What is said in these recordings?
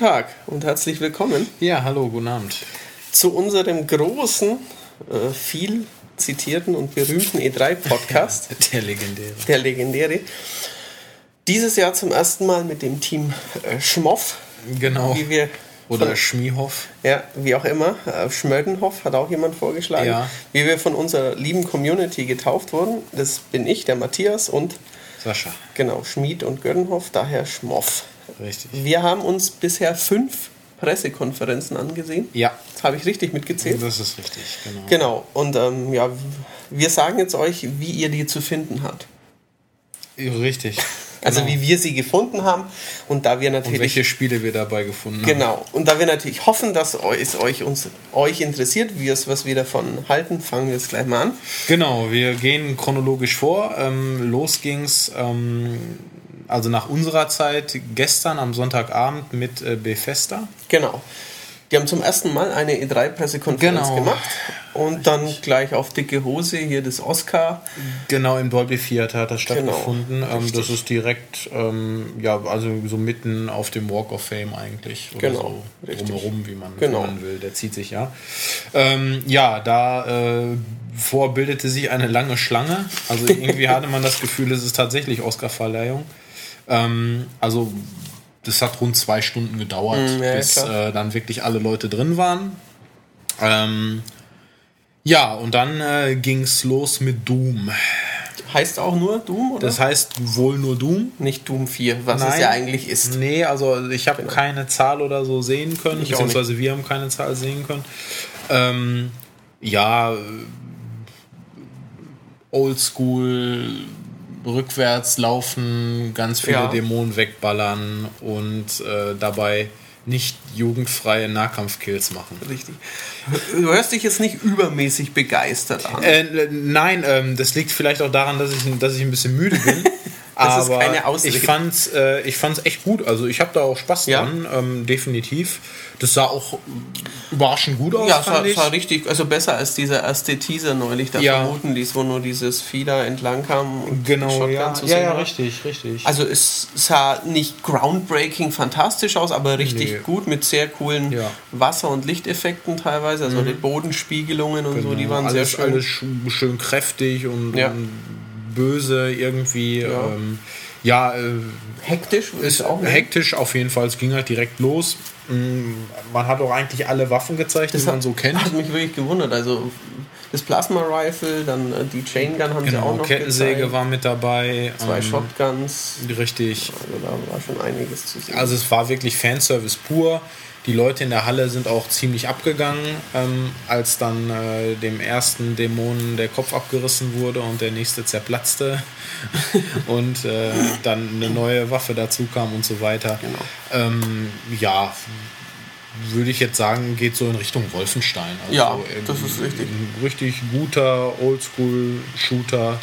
Guten Tag und herzlich willkommen Ja, hallo, guten Abend. zu unserem großen, äh, viel zitierten und berühmten E3-Podcast, Der legendäre. der legendäre. Dieses Jahr zum ersten Mal mit dem Team äh, Schmoff, Genau. wie wir Oder von, Schmiehoff. ja, wie auch immer, äh, Schmödenhoff hat auch jemand vorgeschlagen, Ja. wie wir von unserer lieben Community getauft wurden. Das bin ich, der Matthias und Sascha. genau, Schmied und Gördenhoff, daher Schmoff. Richtig. Wir haben uns bisher fünf Pressekonferenzen angesehen. Ja, Das habe ich richtig mitgezählt. das ist richtig, genau. Genau. Und ähm, ja, wir sagen jetzt euch, wie ihr die zu finden habt. Richtig. Also Genau. wie wir sie gefunden haben. Und da wir Und natürlich. welche Spiele wir dabei gefunden haben. Genau. Und da wir natürlich hoffen, dass es euch, uns, euch interessiert, wie es, was wir davon halten, fangen wir jetzt gleich mal an. Genau, wir gehen chronologisch vor. Ähm, los ging's, ähm, also nach unserer Zeit, gestern am Sonntagabend mit äh, Bethesda. Genau. Die haben zum ersten Mal eine E3-Pressekonferenz Genau. gemacht und dann gleich auf dicke Hose hier das Oscar. Genau, im Dolby Theater hat das stattgefunden. ähm, richtig. das ist direkt, ähm, ja, also so mitten auf dem Walk of Fame eigentlich. Oder Genau, so richtig. drumherum, wie man, Genau. will. Der zieht sich ja. Ähm, ja, da äh, vorbildete sich eine lange Schlange. Also irgendwie hatte man das Gefühl, es ist tatsächlich Oscar-Verleihung. Ähm, also das hat rund zwei Stunden gedauert, Mm, ja, bis äh, dann wirklich alle Leute drin waren. Ähm, ja, und dann äh, ging's los mit Doom. Heißt auch nur Doom, oder? Das heißt wohl nur Doom. Nicht Doom 4, was es Nein. ja eigentlich ist. Nee, also ich habe keine Zahl oder so sehen können, Ich beziehungsweise wir haben keine Zahl sehen können. Ähm, ja, äh, oldschool, rückwärts laufen, ganz viele Ja. Dämonen wegballern und äh, dabei nicht jugendfreie Nahkampfkills machen. Richtig. Du hörst dich jetzt nicht übermäßig begeistert an. Äh, nein, ähm, das liegt vielleicht auch daran, dass ich, dass ich ein bisschen müde bin. Das ist keine Ausrede. ich fand's, äh, ich fand's echt gut. Also ich habe da auch Spaß Ja. dran, ähm, definitiv. Das sah auch überraschend gut aus, ja, es war, richtig, also besser als dieser erste Teaser neulich. Da Ja. vermuten die, wo nur dieses Fieder entlang kam. Und Genau, ja, zu ja, sehen ja, war. richtig, richtig. Also es sah nicht groundbreaking fantastisch aus, aber richtig Nee. gut mit sehr coolen Ja. Wasser- und Lichteffekten teilweise. Also die Bodenspiegelungen und so, die waren Genau. alles, sehr schön. alles sch- schön kräftig und, Ja. und böse irgendwie. Ja. Ähm, ja äh, hektisch ist auch hektisch auf jeden Fall. Es ging halt direkt los. Mm, Man hat auch eigentlich alle Waffen gezeigt, die man so kennt. Hat mich wirklich gewundert. Also das Plasma Rifle, dann äh, die Chain Gun haben sie auch Genau, noch Kettensäge gezeigt. war mit dabei. Zwei ähm, Shotguns. Richtig. Also da war schon einiges zu sehen. Also es war wirklich Fanservice pur. Die Leute in der Halle sind auch ziemlich abgegangen, ähm, als dann äh, dem ersten Dämonen der Kopf abgerissen wurde und der nächste zerplatzte und äh, dann eine neue Waffe dazu kam und so weiter. Genau. Ähm, ja, würde ich jetzt sagen, geht so in Richtung Wolfenstein. Also, Ja, das ist richtig. Ein richtig guter Oldschool-Shooter.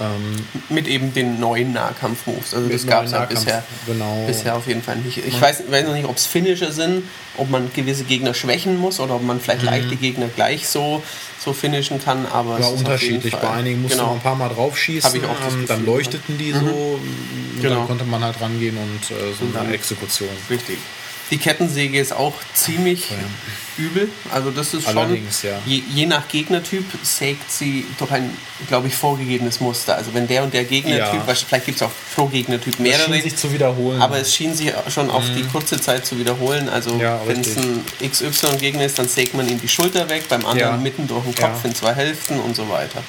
Ähm, mit eben den neuen Nahkampf-Moves. Also das gab es ja bisher, genau. bisher auf jeden Fall nicht. Ich weiß, weiß noch nicht, ob es Finisher sind, ob man gewisse Gegner schwächen muss oder ob man vielleicht leichte Gegner gleich so, so finishen kann. Aber Mhm. war unterschiedlich. Bei einigen musste genau. man ein paar Mal draufschießen, Hab ich auch ähm, dann Gefühl, leuchteten die so, und Genau. dann konnte man halt rangehen und äh, so dann- eine Exekution. Richtig. Die Kettensäge ist auch ziemlich übel. Also das ist schon, Allerdings, ja. je, je nach Gegnertyp sägt sie durch ein, glaube ich, vorgegebenes Muster. Also wenn der und der Gegnertyp, Ja. vielleicht gibt es auch pro Gegnertyp mehrere, schien sich zu wiederholen. aber es schien sich schon auf die kurze Zeit zu wiederholen. Also Mhm. Ja, wenn es ein XY-Gegner ist, dann sägt man ihm die Schulter weg, beim anderen Ja. mitten durch den Kopf Ja. Mhm. in zwei Hälften und so weiter.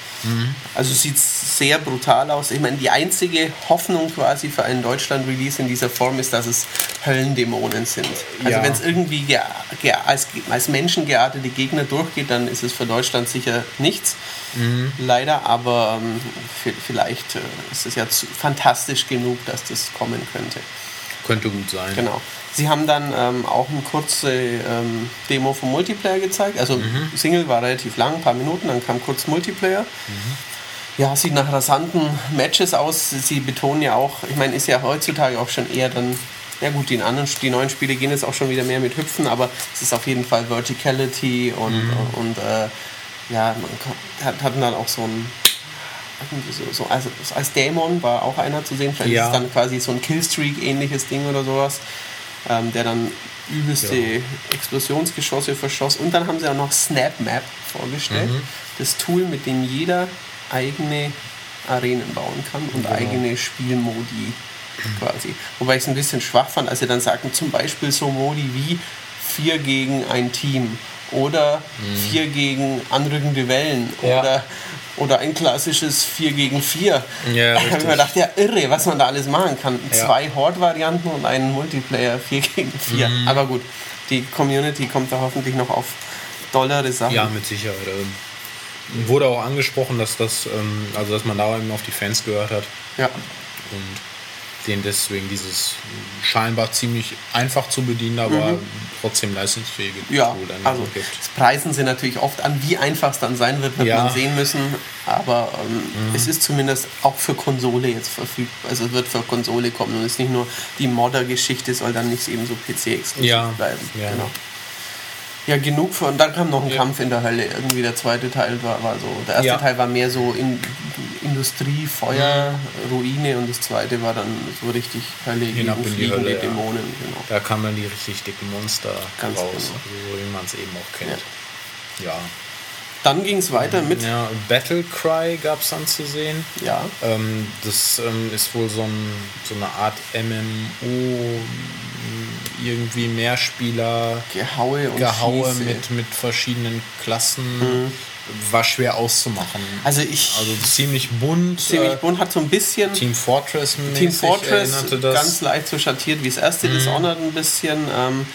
Also sieht sehr brutal aus. Ich meine, die einzige Hoffnung quasi für einen Deutschland-Release in dieser Form ist, dass es Höllendämonen sind. Also Ja. wenn es irgendwie ge ge als, als menschengeartete Gegner durchgeht, dann ist es für Deutschland sicher nichts. Mhm. Leider, aber ähm, vi- vielleicht äh, ist es ja zu, fantastisch genug, dass das kommen könnte. Könnte gut sein. Genau. Sie haben dann ähm, auch eine kurze ähm, Demo vom Multiplayer gezeigt. Also Mhm. Single war relativ lang, ein paar Minuten, dann kam kurz Multiplayer. Ja, sieht nach rasanten Matches aus. Sie betonen ja auch, ich meine, ist ja heutzutage auch schon eher dann, ja gut, die anderen, die neuen Spiele gehen jetzt auch schon wieder mehr mit Hüpfen, aber es ist auf jeden Fall Verticality und, Mhm. und äh, ja, man hat, hatten dann auch so ein so, so also als Dämon war auch einer zu sehen. Vielleicht Ja. ist es dann quasi so ein Killstreak-ähnliches Ding oder sowas. ähm, der dann übelste Ja. Explosionsgeschosse verschoss. Und dann haben sie auch noch Snap Map vorgestellt. Das Tool, mit dem jeder eigene Arenen bauen kann und eigene Spielmodi quasi. Wobei ich es ein bisschen schwach fand, als sie dann sagten, zum Beispiel so Modi wie 4 gegen ein Team oder 4 gegen anrückende Wellen Ja. oder, oder ein klassisches 4 gegen 4. Ja, da habe ich richtig. mir gedacht, ja irre, was man da alles machen kann. Ja. Zwei Horde-Varianten und einen Multiplayer 4 gegen 4. Mhm. Aber gut, die Community kommt da hoffentlich noch auf dollere Sachen. Ja, mit Sicherheit. Ähm, Wurde auch angesprochen, dass das, ähm, also dass man da eben auf die Fans gehört hat ja. und denen deswegen dieses scheinbar ziemlich einfach zu bedienen, aber trotzdem leistungsfähige Mhm. Ja, Tool dann also gibt. das preisen sie natürlich oft an, wie einfach es dann sein wird, wird Ja. Mhm. man sehen müssen. Aber ähm, es ist zumindest auch für Konsole jetzt verfügbar. Also es wird für Konsole kommen und es ist nicht nur die Modder-Geschichte, soll dann nicht eben so PC-exklusiv Ja, bleiben. ja. Genau. Ja, genug von. Dann kam noch ein Ja. Kampf in der Hölle. Irgendwie der zweite Teil war, war so. Der erste Ja. Teil war mehr so in, Industrie, Feuer, Ruine und das zweite war dann so richtig Hölle Hinab gegen fliegende Hölle, ja. Dämonen. Genau. Da kamen dann die richtig dicken Monster Ganz raus, genau. so wie man es eben auch kennt. Ja. Dann ging es weiter mit. ja Battle Cry gab es dann zu sehen. Ja. Ähm, das ähm, ist wohl so, ein, so eine Art MMO, irgendwie Mehrspieler, Gehaue und Gehaue Schieße. mit, mit verschiedenen Klassen. War schwer auszumachen. Also ich Also ziemlich bunt. ziemlich äh, bunt hat so ein bisschen Team Fortress Team Fortress erinnerte das. Mhm. ganz leicht so schattiert wie das erste Dishonored ein bisschen. Ähm,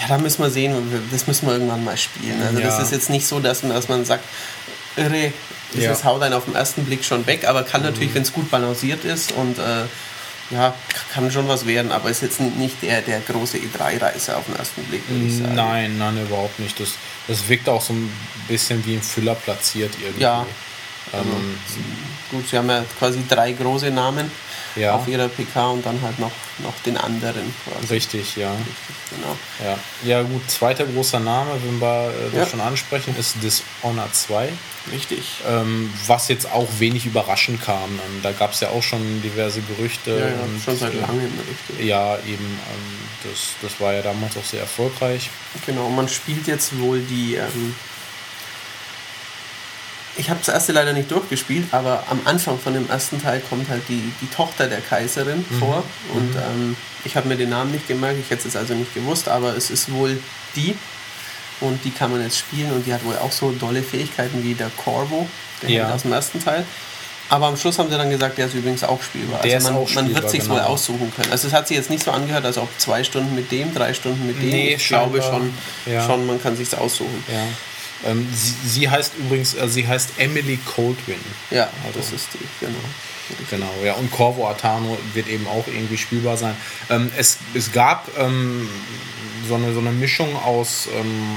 ja, da müssen wir sehen, das müssen wir irgendwann mal spielen. Also das Ja. ist jetzt nicht so, dass man, dass man sagt, irre, das Ja. Mhm. ist haut einen auf den ersten Blick schon weg, aber kann natürlich, wenn es gut balanciert ist und äh, ja, kann schon was werden, aber ist jetzt nicht der, der große E3-Reißer auf den ersten Blick, würde ich sagen. Nein, nein, überhaupt nicht. Das, das wirkt auch so ein bisschen wie ein Füller platziert irgendwie. Ja. Ähm, Gut, sie haben ja quasi drei große Namen Ja. auf ihrer PK und dann halt noch, noch den anderen quasi. richtig, ja. Genau. ja. Ja, gut, zweiter großer Name, wenn wir äh, das Ja. schon ansprechen, ist Dishonored 2. Richtig. Ähm, was jetzt auch wenig überraschend kam. Ähm, da gab es ja auch schon diverse Gerüchte. Ja, ja, und, schon seit langem, richtig. Ja, eben. Ähm, das, das war ja damals auch sehr erfolgreich. Genau, man spielt jetzt wohl die. Ich habe das erste leider nicht durchgespielt, aber am Anfang von dem ersten Teil kommt halt die, die Tochter der Kaiserin vor. Und ähm, ich habe mir den Namen nicht gemerkt, ich hätte es also nicht gewusst, aber es ist wohl die. Und die kann man jetzt spielen und die hat wohl auch so dolle Fähigkeiten wie der Corvo, der Ja. aus dem ersten Teil. Aber am Schluss haben sie dann gesagt, der ist übrigens auch spielbar. Der also ist man, auch man wird sich wohl genau. aussuchen können. Also es hat sich jetzt nicht so angehört, als ob zwei Stunden mit dem, drei Stunden mit dem. Nee, ich glaube schon, ja. schon, man kann sich aussuchen. Ja. Ähm, sie, sie heißt übrigens, äh, sie heißt Emily Coldwin. Ja, Also- das ist die, genau. Genau, ja. Und Corvo Atano wird eben auch irgendwie spielbar sein. Ähm, es, es gab ähm, so, eine, so eine Mischung aus, ähm,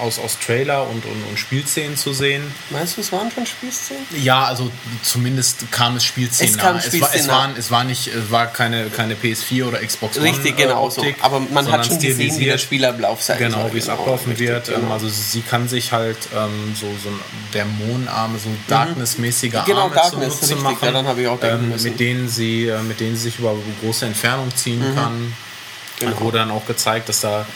aus, aus Trailer und, und, und Spielszenen zu sehen. Meinst du, es waren schon Spielszenen? Ja, also zumindest kam es Spielszenen Es kam nahe. Spielszenen es, war, es, waren, es war nicht, es war keine, keine PS4 oder Xbox One Richtig, genau so. Optik, Aber man hat schon gesehen, wie der. Spielablauf sein Genau, soll. wie es ablaufen richtig, wird. Ähm, genau. Also sie kann sich halt ähm, so, so ein Dämonenarme, so Darkness-mäßige Genau, Arme Darkness, richtig, machen, ja, dann ich auch ähm, mit denen sie, äh, mit denen sie sich über große Entfernung ziehen kann. Genau. Wurde dann auch gezeigt, dass da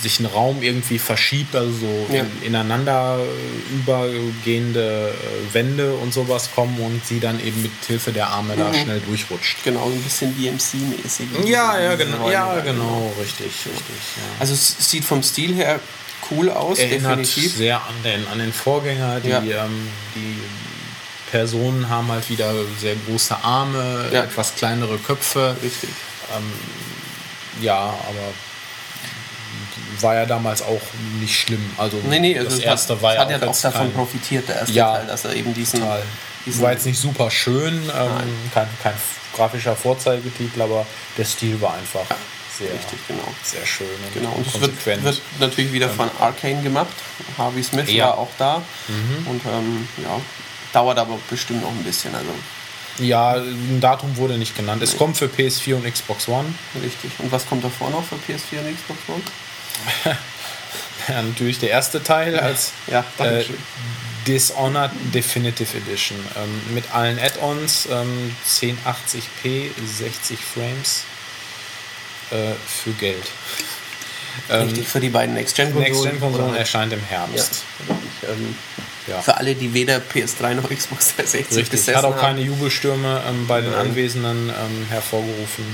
sich ein Raum irgendwie verschiebt, also so Ja. ineinander äh, übergehende äh, Wände und sowas kommen und sie dann eben mit Hilfe der Arme da schnell durchrutscht. Genau, ein bisschen DMC-mäßig. Ja, ja, genau, ja, genau, richtig, richtig. Ja. Also es sieht vom Stil her cool aus, erinnert definitiv. sehr an den, an den Vorgänger. Die, Ja. ähm, die Personen haben halt wieder sehr große Arme, etwas kleinere Köpfe. Richtig. Ja, aber war ja damals auch nicht schlimm. Also Nee, nee, also das es erste hat, war ja hat ja auch auch jetzt davon kein, profitiert, der erste Ja. Teil, dass er eben diesen, total. diesen War jetzt nicht super schön, ähm, kein, kein grafischer Vorzeigetitel, aber der Stil war einfach sehr, richtig, genau. sehr schön und Genau, und es wird, konsequent. wird natürlich wieder von Arcane gemacht. Harvey Smith Ja. Mhm. war auch da. Und ähm, ja, dauert aber bestimmt noch ein bisschen. Also ja, ein Datum wurde nicht genannt. Es kommt für PS4 und Xbox One. richtig. Und was kommt davor noch für PS4 und Xbox One? Ja, natürlich der erste Teil als Ja, äh. Dishonored Definitive Edition ähm, mit allen Add-ons, ähm, 1080p, 60 Frames. äh, für Geld. Richtig, für die beiden Next-Gen-Konsolen. Next-Gen-Konsolen erscheint im Herbst. Ja, ähm, Ja. Für alle, die weder PS3 noch Xbox 360 Richtig, besessen hat auch haben. keine Jubelstürme ähm, bei den. Anwesenden ähm, hervorgerufen.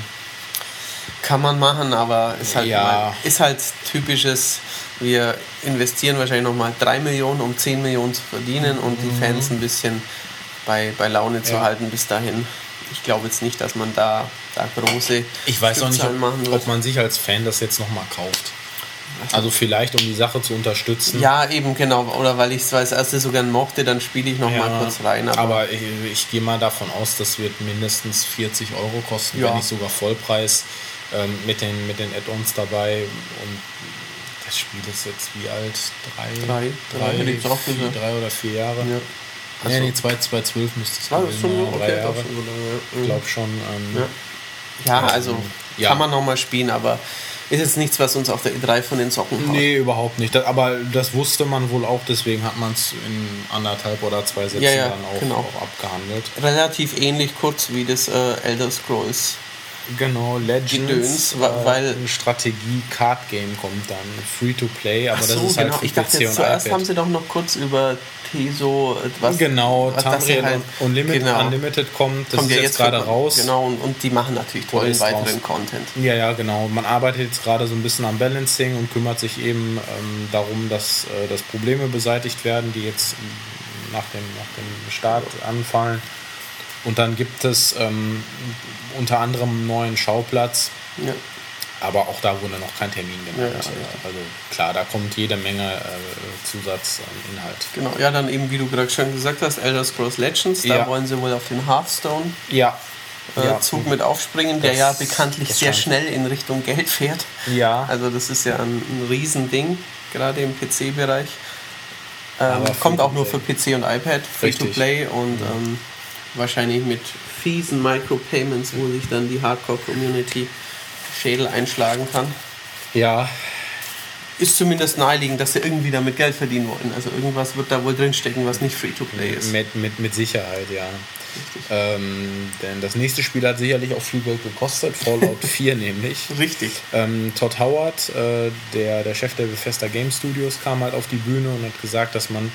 Kann man machen, aber ist halt, Ja. ist halt typisches, wir investieren wahrscheinlich nochmal 3 Millionen, um 10 Millionen zu verdienen und die Fans ein bisschen bei, bei Laune zu Mhm. Ja. halten bis dahin. Ich glaube jetzt nicht, dass man da, da große Ich weiß auch nicht, ob, ob man sich als Fan das jetzt nochmal kauft. Also vielleicht, um die Sache zu unterstützen. Ja, eben genau. Oder weil ich es als erstes so gern mochte, dann spiele ich nochmal Ja, kurz rein. aber ich, ich gehe mal davon aus, das wird mindestens 40 Euro kosten, Ja. wenn nicht sogar Vollpreis ähm, mit den, mit den Add-ons dabei. Und das Spiel ist jetzt wie alt? Drei? Drei. Drei, drei, vier, drei oder vier Jahre? Ja. Nee, Achso. nee, 2, 2012 müsste es Ah, gewesen so, sein, okay, drei Jahre. ja. Ich glaube schon. Ähm, Ja. Ja, also ja. kann man nochmal spielen, aber ist jetzt nichts, was uns auf der E3 von den Socken haut. Nee, überhaupt nicht. Das, aber das wusste man wohl auch, deswegen hat man es in anderthalb oder zwei Sätzen Ja, ja, dann auch, genau. auch abgehandelt. Relativ ähnlich kurz wie das äh, Elder Scrolls. Genau, Legends, Gedöns, äh, weil- ein Strategie-Card-Game kommt dann, Free-to-Play, aber Ach das so, ist halt genau. für Ich dachte PC jetzt und zuerst haben sie doch noch kurz über Teso äh, was. genau, was das Tamriel halt- und Unlimited, genau. Unlimited kommt, das kommt ist ja jetzt gerade raus. Genau, und, und die machen natürlich tollen weiteren raus. Content. Ja, ja, genau. Man arbeitet jetzt gerade so ein bisschen am Balancing und kümmert sich eben ähm, darum, dass, äh, dass Probleme beseitigt werden, die jetzt ähm, nach dem, nach dem Start anfallen. Und dann gibt es ähm, unter anderem einen neuen Schauplatz, Ja. aber auch da wurde noch kein Termin genannt. Ja, ja. Also klar, da kommt jede Menge äh, Zusatzinhalt. Genau, ja, dann eben, wie du gerade schon gesagt hast, Elder Scrolls Legends, da Ja. wollen sie wohl auf den Hearthstone Ja. äh. Zug mit aufspringen, der Das- ja bekanntlich sehr schnell in Richtung Geld fährt. Ja. Also das ist ja ein, ein Riesending, gerade im PC-Bereich. Ähm, kommt auch nur für Free-to-Play. PC und iPad, free to Richtig. play und ähm, wahrscheinlich mit fiesen Micropayments, wo sich dann die Hardcore-Community Schädel einschlagen kann. ja, Ist zumindest naheliegend, dass sie irgendwie damit Geld verdienen wollen. Also irgendwas wird da wohl drinstecken, was nicht free to play ist. Mit, mit, mit Sicherheit, ja. Ähm, denn das nächste Spiel hat sicherlich auch viel Geld gekostet, Fallout 4 nämlich. Richtig. Ähm, Todd Howard, äh, der, der Chef der Bethesda Game Studios, kam halt auf die Bühne und hat gesagt, dass man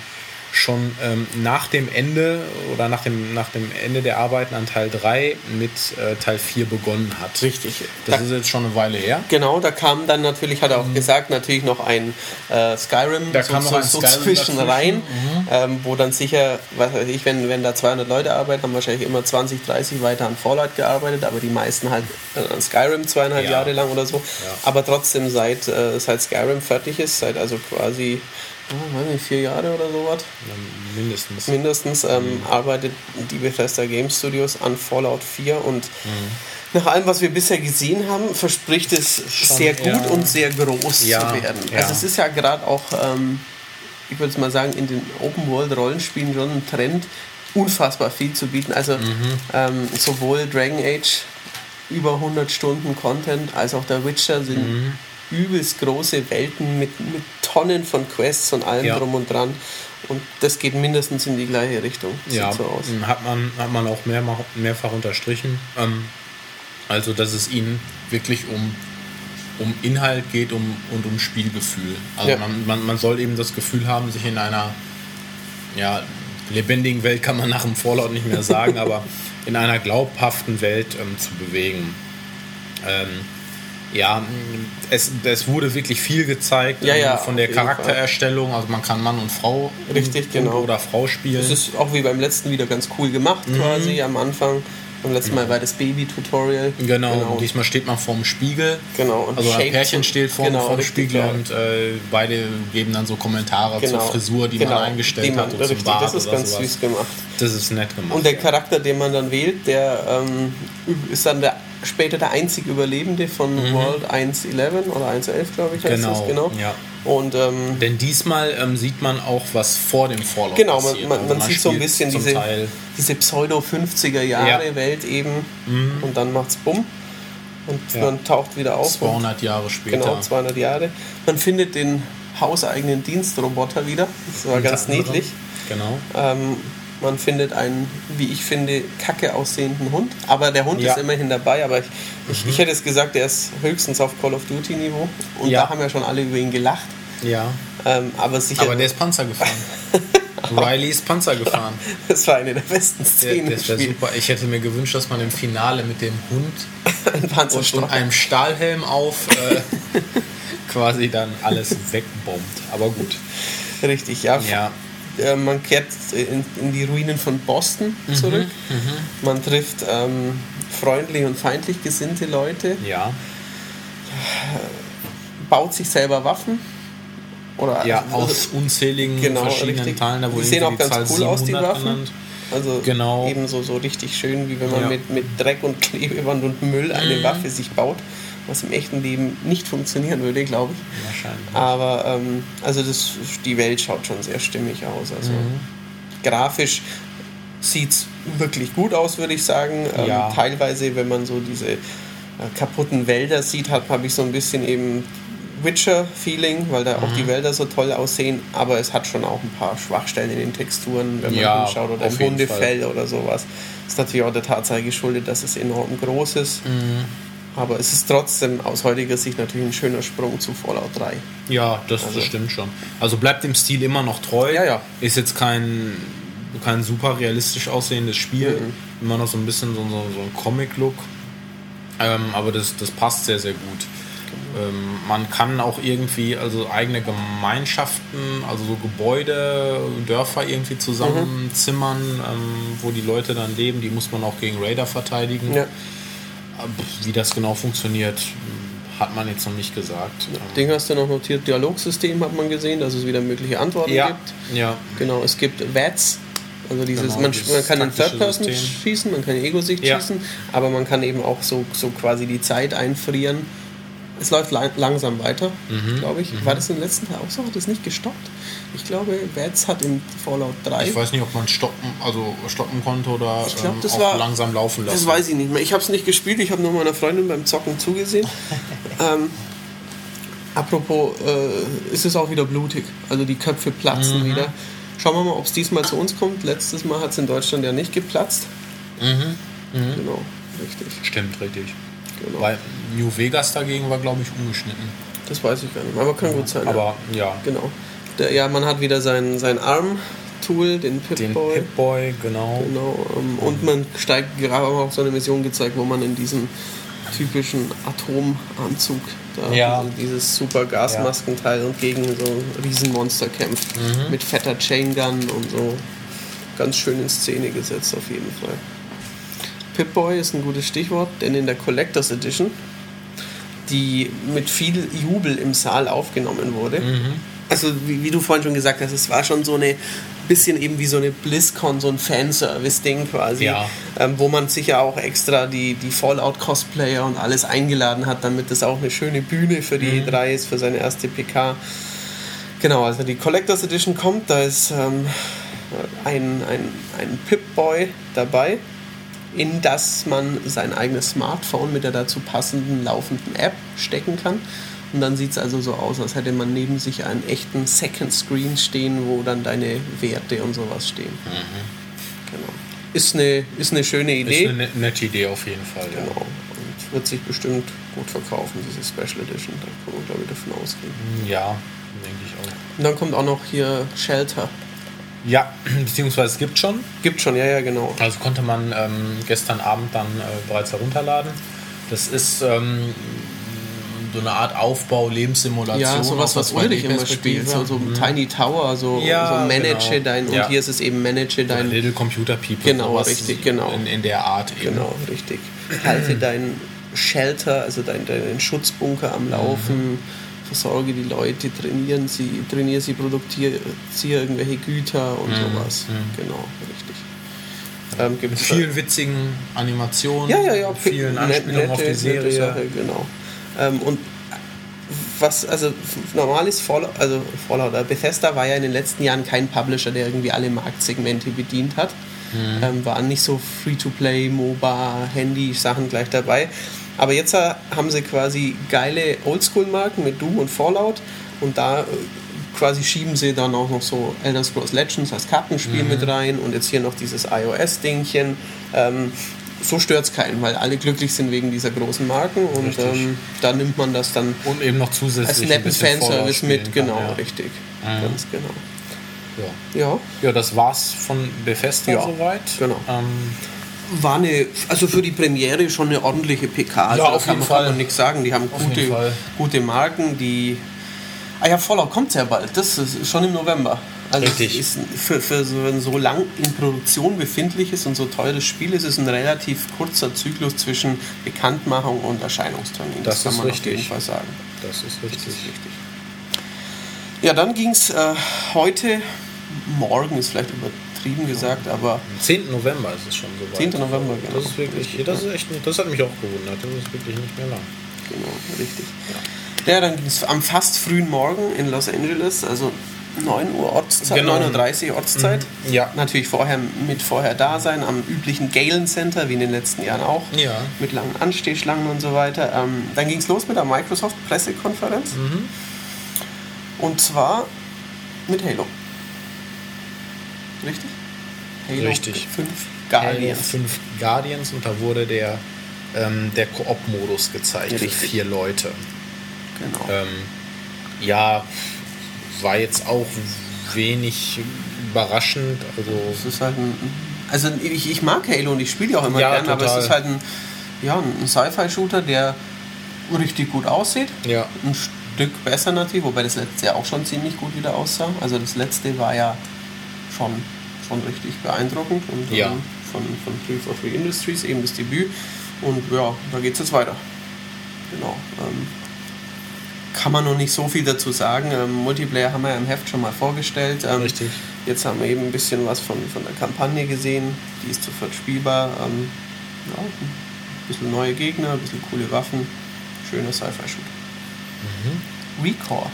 schon ähm, nach dem Ende oder nach dem, nach dem Ende der Arbeiten an Teil 3 mit äh, Teil 4 begonnen hat. Richtig. Das Da- ist jetzt schon eine Weile her. Genau, da kam dann natürlich, hat er auch gesagt, natürlich noch ein äh, Skyrim, Mhm. Da so, kam noch so, ein so Skyrim zwischen dazwischen. Mhm. rein, ähm, wo dann sicher, was weiß ich, wenn, wenn da 200 Leute arbeiten, haben wahrscheinlich immer 20, 30 weiter an Fallout gearbeitet, aber die meisten halt äh, an Skyrim zweieinhalb Ja. Jahre lang oder so. Ja. Aber trotzdem, seit, äh, seit Skyrim fertig ist, seit also quasi, ja, weiß nicht, vier Jahre oder sowas, Mindestens. mindestens ähm, arbeitet die Bethesda Game Studios an Fallout 4 und nach allem, was wir bisher gesehen haben, verspricht es sehr gut ja. und sehr groß Ja, zu werden. ja. Also es ist ja gerade auch, ähm, ich würde mal sagen, in den Open-World-Rollenspielen schon ein Trend, unfassbar viel zu bieten. Also Mhm. ähm, sowohl Dragon Age über 100 Stunden Content als auch der Witcher sind Mhm. Übelst große Welten mit, mit Tonnen von Quests und allem Ja. drum und dran. Und das geht mindestens in die gleiche Richtung. Sieht Ja, so aus. hat man, hat man auch mehr, mehrfach unterstrichen. Ähm, also, dass es ihnen wirklich um, um Inhalt geht um, und um Spielgefühl. Also, Ja. man, man, man soll eben das Gefühl haben, sich in einer ja, lebendigen Welt, kann man nach dem Fallout nicht mehr sagen, aber in einer glaubhaften Welt ähm, zu bewegen. Ähm, ja, es, es wurde wirklich viel gezeigt Ja, ähm, ja, von der Charaktererstellung. Also man kann Mann und Frau Richtig, und, genau. oder Frau spielen. Das ist auch wie beim letzten wieder ganz cool gemacht, Mhm. quasi am Anfang. Beim letzten Mal war das Baby-Tutorial. Genau, genau. und diesmal steht man vorm Spiegel. Genau, und Also ein Pärchen steht vorm, genau, vorm Spiegel ja. und äh, beide geben dann so Kommentare zur Frisur, die genau, man eingestellt die man, hat, oder zum richtig, Bart Das ist ganz sowas. süß gemacht. Das ist nett gemacht. Und der. Charakter, den man dann wählt, der ähm, ist dann der, später der einzig Überlebende von World 1.11 oder 1.11, glaube ich, heißt Mhm. Genau, das, genau. ja. Und ähm, Denn diesmal ähm, sieht man auch, was vor dem Fallout Genau, man, passiert. man, Also man sieht so ein bisschen diese, Teil diese Pseudo-50er-Jahre-Welt eben und dann macht's bumm und Ja. man taucht wieder auf. und 200 Jahre später. Genau, 200 Jahre. Man findet den hauseigenen Dienstroboter wieder. Das war ganz Unter anderem. niedlich. Genau. Ähm, Man findet einen, wie ich finde, kacke aussehenden Hund. Aber der Hund Ja. ist immerhin dabei. Aber ich, ich, ich hätte es gesagt, der ist höchstens auf Call of Duty Niveau. Und Ja. da haben ja schon alle über ihn gelacht. Ja. Ähm, aber sicher, Aber der ist Panzer gefahren. Riley ist Panzer gefahren. das war eine der besten Szenen das im wäre super. Ich hätte mir gewünscht, dass man im Finale mit dem Hund Ein und, und einem Stahlhelm auf äh, quasi dann alles wegbombt. Aber gut. Richtig, ja. Ja. Äh, man kehrt in, in die Ruinen von Boston Mhm, zurück. Man trifft ähm, freundlich und feindlich gesinnte Leute, Ja. baut sich selber Waffen. Oder Ja, also- aus unzähligen genau, verschiedenen richtig. Teilen. Da Die sehen auch die ganz Zahl cool aus, die 700 Waffen. genannt. Also Genau. ebenso so richtig schön, wie wenn man Ja. mit, mit Dreck und Klebeband und Müll eine Mhm. Waffe sich baut, was im echten Leben nicht funktionieren würde, glaube ich. Wahrscheinlich. Aber ähm, also das, die Welt schaut schon sehr stimmig aus. Also Mhm. grafisch sieht es wirklich gut aus, würde ich sagen. Ähm, Ja. Teilweise, wenn man so diese äh, kaputten Wälder sieht, habe hab ich so ein bisschen eben Witcher-Feeling, weil da Mhm. auch die Wälder so toll aussehen. Aber es hat schon auch ein paar Schwachstellen in den Texturen, wenn man Ja, hinschaut oder im Hundefell oder sowas. Ist natürlich auch der Tatsache geschuldet, dass es enorm groß ist. Mhm. Aber es ist trotzdem aus heutiger Sicht natürlich ein schöner Sprung zu Fallout 3. Ja, das, Also- das stimmt schon. Also bleibt dem Stil immer noch treu. Ja, ja. Ist jetzt kein, kein super realistisch aussehendes Spiel. Mhm. Immer noch so ein bisschen so, so, so ein Comic-Look. Ähm, aber das, das passt sehr, sehr gut. Ähm, man kann auch irgendwie also eigene Gemeinschaften, also so Gebäude, Dörfer irgendwie zusammenzimmern, ähm, wo die Leute dann leben. Die muss man auch gegen Raider verteidigen. Ja. Wie das genau funktioniert, hat man jetzt noch nicht gesagt. Ding hast du noch notiert, Dialogsystem hat man gesehen, dass es wieder mögliche Antworten ja, gibt. ja, Genau, es gibt VATS, also dieses, Genau, man, dieses man kann in Third Person System. schießen, man kann in Ego-Sicht Ja. schießen, aber man kann eben auch so, so quasi die Zeit einfrieren. Es läuft lang, langsam weiter, Mhm, glaube ich. War das im letzten Teil auch so? Hat es nicht gestoppt? Ich glaube, VATS hat in Fallout 3 Ich weiß nicht, ob man stoppen, also stoppen konnte oder Ich glaub, ähm, das auch war- langsam laufen lassen. Das weiß ich nicht mehr. Ich habe es nicht gespielt, ich habe nur meiner Freundin beim Zocken zugesehen. ähm, apropos, äh, ist es auch wieder blutig. Also die Köpfe platzen Mhm. wieder. Schauen wir mal, ob es diesmal zu uns kommt. Letztes Mal hat es in Deutschland ja nicht geplatzt. Mhm. Genau, richtig. Stimmt, richtig. Genau. Weil New Vegas dagegen war, glaube ich, ungeschnitten. Das weiß ich gar nicht. Aber kann gut sein. ja. Aber ja, Genau. Der, ja, man hat wieder sein, sein Arm-Tool, den den Pip-Boy. Pip-Boy, genau. Genau. Ähm, und man steigt gerade auch so eine Mission gezeigt, wo man in diesen typischen Atomanzug, da Ja. diese, dieses super Gasmaskenteil und gegen so ein Riesenmonster kämpft. Mhm. Mit fetter Chain Gun und so. Ganz schön in Szene gesetzt auf jeden Fall. Pip-Boy ist ein gutes Stichwort, denn in der Collectors Edition, die mit viel Jubel im Saal aufgenommen wurde, Mhm. also wie, wie du vorhin schon gesagt hast, es war schon so eine bisschen eben wie so eine BlizzCon, so ein Fanservice-Ding quasi, Ja. ähm, wo man sicher auch extra die, die Fallout-Cosplayer und alles eingeladen hat, damit das auch eine schöne Bühne für die E3 ist, für seine erste PK. Genau, also die Collectors Edition kommt, da ist ähm, ein, ein, ein Pip-Boy dabei, in das man sein eigenes Smartphone mit der dazu passenden laufenden App stecken kann. Und dann sieht es also so aus, als hätte man neben sich einen echten Second Screen stehen, wo dann deine Werte und sowas stehen. Genau. Ist eine, ist eine schöne Idee. Ist eine net- nette Idee auf jeden Fall. Ja. Genau. Und wird sich bestimmt gut verkaufen, diese Special Edition. Da kann man, glaube ich, davon ausgehen. ja, denke ich auch. Und dann kommt auch noch hier Shelter. Ja, beziehungsweise es gibt schon. Gibt schon, ja, ja, genau. Also konnte man ähm, gestern Abend dann äh, bereits herunterladen. Das ist ähm, so eine Art Aufbau, Lebenssimulation. Ja, sowas, was Ulrich immer 2D-Perspektive. spielt. So, so Mhm. Tiny Tower, so, Ja, so Manage genau. dein. Und Ja. hier ist es eben Manage Oder dein. Little Computer People. Genau, richtig, genau. In, in der Art eben. Genau, richtig. Halte dein Shelter, also dein, deinen Schutzbunker am Laufen, versorge die Leute, trainieren sie, trainiere sie, produziere irgendwelche Güter und sowas. Genau, richtig. Ähm, Mit vielen witzigen Animationen, ja, ja, ja, vielen Anspielungen auf die nette- nette Serie. Sache, genau. Ähm, und was, also normal ist Fallout, also Fallout, äh, Bethesda war ja in den letzten Jahren kein Publisher, der irgendwie alle Marktsegmente bedient hat. Mhm. Ähm, waren nicht so Free-to-Play, MOBA, Handy-Sachen gleich dabei. Aber jetzt äh, haben sie quasi geile Oldschool-Marken mit Doom und Fallout und da äh, quasi schieben sie dann auch noch so Elder Scrolls Legends als Kartenspiel Mhm. mit rein und jetzt hier noch dieses iOS-Dingchen. Ähm, so stört es keinen, weil alle glücklich sind wegen dieser großen Marken und ähm, da nimmt man das dann Und eben noch zusätzlich als netten Fanservice mit, genau, kann, ja. richtig. Mhm. Ganz genau. Ja. Ja, ja, das war's von Bethesda Ja, soweit. genau. Ähm, war eine, also für die Premiere schon eine ordentliche PK. Also Ja, auf kann jeden man, Fall. kann man nichts sagen. Die haben Auf gute, gute Marken, die. Ah ja, Fallout kommt sehr bald. Das ist schon im November. Also Richtig. Ist für, für so ein so lang in Produktion befindliches und so teures Spiel ist es ein relativ kurzer Zyklus zwischen Bekanntmachung und Erscheinungstermin. Das kann ist man richtig. auf jeden Fall sagen. das ist richtig. Richtig. Ja, dann ging es äh, heute, morgen ist vielleicht übertrieben gesagt, aber Am 10. November ist es schon soweit. 10. November, genau. Das ist wirklich, das ist echt, das hat mich auch gewundert. Das ist wirklich nicht mehr lang. Genau, richtig. Ja, dann ging es am fast frühen Morgen in Los Angeles, also 9 Uhr Ortszeit, Genau. 9.30 Uhr Ortszeit. Mhm. Ja. Natürlich vorher mit vorher da sein, am üblichen Galen Center, wie in den letzten Jahren auch. Ja. Mit langen Anstehschlangen und so weiter. Ähm, dann ging es los mit der Microsoft Pressekonferenz. Mhm. Und zwar mit Halo. Richtig? Halo Richtig. 5 Halo Guardians. 5 Guardians und da wurde der, ähm, der Koop-Modus gezeigt Richtig. für vier Leute. Genau. Ähm, ja, war jetzt auch wenig überraschend. Also Es ist halt ein. Also ich, ich mag Halo und ich spiele die auch immer Ja, gerne, aber es ist halt ein, ja, ein Sci-Fi-Shooter, der richtig gut aussieht. ja, Ein Stück besser natürlich, wobei das letzte ja auch schon ziemlich gut wieder aussah. Also das letzte war ja schon, schon richtig beeindruckend und Ja. ähm, von, von 343 Industries, eben das Debüt. Und ja, da geht es jetzt weiter. Genau. Ähm, kann man noch nicht so viel dazu sagen. Ähm, Multiplayer haben wir ja im Heft schon mal vorgestellt. Ähm, Richtig. Jetzt haben wir eben ein bisschen was von, von der Kampagne gesehen. Die ist sofort spielbar. Ähm, ja, ein bisschen neue Gegner, ein bisschen coole Waffen. Schöner Sci-Fi-Shooter. Mhm. Recore,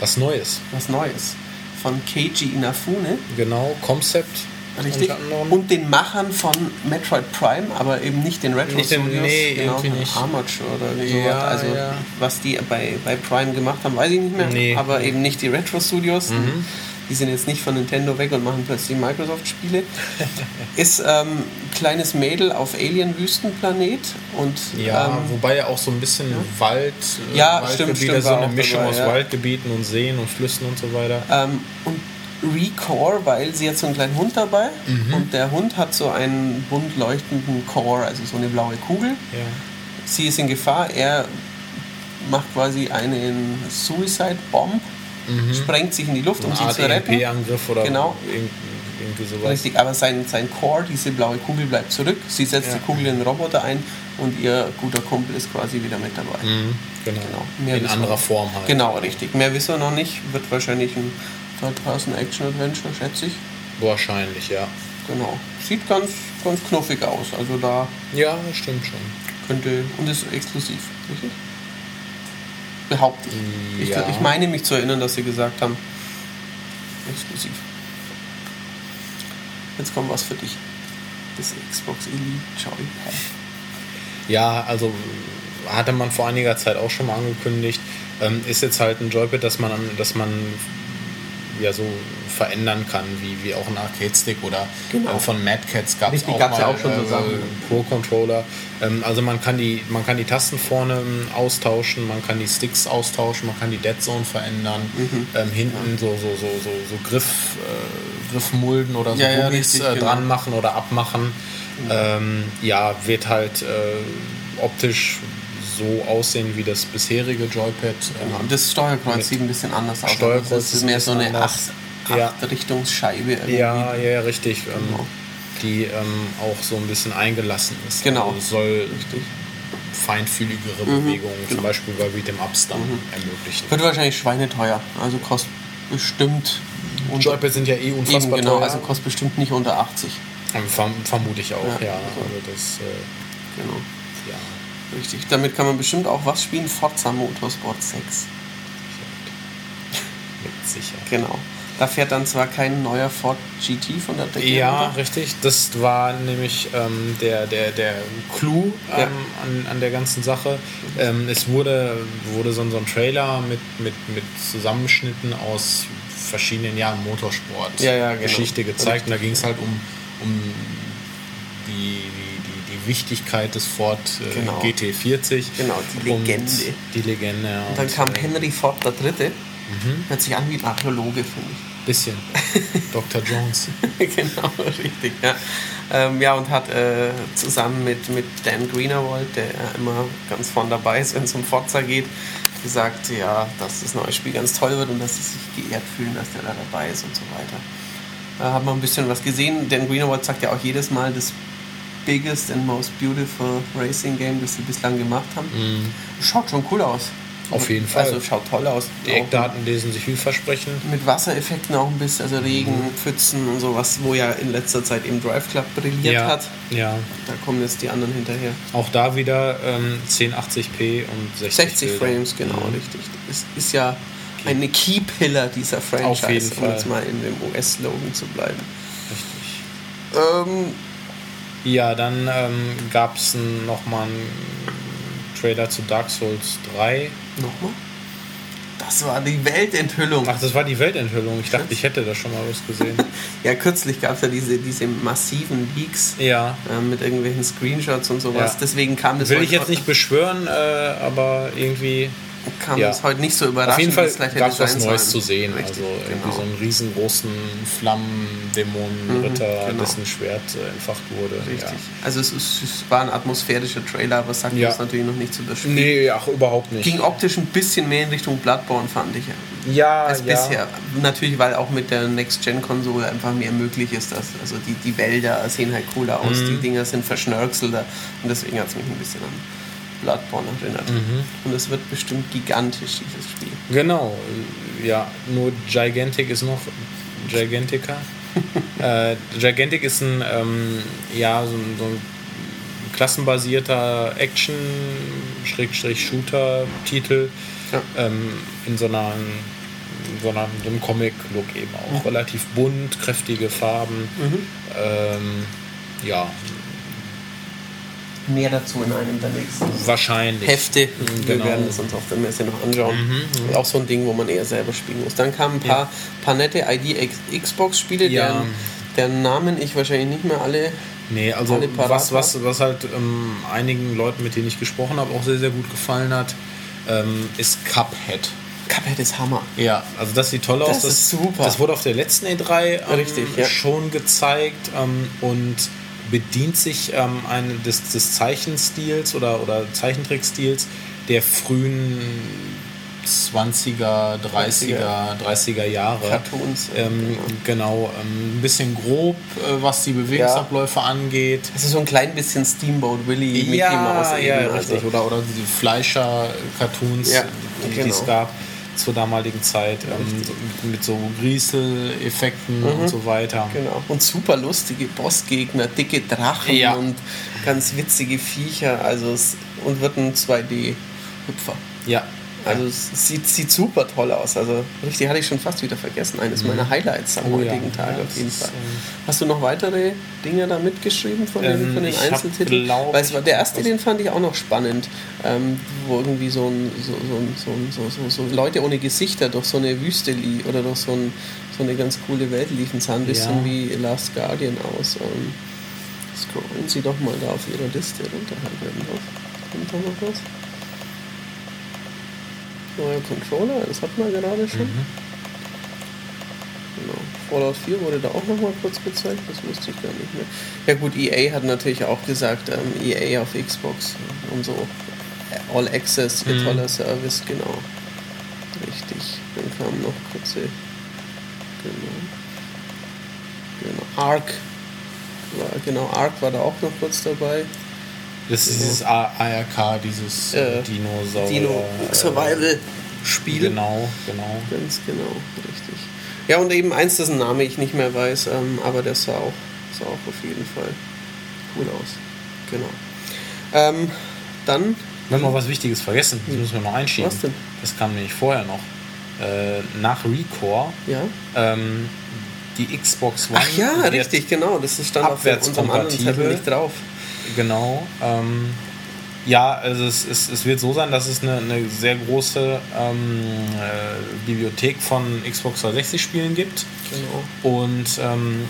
was Neues. was Neues. Von Keiji Inafune. Genau, Concept. Richtig. Und den Machern von Metroid Prime, aber eben nicht den Retro Nicht den- Studios. nee, genau, irgendwie nicht. Armature oder Ja, sowas. Also ja. was die bei, bei Prime gemacht haben, weiß ich nicht mehr. Nee. Aber eben nicht die Retro Studios. Mhm. Die sind jetzt nicht von Nintendo weg und machen plötzlich Microsoft-Spiele. Ist ähm, kleines Mädel auf Alien-Wüstenplanet und Ja, ähm, wobei ja auch so ein bisschen Wald, äh, Ja, Waldgebiete, stimmt, stimmt, so eine Mischung dabei, aus ja. Waldgebieten und Seen und Flüssen und so weiter. Ähm, und Recore, weil sie hat so einen kleinen Hund dabei Mhm. und der Hund hat so einen bunt leuchtenden Core, also so eine blaue Kugel. Ja. Sie ist in Gefahr, er macht quasi einen Suicide Bomb, sprengt sich in die Luft, um Mhm. Sie zu retten. EMP-Angriff oder Genau. irgend- irgendwie sowas. Richtig, aber sein, sein Core, diese blaue Kugel bleibt zurück. Sie setzt Ja. die Kugel in den Roboter ein und ihr guter Kumpel ist quasi wieder mit dabei. Mhm, genau. Genau. Mehr In anderer Form halt. Genau, richtig. Mehr wissen wir noch nicht. Wird wahrscheinlich ein Third-Person-Action-Adventure, schätze ich. Wahrscheinlich, ja. Genau. Sieht ganz, ganz knuffig aus. Also da Ja, stimmt schon. könnte. Und ist exklusiv, richtig? Behaupte ich. Ja. Ich, ich meine mich zu erinnern, dass sie gesagt haben, exklusiv. Jetzt kommt was für dich. Das Xbox Elite Joypad. Ja, also hatte man vor einiger Zeit auch schon mal angekündigt. Ähm, ist jetzt halt ein Joypad, das man, dass man ja so verändern kann, wie, wie auch ein Arcade-Stick oder Genau. äh, von Mad Cats gab es auch, gab's ja auch schon so äh, Sachen. Pro-Controller. Ähm, also man kann, die, man kann die Tasten vorne ähm, austauschen, man kann die Sticks austauschen, man kann die Dead Zone verändern, Mhm. ähm, hinten so, so, so, so, so Griff, äh, Griffmulden oder so Ja, ja, Gummis richtig, äh, genau. dran machen oder abmachen. Ähm, ja, wird halt äh, optisch so aussehen wie das bisherige Joypad. Ähm, Das Steuerkreuz sieht ein bisschen anders aus. Steuerkreuz das ist mehr so eine. 8, Ja. Richtungsscheibe. irgendwie. ja, ja, ja, richtig. Ähm, Genau. Die ähm, auch so ein bisschen eingelassen ist. Genau. Also es soll Richtig. feinfühligere Mhm, Bewegungen, zum genau. Beispiel bei Beat'em Ups dann ermöglichen. Wird wahrscheinlich schweineteuer. Also kostet bestimmt. Joypads sind ja eh Eben, unfassbar genau, teuer. also kostet bestimmt nicht unter 80. Ähm, verm vermute ich auch, Ja, ja. Also das, äh, Genau. Richtig. Damit kann man bestimmt auch was spielen. Forza Motorsport 6. Mit Sicherheit. Genau. Da fährt dann zwar kein neuer Ford GT von der Decke Ja, runter. richtig. Das war nämlich ähm, der, der, der Clou ähm, Ja. an, an der ganzen Sache. Ähm, es wurde, wurde so, ein- so ein Trailer mit, mit, mit Zusammenschnitten aus verschiedenen Jahren Motorsport Ja, ja, genau. Gezeigt. Und da ging es halt um, um die Wichtigkeit des Ford äh, Genau. GT40. Genau, die Legende. Die Legende. ja. Und dann Und, kam äh, Henry Ford der Dritte. Hört sich an wie ein Archäologe, finde ich. Bisschen. Dr. Jones. genau, richtig. Ja, ähm, ja und hat äh, zusammen mit, mit Dan Greenerwald, der ja immer ganz vorn dabei ist, wenn es um Forza geht, gesagt, ja, dass das neue Spiel ganz toll wird und dass sie sich geehrt fühlen, dass der da dabei ist und so weiter. Da hat man ein bisschen was gesehen. Dan Greenerwald sagt ja auch jedes Mal, das biggest and most beautiful racing game, das sie bislang gemacht haben. Schaut schon cool aus. Mhm. Auf jeden Fall. Also schaut toll aus. Die Eckdaten lesen sich vielversprechend. mit Wassereffekten auch ein bisschen, also Regen, Pfützen und sowas, wo ja in letzter Zeit eben Drive Club brilliert ja, hat. ja. Da kommen jetzt die anderen hinterher. Auch da wieder ähm, 1080p und 60, 60 Bilder. Frames, genau, Mhm. richtig. Ist, ist ja eine Key-Pillar dieser Franchise, Auf jeden um jetzt mal in dem US-Slogan zu bleiben. Richtig. Ähm, Ja, dann ähm, gab es nochmal einen Trailer zu Dark Souls 3. nochmal? Das war die Weltenthüllung. Ach, das war die Weltenthüllung. Ich dachte, ich hätte da schon mal was gesehen. Ja, kürzlich gab es ja diese, diese massiven Leaks ja. äh, mit irgendwelchen Screenshots und sowas. Ja. Deswegen kam das Will ich jetzt nicht beschwören, äh, aber irgendwie. Kam ja. das heute nicht so überraschend. Auf jeden Fall es gab es was Neues zu sehen. Richtig, also irgendwie genau. so einen riesengroßen Flammendämonen-Ritter, genau. dessen Schwert äh, entfacht wurde. Richtig. Ja. Also es, ist, es war ein atmosphärischer Trailer, aber sagt Ja. uns natürlich noch nicht zu das Spiel. Nee, ach, überhaupt nicht. Ging optisch ein bisschen mehr in Richtung Bloodborne, fand ich. ja, Als ja. bisher. Natürlich, weil auch mit der Next-Gen-Konsole einfach mehr möglich ist. Das. Also die, die Wälder sehen halt cooler aus, Mhm. die Dinger sind verschnörkelter und deswegen hat es mich ein bisschen an Bloodborne erinnert. Mhm. Und es wird bestimmt gigantisch, dieses Spiel. Genau, ja, nur Gigantic ist noch Gigantica. äh, Gigantic ist ein, ähm, ja, so ein, so ein klassenbasierter Action-Shooter-Titel Ja. ähm, in so einer in so einer, so einem Comic-Look eben auch. Relativ bunt, kräftige Farben. Ähm, ja, Mehr dazu in einem der nächsten wahrscheinlich. Hefte. Wir Genau. werden es uns auf der Messe noch anschauen. Auch so ein Ding, wo man eher selber spielen muss. Dann kamen ein paar, paar nette ID-Xbox-Spiele, Ja. deren, deren Namen ich wahrscheinlich nicht mehr alle. Nee, also was, was, was halt ähm, einigen Leuten, mit denen ich gesprochen habe, auch sehr, sehr gut gefallen hat, ähm, ist Cuphead. Cuphead ist Hammer. Ja, also das sieht toll aus. Das ist super. Das wurde auf der letzten E3 ähm, Richtig, ja. schon gezeigt ähm, und bedient sich ähm, ein, des, des Zeichenstils oder, oder Zeichentrickstils der frühen 20er, 30er, 30er Jahre. Cartoons, Ähm, genau, ähm, ein bisschen grob, äh, was die Bewegungsabläufe angeht. Das ist so ein klein bisschen Steamboat Willy Mickey Ja, Mouse ja, eben, richtig. also. Oder, oder diese Fleischer-Cartoons, Ja, die, genau. die es gab zur damaligen Zeit, ähm, so, mit so Griesel-Effekten und so weiter. Genau. Und super lustige Bossgegner, dicke Drachen Ja. und ganz witzige Viecher. Also es, und wird ein 2D-Hüpfer. Ja. Also es sieht, sieht super toll aus. Also richtig hatte ich schon fast wieder vergessen. Eines meiner Highlights am Oh ja. heutigen Tag Ja, auf jeden ist, Fall. ähm, Hast du noch weitere Dinge da mitgeschrieben von den, Ähm, von den ich hab, Einzeltiteln? glaub Weil war, der erste, den fand ich auch noch spannend, ähm, wo irgendwie so, ein, so, so, so, so, Leute ohne Gesichter durch so eine Wüste lie oder durch so, ein, so eine ganz coole Welt liefen. sah ein bisschen Ja. wie Last Guardian aus. Ähm, scrollen Sie doch mal da auf Ihrer Liste runter. Kommt da noch was? Neuer Controller, das hatten wir gerade schon. Mhm. Genau. Fallout 4 wurde da auch nochmal kurz gezeigt, das wusste ich gar nicht mehr. Ja gut, EA hat natürlich auch gesagt, ähm, EA auf Xbox und so. All Access, ihr Mhm. toller Service, genau. Richtig. Dann kamen noch kurze. Genau. Genau. Ark. War, genau, Ark war da auch noch kurz dabei. Das ist dieses ARK, dieses äh, Dinosaurier. Dino Survival Spiel. Genau, genau. Ganz genau, richtig. Ja, und eben eins, dessen Name ich nicht mehr weiß, ähm, aber der sah auch, sah auch auf jeden Fall cool aus. Genau. Ähm, dann, Wir haben noch was Wichtiges vergessen. Das müssen wir noch einschieben. Was denn? Das kam nämlich vorher noch. äh, nach Recore Ja. ähm, die Xbox One. Ach ja, richtig, genau. Das ist stand auf unserem anderen Zettel nicht drauf. Genau. Ähm, ja, also es, es, es wird so sein, dass es eine, eine sehr große ähm, äh, Bibliothek von Xbox 360 Spielen gibt. Genau. Und ähm,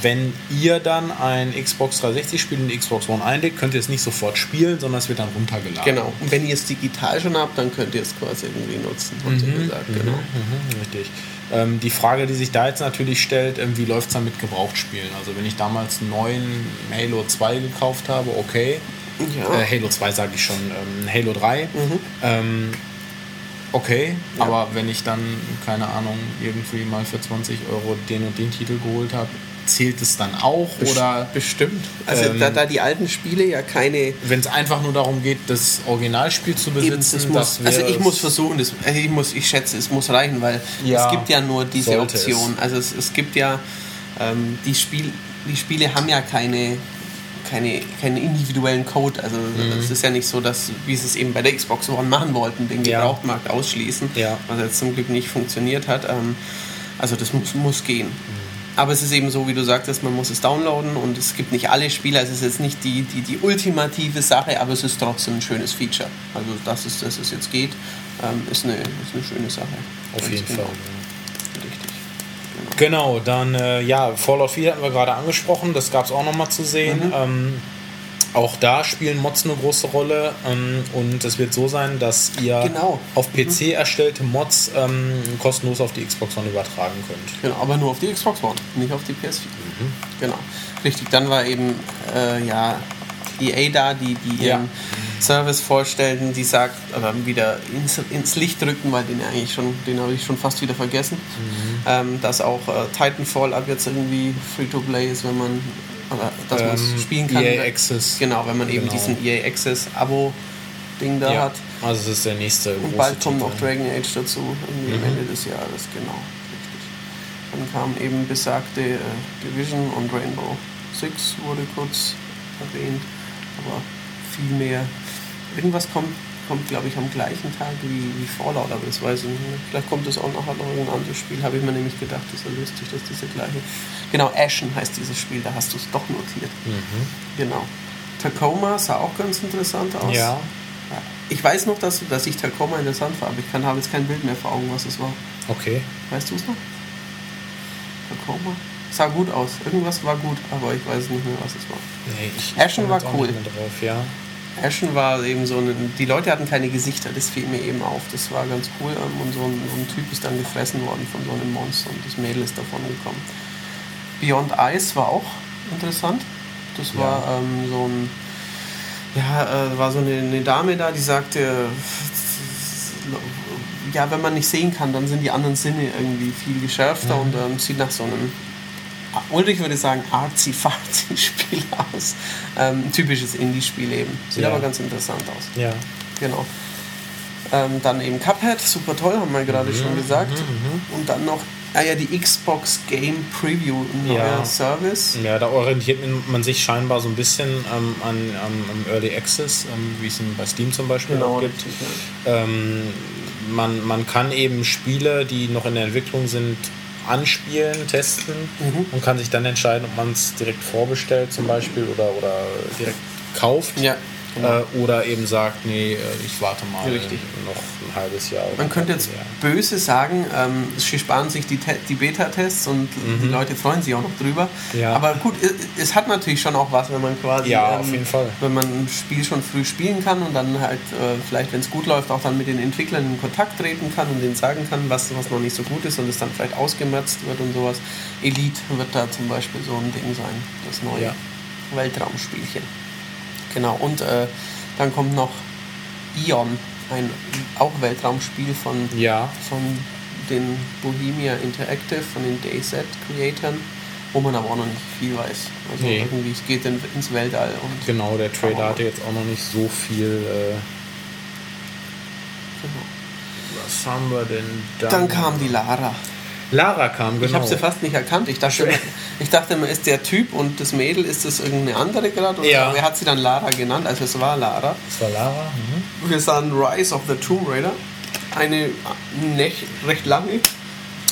wenn ihr dann ein Xbox 360 Spiel in die Xbox One einlegt, könnt ihr es nicht sofort spielen, sondern es wird dann runtergeladen. Genau. Und wenn ihr es digital schon habt, dann könnt ihr es quasi irgendwie nutzen. So gesagt, genau. Mhm, richtig. Ähm, die Frage, die sich da jetzt natürlich stellt, ähm, wie läuft es dann mit Gebrauchtspielen? Also wenn ich damals einen neuen Halo 2 gekauft habe, okay. Ja. Äh, Halo 2 sage ich schon, ähm, Halo 3. Mhm. Ähm, okay, Ja. aber wenn ich dann, keine Ahnung, irgendwie mal für 20 Euro den und den Titel geholt habe, zählt es dann auch? Oder Bestimmt. Also Ähm, da, da die alten Spiele ja keine wenn es einfach nur darum geht, das Originalspiel zu Eben, besitzen, das muss, das also ich muss es- versuchen, das, also ich, muss, ich schätze, es muss reichen, weil Ja, es gibt ja nur diese Option. Also es, es gibt ja, ähm, die, Spiel, die Spiele haben ja keine, keine, keinen individuellen Code. Also Mhm. es ist ja nicht so, dass, wie sie es eben bei der Xbox One machen wollten, den Ja. Gebrauchtmarkt ausschließen, Ja. was jetzt zum Glück nicht funktioniert hat. Ähm, also das muss, muss gehen. Mhm. Aber es ist eben so, wie du sagtest, man muss es downloaden und es gibt nicht alle Spiele. Also es ist jetzt nicht die, die, die ultimative Sache, aber es ist trotzdem ein schönes Feature. Also dass es, dass es jetzt geht, ähm, ist, eine, ist eine schöne Sache. Auf jeden genau. Fall. Richtig. Genau, dann äh, ja, Fallout 4 hatten wir gerade angesprochen, das gab es auch nochmal zu sehen. Mhm. Ähm, auch da spielen Mods eine große Rolle ähm, und es wird so sein, dass ihr Genau. auf PC erstellte Mods ähm, kostenlos auf die Xbox One übertragen könnt. Genau, aber nur auf die Xbox One, nicht auf die PS4. Mhm. Genau. Richtig, dann war eben äh, ja, EA da, die, die Ja. ihren Service vorstellten, die sagt, oder wieder ins, ins Licht drücken, weil den eigentlich schon, den habe ich schon fast wieder vergessen, Mhm. ähm, dass auch äh, Titanfall ab jetzt irgendwie Free-to-Play ist, wenn man oder dass man es Ähm, spielen kann. EA Access. Genau, wenn man eben Genau. diesen EA Access Abo-Ding da Ja, hat. also es ist der nächste Und bald kommt noch Dragon Age dazu, irgendwie am Mhm. Ende des Jahres, genau. Richtig. Dann kam eben besagte äh, Division und Rainbow Six wurde kurz erwähnt, aber viel mehr. Irgendwas kommt, kommt glaube ich, am gleichen Tag wie, wie Fallout, aber das weiß ich nicht mehr. Vielleicht kommt es auch nachher noch irgendein anderes Spiel, habe ich mir nämlich gedacht, das ist ja lustig, dass diese gleiche. Genau, Ashen heißt dieses Spiel, da hast du es doch notiert. Mhm. Genau. Tacoma sah auch ganz interessant aus. Ja, Ich weiß noch, dass, dass ich Tacoma interessant war, aber ich kann, habe jetzt kein Bild mehr vor Augen, was es war. okay. Weißt du es noch? Tacoma? Sah gut aus. Irgendwas war gut, aber ich weiß nicht mehr, was es war. Nee, ich Ashen war cool. Drauf, ja. Ashen war eben so ein, die Leute hatten keine Gesichter, das fiel mir eben auf. Das war ganz cool ähm, und so ein, so ein Typ ist dann gefressen worden von so einem Monster und das Mädel ist davon gekommen. Beyond Ice war auch interessant. Das war ähm, so ein, ja, äh, war so eine, eine Dame da, die sagte, ja, wenn man nicht sehen kann, dann sind die anderen Sinne irgendwie viel geschärfter und ähm, sieht nach so einem Ulrich würde sagen, arzi-farzi-Spiel aus. Ähm, typisches Indie-Spiel eben. Sieht Ja. aber ganz interessant aus. Ja. Genau. Ähm, dann eben Cuphead, super toll, haben wir gerade schon gesagt. Und dann noch, ah ja, die Xbox Game Preview, neuer Ja. Service. Ja, da orientiert man sich scheinbar so ein bisschen ähm, an, am Early Access, ähm, wie es ihn bei Steam zum Beispiel auch gibt. richtig, ja. Ähm, man, man kann eben Spiele, die noch in der Entwicklung sind, anspielen, testen Mhm. und kann sich dann entscheiden, ob man es direkt vorbestellt zum Beispiel oder, oder direkt kauft. Ja, genau. Äh, oder eben sagt, nee, äh, ich warte mal Richtig. noch ein halbes Jahr. Man könnte jetzt Jahr. böse sagen, ähm, sie sparen sich die, die Beta-Tests und die Leute freuen sich auch noch drüber. Mhm. Ja. Aber gut, es, es hat natürlich schon auch was, wenn man quasi, ähm, Ja, auf jeden Fall. wenn man ein Spiel schon früh spielen kann und dann halt äh, vielleicht, wenn es gut läuft, auch dann mit den Entwicklern in Kontakt treten kann und denen sagen kann, was, was noch nicht so gut ist und es dann vielleicht ausgemerzt wird und sowas. Elite wird da zum Beispiel so ein Ding sein, das neue Ja. Weltraumspielchen. Genau, und äh, dann kommt noch Ion, ein auch Weltraumspiel von, Ja, von den Bohemia Interactive, von den DayZ-Creatoren, wo man aber auch noch nicht viel weiß. Also Nee. irgendwie, es geht in, ins Weltall und genau, der Trailer hatte jetzt auch noch nicht so viel. Äh, genau. was haben wir denn da? Dann kam die Lara. Lara kam, genau. Ich habe sie fast nicht erkannt. Ich dachte, immer, ich dachte immer, ist der Typ und das Mädel, ist das irgendeine andere gerade? Ja. wer hat sie dann Lara genannt? Also es war Lara. Das war Lara. Mhm. Wir sahen Rise of the Tomb Raider. eine nech- recht lange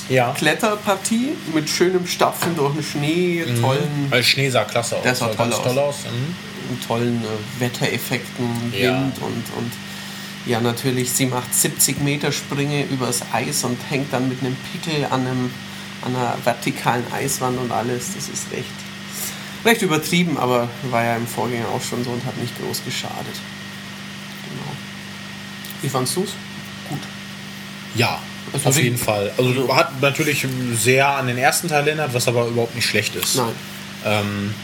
Ja. Kletterpartie mit schönem Stapfen durch den Schnee, tollen, Weil Schnee sah klasse aus. Der sah toll ganz aus. toll aus. Mhm. tollen äh, Wettereffekten, Ja. Wind und, und ja, natürlich, sie macht 70 Meter Sprünge übers Eis und hängt dann mit einem Pickel an, einem, an einer vertikalen Eiswand und alles. Das ist recht, recht übertrieben, aber war ja im Vorgänger auch schon so und hat nicht groß geschadet. Genau. Wie fandst du's? Gut. Ja, Also auf jeden Fall. Also hat natürlich sehr an den ersten Teil erinnert, was aber überhaupt nicht schlecht ist. Nein. Ähm,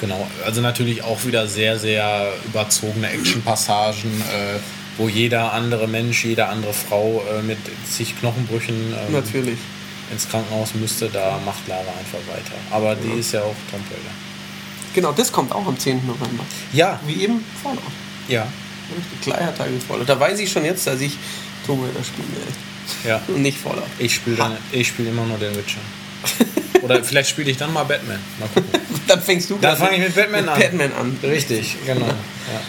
genau, also natürlich auch wieder sehr, sehr überzogene Actionpassagen, äh, wo jeder andere Mensch, jede andere Frau äh, mit zig Knochenbrüchen ähm, Natürlich. ins Krankenhaus müsste, da macht Lara einfach weiter. Aber die ist ja auch Tomb Raider. Genau, das kommt auch am 10. November. Ja, Wie eben Fallout. ja, gleicher Tag wie Fallout. Da weiß ich schon jetzt, dass ich Tomb Raider spielen werde. ja. Und nicht Fallout. Ich spiele dann, ich spiele immer nur den Witcher. Oder vielleicht spiele ich dann mal Batman. Mal gucken. Dann fängst du Dann fange ich mit Batman an. Batman an. Richtig, genau. Ja.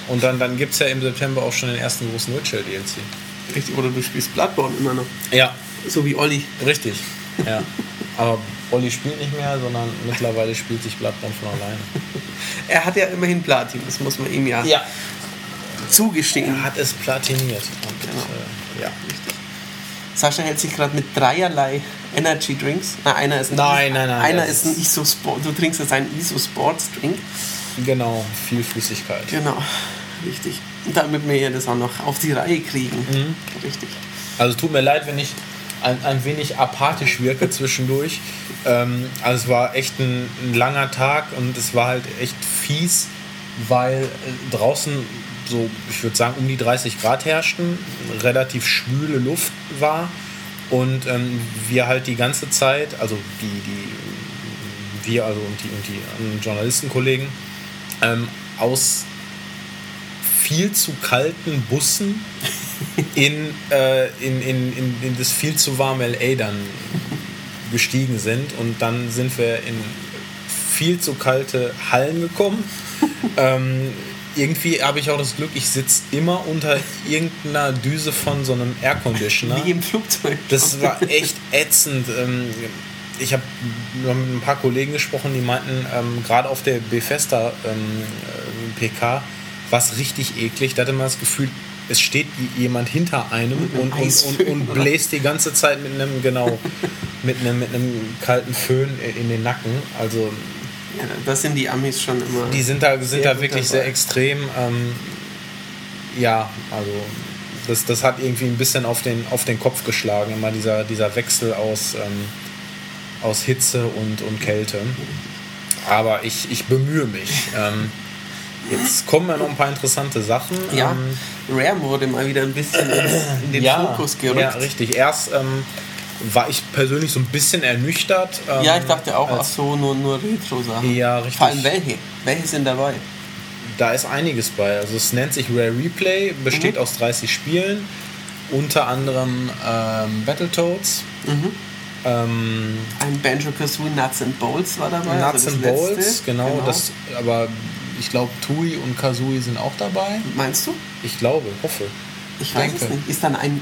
Und dann, dann gibt es ja im September auch schon den ersten großen Witcher-DLC. Richtig, oder du spielst Bloodborne immer noch. Ja, So wie Olli. richtig. Ja. Aber Olli spielt nicht mehr, sondern mittlerweile spielt sich Bloodborne von alleine. Er hat ja immerhin Platin, das muss man ihm ja, zugestehen. Er hat es platiniert. Und, Genau. äh, ja. Sascha hält sich gerade mit dreierlei Energy Drinks. Na, einer ist ein, Nein, nein, nein, Einer ist ein ISO Sport. Du trinkst jetzt einen ISO Sports Drink. Genau, viel Flüssigkeit. Genau, richtig. Damit wir das auch noch auf die Reihe kriegen. Mhm. Richtig. Also tut mir leid, wenn ich ein, ein wenig apathisch wirke zwischendurch. Ähm, also es war echt ein, ein langer Tag und es war halt echt fies, weil äh, draußen so, ich würde sagen, um die 30 Grad herrschten, relativ schwüle Luft war und ähm, wir halt die ganze Zeit, also die, die wir also und die, und die anderen Journalistenkollegen, ähm, aus viel zu kalten Bussen in, äh, in, in, in, in das viel zu warme LA dann gestiegen sind und dann sind wir in viel zu kalte Hallen gekommen. ähm, irgendwie habe ich auch das Glück, ich sitze immer unter irgendeiner Düse von so einem Air Conditioner. Wie im Flugzeug. Das war echt ätzend. Ähm, Ich habe mit ein paar Kollegen gesprochen, die meinten, ähm, gerade auf der Bethesda ähm, äh, PK war es richtig eklig. Da hatte man das Gefühl, es steht jemand hinter einem und, und, und, Eisföhn, und oder? bläst die ganze Zeit mit einem, genau, mit einem, mit einem kalten Föhn in den Nacken. Also Ja, das sind die Amis schon immer. die sind da, sind da wirklich dabei. sehr extrem. Ähm, ja, also das, das hat irgendwie ein bisschen auf den, auf den Kopf geschlagen, immer dieser, dieser Wechsel aus, ähm, aus Hitze und, und Kälte. Aber ich, ich bemühe mich. Ähm, jetzt kommen ja noch ein paar interessante Sachen. ja, Ähm, Rare wurde mal wieder ein bisschen in den ja, Fokus gerückt. ja, richtig. Erst ähm, war ich persönlich so ein bisschen ernüchtert. Ähm, Ja, ich dachte auch, ach so, nur, nur Retro-Sachen. Ja, richtig. Vor allem welche? Welche sind dabei? Da ist einiges bei. Also es nennt sich Rare Replay, besteht Mhm. aus 30 Spielen, unter anderem ähm, Battletoads, Mhm. ähm, Ein Banjo Kazooie Nuts and Bolts war dabei. Nuts also and Bolts, letzte. genau, Das, aber ich glaube Tui und Kazooie sind auch dabei. Meinst du? Ich glaube, hoffe. Ich weiß es Denke. nicht. Ist dann ein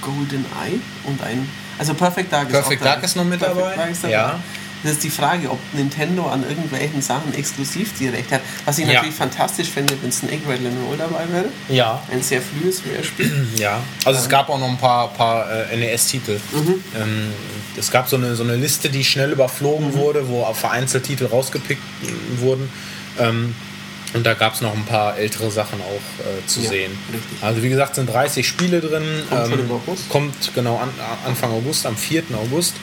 Golden Eye und ein. Also Perfect Dark ist Perfect auch Dark ist noch mit Perfect dabei, Dark ist dabei. ja. Das ist die Frage, ob Nintendo an irgendwelchen Sachen exklusiv die Rechte hat. Was ich Ja. natürlich fantastisch finde, wenn Snake Rattle and Roll dabei wäre. Ja. Ein sehr frühes Rare-Spiel. Ja, also es gab auch noch ein paar, paar äh, NES-Titel. Mhm. Ähm, es gab so eine, so eine Liste, die schnell überflogen Mhm. wurde, wo vereinzelt Titel rausgepickt wurden. Ähm, und da gab es noch ein paar ältere Sachen auch äh, zu Ja, sehen. richtig. Also wie gesagt, sind 30 Spiele drin. Kommt Ähm, August. Kommt genau an, Anfang August, am 4. August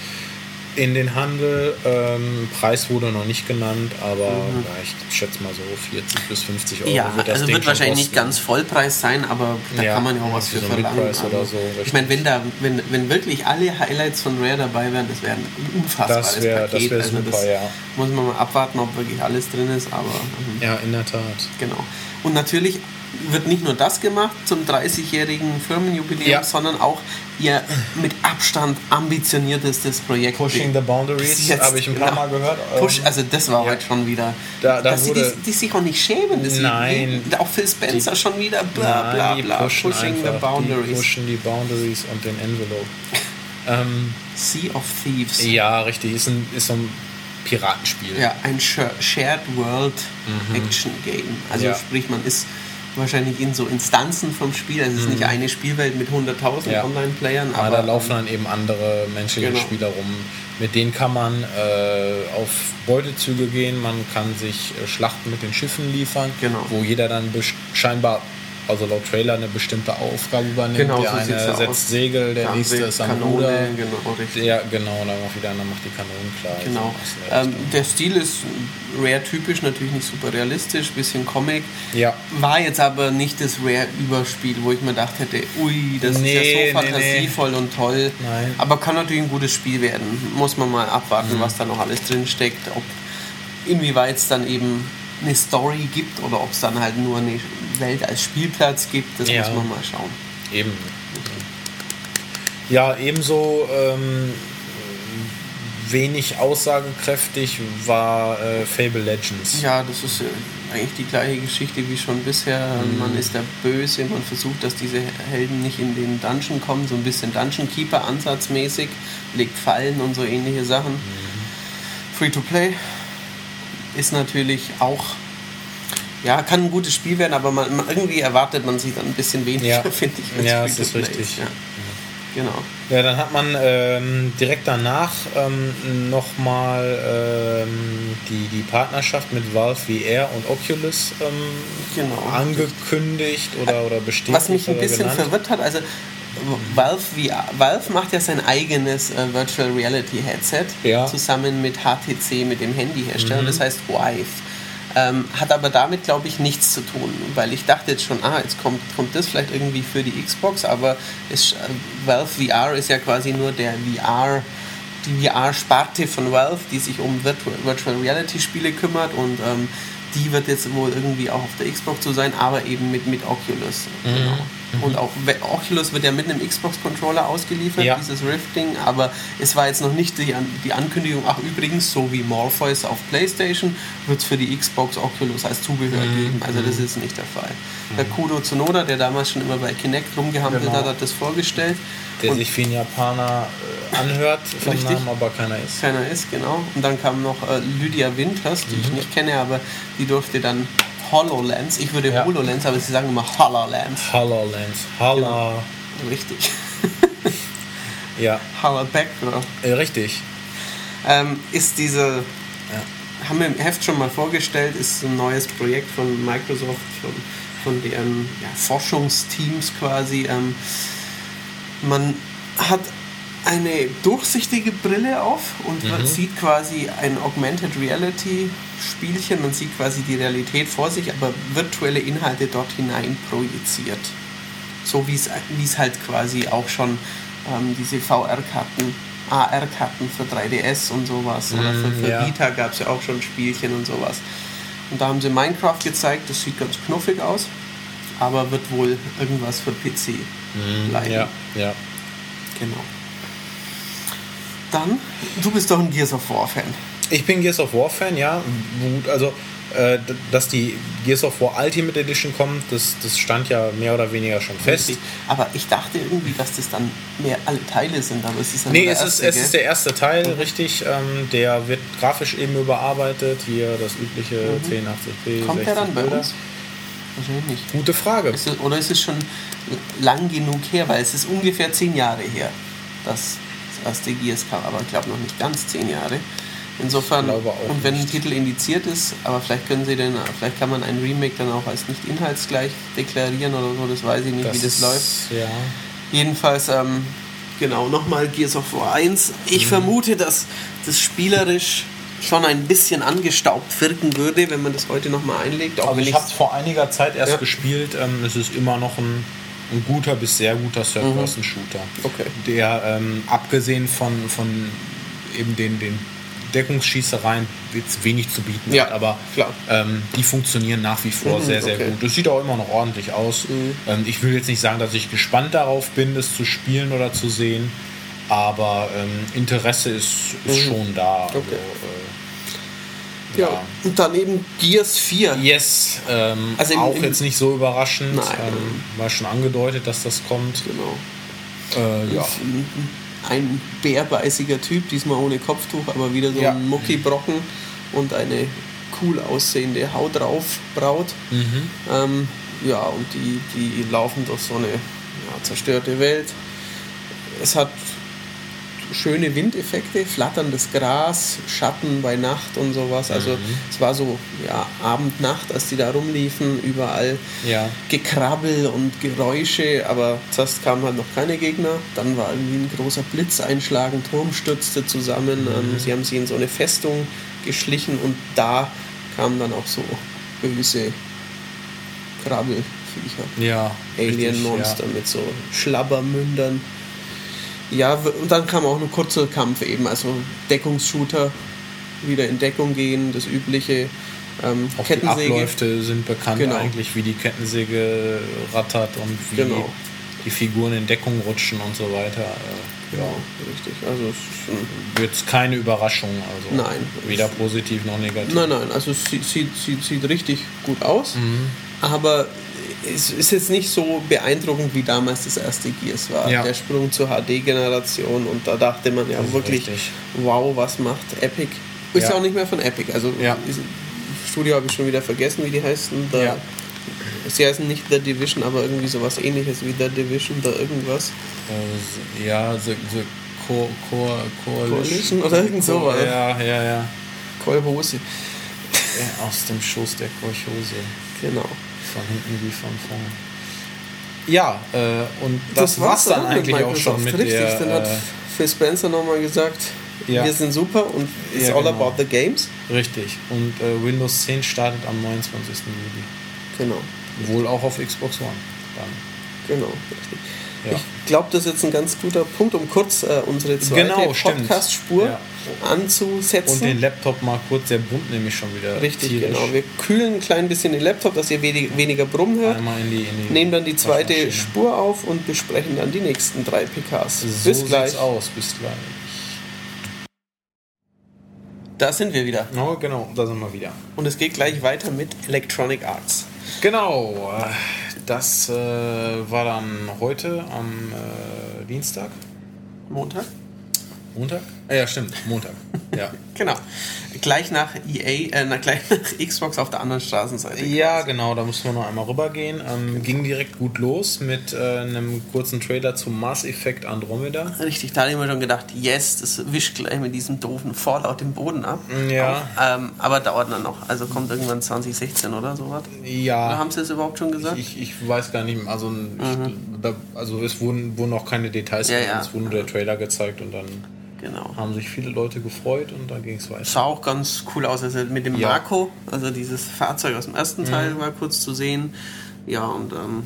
in den Handel. Ähm, Preis wurde noch nicht genannt, aber ja, ich schätze mal so 40 bis 50 Euro. Mhm. Ja, das also Ding wird wahrscheinlich nicht kosten. ganz Vollpreis sein, aber da Ja, kann man ja auch was für so verlangen. Oder so, ich meine, wenn da, wenn, wenn wirklich alle Highlights von Rare dabei wären, das wäre ein unfassbares Das wär- das Paket. wär also super, das ja. Muss man mal abwarten, ob wirklich alles drin ist, aber ähm, Ja, in der Tat. genau. Und natürlich wird nicht nur das gemacht zum 30-jährigen Firmenjubiläum, Ja. sondern auch ihr mit Abstand ambitioniertestes Projekt. Pushing the Boundaries habe ich ein paar genau. Mal gehört. Push, Ähm, also das war ja. heute schon wieder. Da- da dass sie die, die sich auch nicht schämen. Dass Nein. Sie, auch Phil Spencer Die- schon wieder bla bla bla. pushen Pushing the einfach, boundaries. Die pushen die Boundaries und den Envelope. ähm, Sea of Thieves. ja, richtig. Ist, ein, ist so ein Piratenspiel. Ja, ein Sh- Shared World Action Game. Also Mhm. Ja. sprich, man ist wahrscheinlich in so Instanzen vom Spiel. Also es ist nicht eine Spielwelt mit 100.000 Mhm. Ja. Online-Playern, Aber aber da laufen dann eben andere menschliche Genau. Spieler rum. Mit denen kann man äh, auf Beutezüge gehen, man kann sich äh, Schlachten mit den Schiffen liefern, Genau. wo jeder dann scheinbar, also laut Trailer, eine bestimmte Aufgabe übernimmt. Genau, der so eine aus. setzt Segel, der nächste ist am Kanone, Ruder. genau, richtig. Ja, genau, dann macht wieder einer macht die Kanonen klar. Genau. Also, das ist Ähm, der Stil ist Rare-typisch, natürlich nicht super realistisch, bisschen Comic. ja. War jetzt aber nicht das Rare-Überspiel, wo ich mir gedacht hätte, ui, das Nee, ist ja so nee, nee. fantasievoll und toll. Nein. Aber kann natürlich ein gutes Spiel werden. Muss man mal abwarten, Mhm. was da noch alles drin steckt. Ob, inwieweit es dann eben eine Story gibt oder ob es dann halt nur eine Welt als Spielplatz gibt, das Ja. muss man mal schauen. Eben. Ja, ebenso ähm, wenig aussagekräftig war äh, Fable Legends. Ja, das ist äh, eigentlich die gleiche Geschichte wie schon bisher. Mhm. Man ist der Böse, man versucht, dass diese Helden nicht in den Dungeon kommen, so ein bisschen Dungeon Keeper ansatzmäßig, legt Fallen und so ähnliche Sachen. Mhm. Free to Play ist natürlich auch, ja, kann ein gutes Spiel werden, aber man, irgendwie erwartet man sich dann ein bisschen weniger, Ja. finde ich. Ja, das ist richtig. Ja. Genau. Ja, dann hat man ähm, direkt danach ähm, nochmal ähm, die, die Partnerschaft mit Valve VR und Oculus ähm, Genau. angekündigt oder, oder bestätigt. Was mich ein bisschen genannt. verwirrt hat, also Valve, VR, Valve macht ja sein eigenes äh, Virtual Reality Headset Ja. zusammen mit HTC, mit dem Handyhersteller, Mhm. das heißt Vive. Ähm, hat aber damit, glaube ich, nichts zu tun, weil ich dachte jetzt schon, ah, jetzt kommt, kommt das vielleicht irgendwie für die Xbox, aber es, äh, Valve VR ist ja quasi nur der VR, die VR-Sparte von Valve, die sich um Virtual, Virtual Reality Spiele kümmert und ähm, die wird jetzt wohl irgendwie auch auf der Xbox zu sein, aber eben mit, mit Oculus. Mhm. Genau. Und auch Oculus wird ja mit einem Xbox-Controller ausgeliefert, Ja. dieses Rift-Ding, aber es war jetzt noch nicht die, die Ankündigung, ach übrigens, so wie Morpheus auf PlayStation, wird es für die Xbox Oculus als Zubehör Mhm. geben. Also das ist nicht der Fall. Der Kudo Tsunoda, der damals schon immer bei Kinect rumgehampelt Genau. hat, hat das vorgestellt. Der Und sich wie ein Japaner äh, anhört vom Richtig. Namen, aber keiner ist. keiner ist, genau. Und dann kam noch äh, Lydia Winters, die Mhm. ich nicht kenne, aber die durfte dann HoloLens, ich würde Ja. HoloLens, aber sie sagen immer HoloLens. HoloLens. Holla. Richtig. Ja, Holoback, oder? äh, richtig. ähm, ist diese, haben wir im Heft schon mal vorgestellt, ist ein neues Projekt von Microsoft, von, von deren ja, Forschungsteams quasi. Ähm, man hat eine durchsichtige Brille auf und man sieht quasi ein Augmented Reality Spielchen, man sieht quasi die Realität vor sich, aber virtuelle Inhalte dort hinein projiziert. So wie es halt quasi auch schon ähm, diese VR-Karten, AR-Karten für 3DS und sowas oder für, für ja. Vita gab es ja auch schon Spielchen und sowas. Und da haben sie Minecraft gezeigt, das sieht ganz knuffig aus, aber wird wohl irgendwas für PC bleiben. Ja, ja. Genau. Dann, du bist doch ein Gears of War Fan. Ich bin Gears of War Fan, ja. Gut, also, äh, dass die Gears of War Ultimate Edition kommt, das, das stand ja mehr oder weniger schon fest. Aber ich dachte irgendwie, dass das dann mehr alle Teile sind, aber es ist ja Nee, es der ist, erste, es ist der erste Teil, richtig. Ähm, der wird grafisch eben überarbeitet. Hier das übliche 1080p. Mhm. Kommt der 60 dann bei Bilder. uns? Wahrscheinlich nicht. Gute Frage. Ist es, oder ist es schon lang genug her? Weil es ist ungefähr zehn Jahre her, dass das erste Gears kam, aber ich glaube noch nicht ganz zehn Jahre. Insofern, und wenn ein. Titel indiziert ist, aber vielleicht können sie den, vielleicht kann man ein Remake dann auch als nicht inhaltsgleich deklarieren oder so, das weiß ich nicht, wie das läuft. Ja. Jedenfalls, ähm, genau, nochmal Gears of War 1. Ich Mhm. vermute, dass das spielerisch schon ein bisschen angestaubt wirken würde, wenn man das heute nochmal einlegt. Auch Also ich habe es vor einiger Zeit erst Ja. gespielt. Ähm, es ist immer noch ein, ein guter bis sehr guter Third-Person-Shooter. Okay. Der, ähm, abgesehen von, von eben den, den Deckungsschießereien jetzt wenig zu bieten Ja, hat, aber ähm, die funktionieren nach wie vor Mhm, sehr, sehr okay. Mhm. gut. Das sieht auch immer noch ordentlich aus. Ähm, ich will jetzt nicht sagen, dass ich gespannt darauf bin, das zu spielen oder zu sehen, aber ähm, Interesse ist, ist schon da. Also, Mhm. Okay. äh, Ja. Und dann eben Gears 4. Yes, ähm, Also im- auch im- jetzt nicht so überraschend. Nein. Ähm, war schon angedeutet, dass das kommt. Genau. Äh, ja. Ein bärbeißiger Typ, diesmal ohne Kopftuch, aber wieder so Ja. ein Muckibrocken und eine cool aussehende Haut drauf Braut. Mhm. Ähm, ja, und die, die laufen durch so eine ja, zerstörte Welt. Es hat schöne Windeffekte, flatterndes Gras, Schatten bei Nacht und sowas. Also es war so ja, Abend, Nacht, als die da rumliefen, überall Ja. Gekrabbel und Geräusche, aber zuerst kamen halt noch keine Gegner. Dann war irgendwie ein großer Blitz einschlagen, Turm stürzte zusammen. Ähm, sie haben sich in so eine Festung geschlichen und da kamen dann auch so böse Krabbelviecher. Ja. Alien-Monster richtig, mit so Schlabbermündern. Ja, und dann kam auch ein kurzer Kampf eben, also Deckungsshooter, wieder in Deckung gehen, das übliche. Ähm, Auch die Kettensäge. Abläufe sind bekannt Genau. eigentlich, wie die Kettensäge rattert und wie Genau. die Figuren in Deckung rutschen und so weiter. Äh, Ja, ja. richtig. Also es Wird keine Überraschung. Also Nein. Weder positiv noch negativ. Nein, nein, also es sieht, sieht, sieht, sieht richtig gut aus, Mhm. aber es ist jetzt nicht so beeindruckend wie damals das erste Gears war. Ja. Der Sprung zur HD-Generation und da dachte man ja wirklich, richtig. wow, was macht Epic? Ist ja auch nicht mehr von Epic, also Ja. ist, Studio habe ich schon wieder vergessen, wie die heißen. Da, Ja. Sie heißen nicht The Division, aber irgendwie sowas ähnliches wie The Division, da irgendwas. Äh, ja, the, the Co Co Coalition oder irgend sowas. Ja, ja, ja. Kolhose. Aus dem Schoß der Kolchose. Genau. Von hinten wie von vorn. Ja, äh, und das, war's dann eigentlich auch schon mit Richtig, der. dann hat Äh, Phil Spencer nochmal gesagt, Ja. wir sind super und it's Ja, all genau. about the games. richtig. Und äh, Windows 10 startet am 29. Juli. Genau, Wohl auch auf Xbox One. Dann. genau, richtig. Ja. Ich glaube, das ist jetzt ein ganz guter Punkt, um kurz äh, unsere zweite Genau. Podcast-Spur Ja. anzusetzen. Und den Laptop mal kurz, der brummt nämlich schon wieder. Richtig, tierisch. genau. Wir kühlen ein klein bisschen den Laptop, dass ihr wenig, weniger Brummen hört. Einmal in die, in die Nehmen dann die zweite. Spur auf und besprechen dann die nächsten drei PKs. So Bis gleich. aus. Bis gleich. Da sind wir wieder. Oh, genau, da sind wir wieder. Und es geht gleich weiter mit Electronic Arts. Genau, das äh, war dann heute am äh, Dienstag, Montag? Montag? Ah, ja, stimmt, Montag. ja. Genau. Gleich nach EA, äh, gleich nach Xbox auf der anderen Straßenseite. ja, genau, da mussten wir noch einmal rübergehen. Ähm, ging direkt gut los mit äh, einem kurzen Trailer zum Mass Effect Andromeda. Richtig, da habe ich mir schon gedacht, yes, das wischt gleich mit diesem doofen Fallout den Boden ab. Ja. Auch, ähm, aber dauert dann noch. Also kommt irgendwann 2016 oder sowas. Oder Ja, haben sie es überhaupt schon gesagt? ich, ich weiß gar nicht mehr. Also, ich, da, also es wurden, wurden auch keine Details Ja, ja. es wurde nur der Trailer gezeigt und dann genau. haben sich viele Leute gefreut und dann ging es weiter. Sah auch ganz cool aus, also mit dem Ja. Marco, also dieses Fahrzeug aus dem ersten Teil war kurz zu sehen. Ja, und ähm,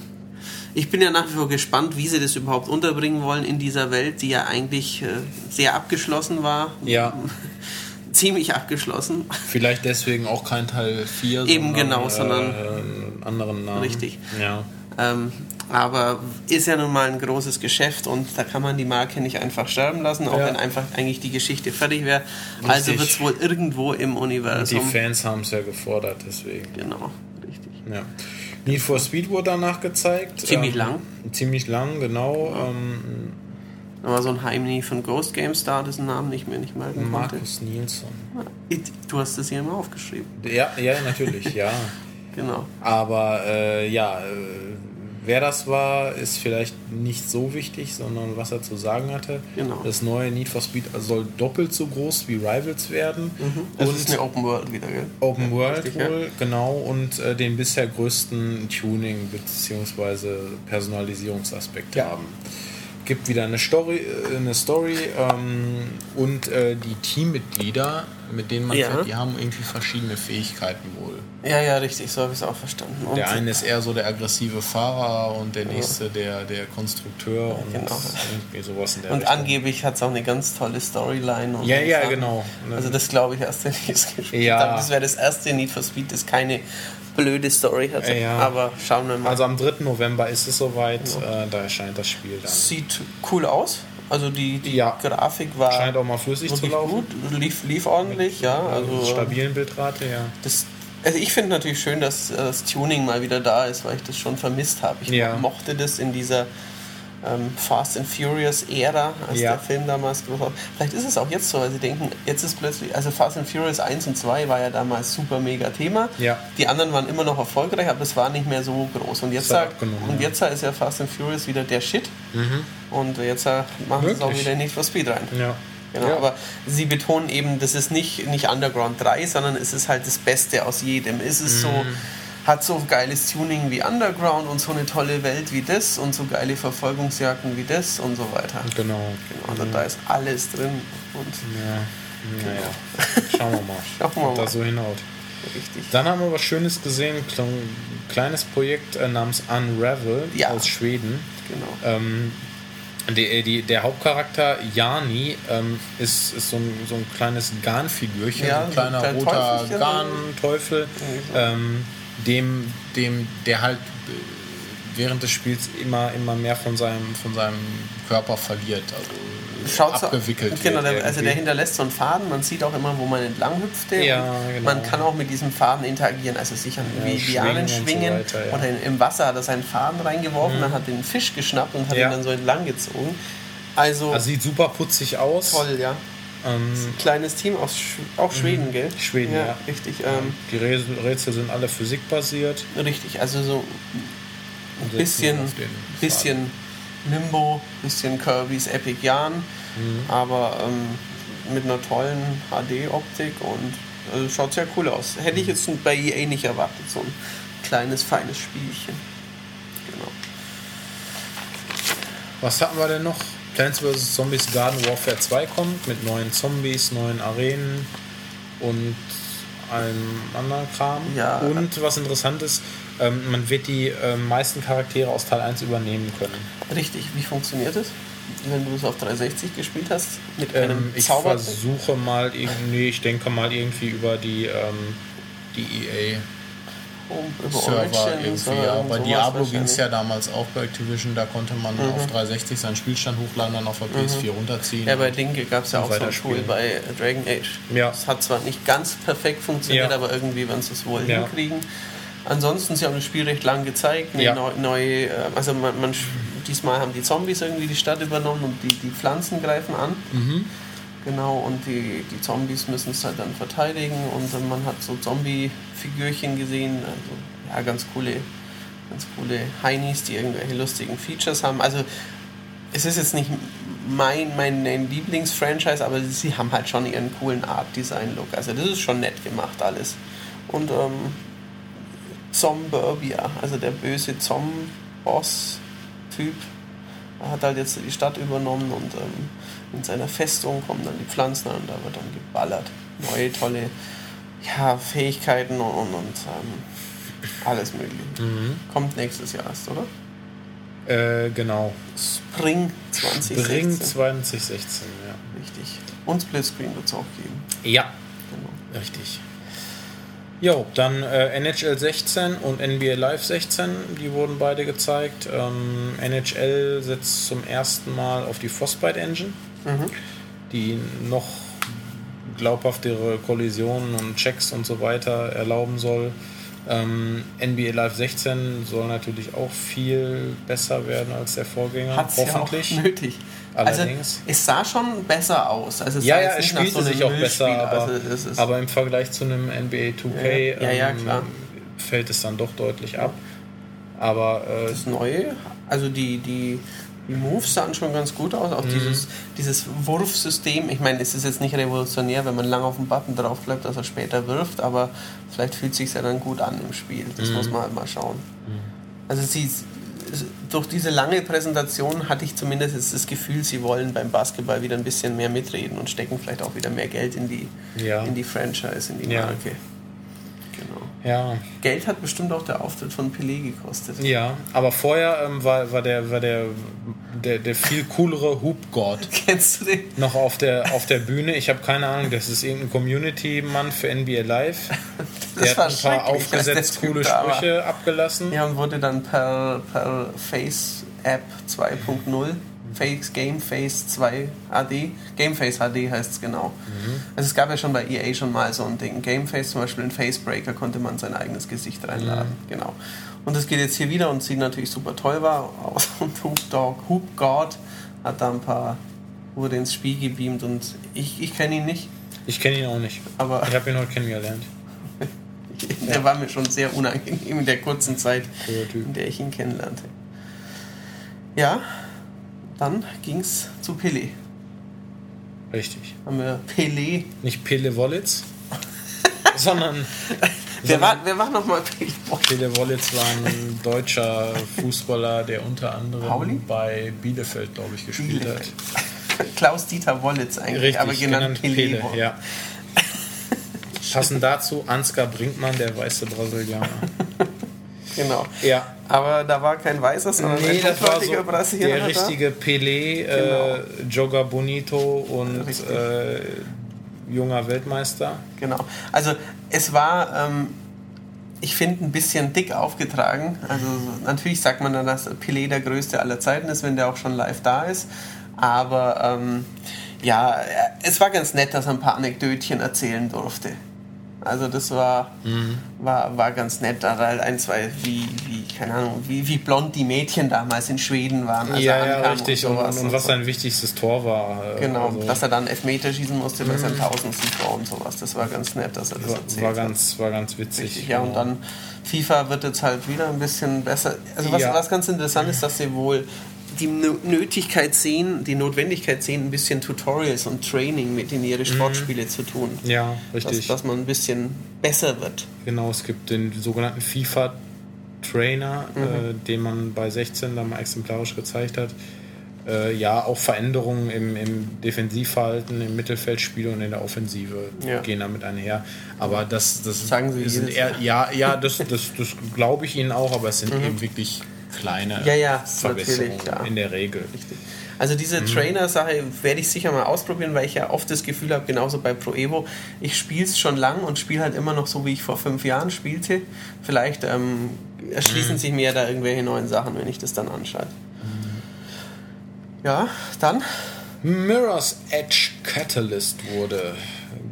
ich bin ja nach wie vor gespannt, wie sie das überhaupt unterbringen wollen in dieser Welt, die ja eigentlich äh, sehr abgeschlossen war. Ja. Ziemlich abgeschlossen. Vielleicht deswegen auch kein Teil 4, Eben genau, sondern- äh, anderen Namen. Richtig. Ja. Ähm, aber ist ja nun mal ein großes Geschäft und da kann man die Marke nicht einfach sterben lassen, auch Ja. wenn einfach eigentlich die Geschichte fertig wäre. Also wird es wohl irgendwo im Die Universum. Fans haben es ja gefordert, deswegen. Genau, richtig. Ja. Need for Speed wurde danach gezeigt. Ziemlich Ähm, lang. Ziemlich lang, genau. Ähm, Da war so ein Heimni von Ghost Games da, dessen Namen ich mir nicht merken konnte. Markus Nilsson. Du hast das hier immer aufgeschrieben. Ja, ja, natürlich, ja. Genau. Aber äh, ja, äh, wer das war, ist vielleicht nicht so wichtig, sondern was er zu sagen hatte. Genau. Das neue Need for Speed soll doppelt so groß wie Rivals werden. Das Und ist eine Open World wieder, gell? Open World richtig, ja. wohl, genau, und äh, den bisher größten Tuning- bzw. Personalisierungsaspekt Ja. haben. Gibt wieder eine Story, äh, eine Story ähm, und äh, die Teammitglieder, mit denen man Ja. fährt, die haben irgendwie verschiedene Fähigkeiten wohl. Ja, ja, richtig, so habe ich es auch verstanden. Und Der eine ist eher so der aggressive Fahrer und der nächste der, der Konstrukteur und genau. irgendwie sowas in der Und Richtung. angeblich hat es auch eine ganz tolle Storyline. Und Ja, ja, Sachen. genau. Also das glaube ich erst, wenn ich es gespielt Ja. habe. Das wäre das erste Need for Speed, das keine blöde Story hatte. Ja. Aber schauen wir mal. Also am 3. November ist es soweit, äh, da erscheint das Spiel dann. Sieht cool aus. Also die, die Ja. Grafik war Scheint auch mal flüssig zu laufen. gut, lief, lief ordentlich, ja. Also stabilen Bildrate, ja. das, also ich finde natürlich schön, dass äh, das Tuning mal wieder da ist, weil ich das schon vermisst habe. Ich Ja. mochte das in dieser ähm, Fast and Furious Ära, als Ja. der Film damals groß war. Vielleicht ist es auch jetzt so, weil sie denken, jetzt ist plötzlich, also Fast and Furious 1 und 2 war ja damals super mega Thema. Ja. Die anderen waren immer noch erfolgreich, aber es war nicht mehr so groß. Und jetzt, sagt- und ja. jetzt ist ja Fast and Furious wieder der Shit. Und jetzt äh, machen sie es auch wieder nicht for Speed rein. Ja. Genau, ja. aber sie betonen eben, das ist nicht, nicht Underground 3, sondern es ist halt das Beste aus jedem. Es ist so, Mhm. Hat so geiles Tuning wie Underground und so eine tolle Welt wie das und so geile Verfolgungsjagden wie das und so weiter. Genau. Genau, also da ist alles drin und Ja. Naja. Schauen wir mal, Schauen wir mal. das so hinhaut. richtig. Dann haben wir was Schönes gesehen, ein kleines Projekt äh, namens Unravel Ja. aus Schweden. Genau. Ähm, die, die, der Hauptcharakter Jani ähm, ist, ist so, ein, so ein kleines Garnfigürchen, Ja, ein kleiner roter Teufelchen. Garnteufel, so. ähm, dem, dem, der halt äh, während des Spiels immer, immer mehr von seinem, von seinem Körper verliert. Also Schaut so, abgewickelt genau, der, also irgendwie. der hinterlässt so einen Faden, man sieht auch immer, wo man entlang hüpfte. Ja, genau. Man kann auch mit diesem Faden interagieren, also sich an Ja, wie Lianen schwingen und so weiter, ja. Oder in, im Wasser hat er seinen Faden reingeworfen, dann hat er den Fisch geschnappt und hat Ja. ihn dann so entlang gezogen. Also, Also sieht super putzig aus. toll, ja. Ähm, Kleines Team aus Sch auch Schweden, gell? Schweden, ja. Richtig, ähm, die Rätsel, sind alle physikbasiert. richtig. Also so ein bisschen, bisschen Limbo, bisschen Kirby's Epic Yarn, Mhm. aber ähm, mit einer tollen HD-Optik und also schaut sehr cool aus. Hätte ich jetzt bei EA nicht erwartet, so ein kleines, feines Spielchen. Genau. Was hatten wir denn noch? Plants vs. Zombies Garden Warfare 2 kommt mit neuen Zombies, neuen Arenen und allem anderen Kram. Ja. Und was interessant ist, ähm, man wird die ähm, meisten Charaktere aus Teil 1 übernehmen können. Richtig, wie funktioniert es? Wenn du es auf 360 gespielt hast, mit einem Ähm, ich Zauber. versuche mal irgendwie, ich denke mal irgendwie über die, ähm, die EA über Server Origins irgendwie. Ja, bei Diablo ging es ja damals auch bei Activision, da konnte man auf 360 seinen Spielstand hochladen, dann auf der PS4 runterziehen. Mhm. Ja, bei Dinge gab es ja auch so ein. Tool bei Dragon Age. Ja. Das hat zwar nicht ganz perfekt funktioniert, Ja. aber irgendwie werden sie es wohl Ja. hinkriegen. Ansonsten, sie haben das Spiel recht lang gezeigt. Ja. neu, neue, äh, also man, man, diesmal haben die Zombies irgendwie die Stadt übernommen und die, die Pflanzen greifen an. Mhm. Genau, und die, die Zombies müssen es halt dann verteidigen und äh, man hat so Zombie-Figürchen gesehen, also ja, ganz coole, ganz coole Heinis, die irgendwelche lustigen Features haben. Also es ist jetzt nicht mein, mein Lieblingsfranchise, aber sie haben halt schon ihren coolen Art-Design-Look. Also das ist schon nett gemacht alles. Und ähm, Zomburbia, also der böse Zom-Boss-Typ, hat halt jetzt die Stadt übernommen und ähm, in seiner Festung kommen dann die Pflanzen an und da wird dann geballert. Neue tolle ja, Fähigkeiten und, und, ähm, alles mögliche. Kommt nächstes Jahr erst, oder? Äh, genau. Spring 2016. Spring 2016, ja. Richtig. Und Splitscreen wird es auch geben. Ja, Genau. richtig. Jo, dann äh, NHL 16 und NBA Live 16, die wurden beide gezeigt. Ähm, NHL setzt zum ersten Mal auf die Frostbite Engine, Mhm. die noch glaubhaftere Kollisionen und Checks und so weiter erlauben soll. Ähm, NBA Live 16 soll natürlich auch viel besser werden als der Vorgänger, Hat es ja auch hoffentlich. nötig. Allerdings. Also, es sah schon besser aus. Also es ja, ja, es spielte so sich auch besser, Müllspiel. aber, Also aber im Vergleich zu einem NBA 2K Ja, ja, ähm, fällt es dann doch deutlich ab. Aber äh, das Neue, also die, die, die Moves sahen schon ganz gut aus. Mhm. Auch dieses, dieses Wurfsystem. Ich meine, es ist jetzt nicht revolutionär, wenn man lang auf den Button drauf bleibt, dass er später wirft, aber vielleicht fühlt es sich ja dann gut an im Spiel. Das Mhm. muss man halt mal schauen. Also sie, durch diese lange Präsentation hatte ich zumindest jetzt das Gefühl, sie wollen beim Basketball wieder ein bisschen mehr mitreden und stecken vielleicht auch wieder mehr Geld in die, Ja. in die Franchise, in die Ja. Marke. Genau. Ja, Geld hat bestimmt auch der Auftritt von Pelé gekostet. ja. Aber vorher ähm, war, war, der, war der, der, der viel coolere Hoop God Kennst du den? noch auf der, auf der Bühne. Ich habe keine Ahnung, das ist irgendein Community-Mann für NBA Live. Das Der war hat ein paar aufgesetzt coole. Sprüche abgelassen. Ja, und wurde dann per, per Face App 2.0, Face Game Face 2 AD, Game Face HD heißt es genau. Also es gab ja schon bei EA schon mal so ein Ding. Game Face zum Beispiel in Facebreaker konnte man sein eigenes Gesicht reinladen. Genau. Und das geht jetzt hier wieder und sieht natürlich super toll war aus. Und Hoop Dog, Hoop God hat da ein paar, wurde ins Spiel gebeamt und ich, ich kenne ihn nicht, Ich kenne ihn auch nicht. aber Ich habe ihn heute kennengelernt. der war mir schon sehr unangenehm in der kurzen Zeit, in der ich ihn kennenlernte. Ja, dann ging's zu Pelé. Richtig. Haben wir Pelé. Nicht Pele Wollitz, sondern Wer war, wer war nochmal Pelé? Boah, Pele Wollitz war ein deutscher Fußballer, der unter anderem Pauli? bei Bielefeld, glaube ich, gespielt Bielefeld. hat. Klaus-Dieter Wollitz eigentlich, Richtig, aber genannt, Pelé. Pele, ja. Passend dazu Ansgar Brinkmann, der weiße Brasilianer. Genau. Ja, Aber da war kein Weißer, sondern Nee, ein das war so Brasilianer der richtige Pelé, Genau. äh, Joga Bonito und äh, junger Weltmeister. Genau. Also es war, ähm, ich finde, ein bisschen dick aufgetragen. Also natürlich sagt man dann, dass Pelé der größte aller Zeiten ist, wenn der auch schon live da ist. Aber ähm, ja, es war ganz nett, dass er ein paar Anekdötchen erzählen durfte. Also das war, Mhm. war, war ganz nett. Da halt ein, zwei, wie, wie, keine Ahnung, wie, wie blond die Mädchen damals in Schweden waren. als ja, ja, richtig. Und, sowas und, was sein wichtigstes Tor war. äh, Genau, also, dass er dann Elfmeter schießen musste bei seinem tausendsten Tor und sowas. Das war ganz nett, dass er das war, erzählt war, hat. ganz, war ganz witzig. Richtig, ja, und genau. dann FIFA wird jetzt halt wieder ein bisschen besser. Also was, Ja. was ganz interessant ist, dass sie wohl die Nö- Nötigkeit sehen, die Notwendigkeit sehen, ein bisschen Tutorials und Training mit in ihre Sportspiele zu tun. Ja, Dass, richtig. dass man ein bisschen besser wird. Genau, es gibt den sogenannten FIFA-Trainer, Mhm. äh, den man bei 16 dann mal exemplarisch gezeigt hat. Äh, ja, auch Veränderungen im, im Defensivverhalten, im Mittelfeldspiel und in der Offensive Ja. gehen damit einher. Aber das, das Sagen Sie sind eher, ja, ja, das, das, das glaube ich Ihnen auch, aber es sind eben wirklich kleine Mhm. Ja, ja, Verbesserungen natürlich, ja. in der Regel. Also diese Mhm. Trainer-Sache werde ich sicher mal ausprobieren, weil ich ja oft das Gefühl habe, genauso bei Pro Evo, ich spiele es schon lang und spiele halt immer noch so, wie ich vor fünf Jahren spielte. Vielleicht ähm, Mhm. erschließen sich mir da irgendwelche neuen Sachen, wenn ich das dann anschaue. Mhm. Ja, dann. Mirror's Edge Catalyst wurde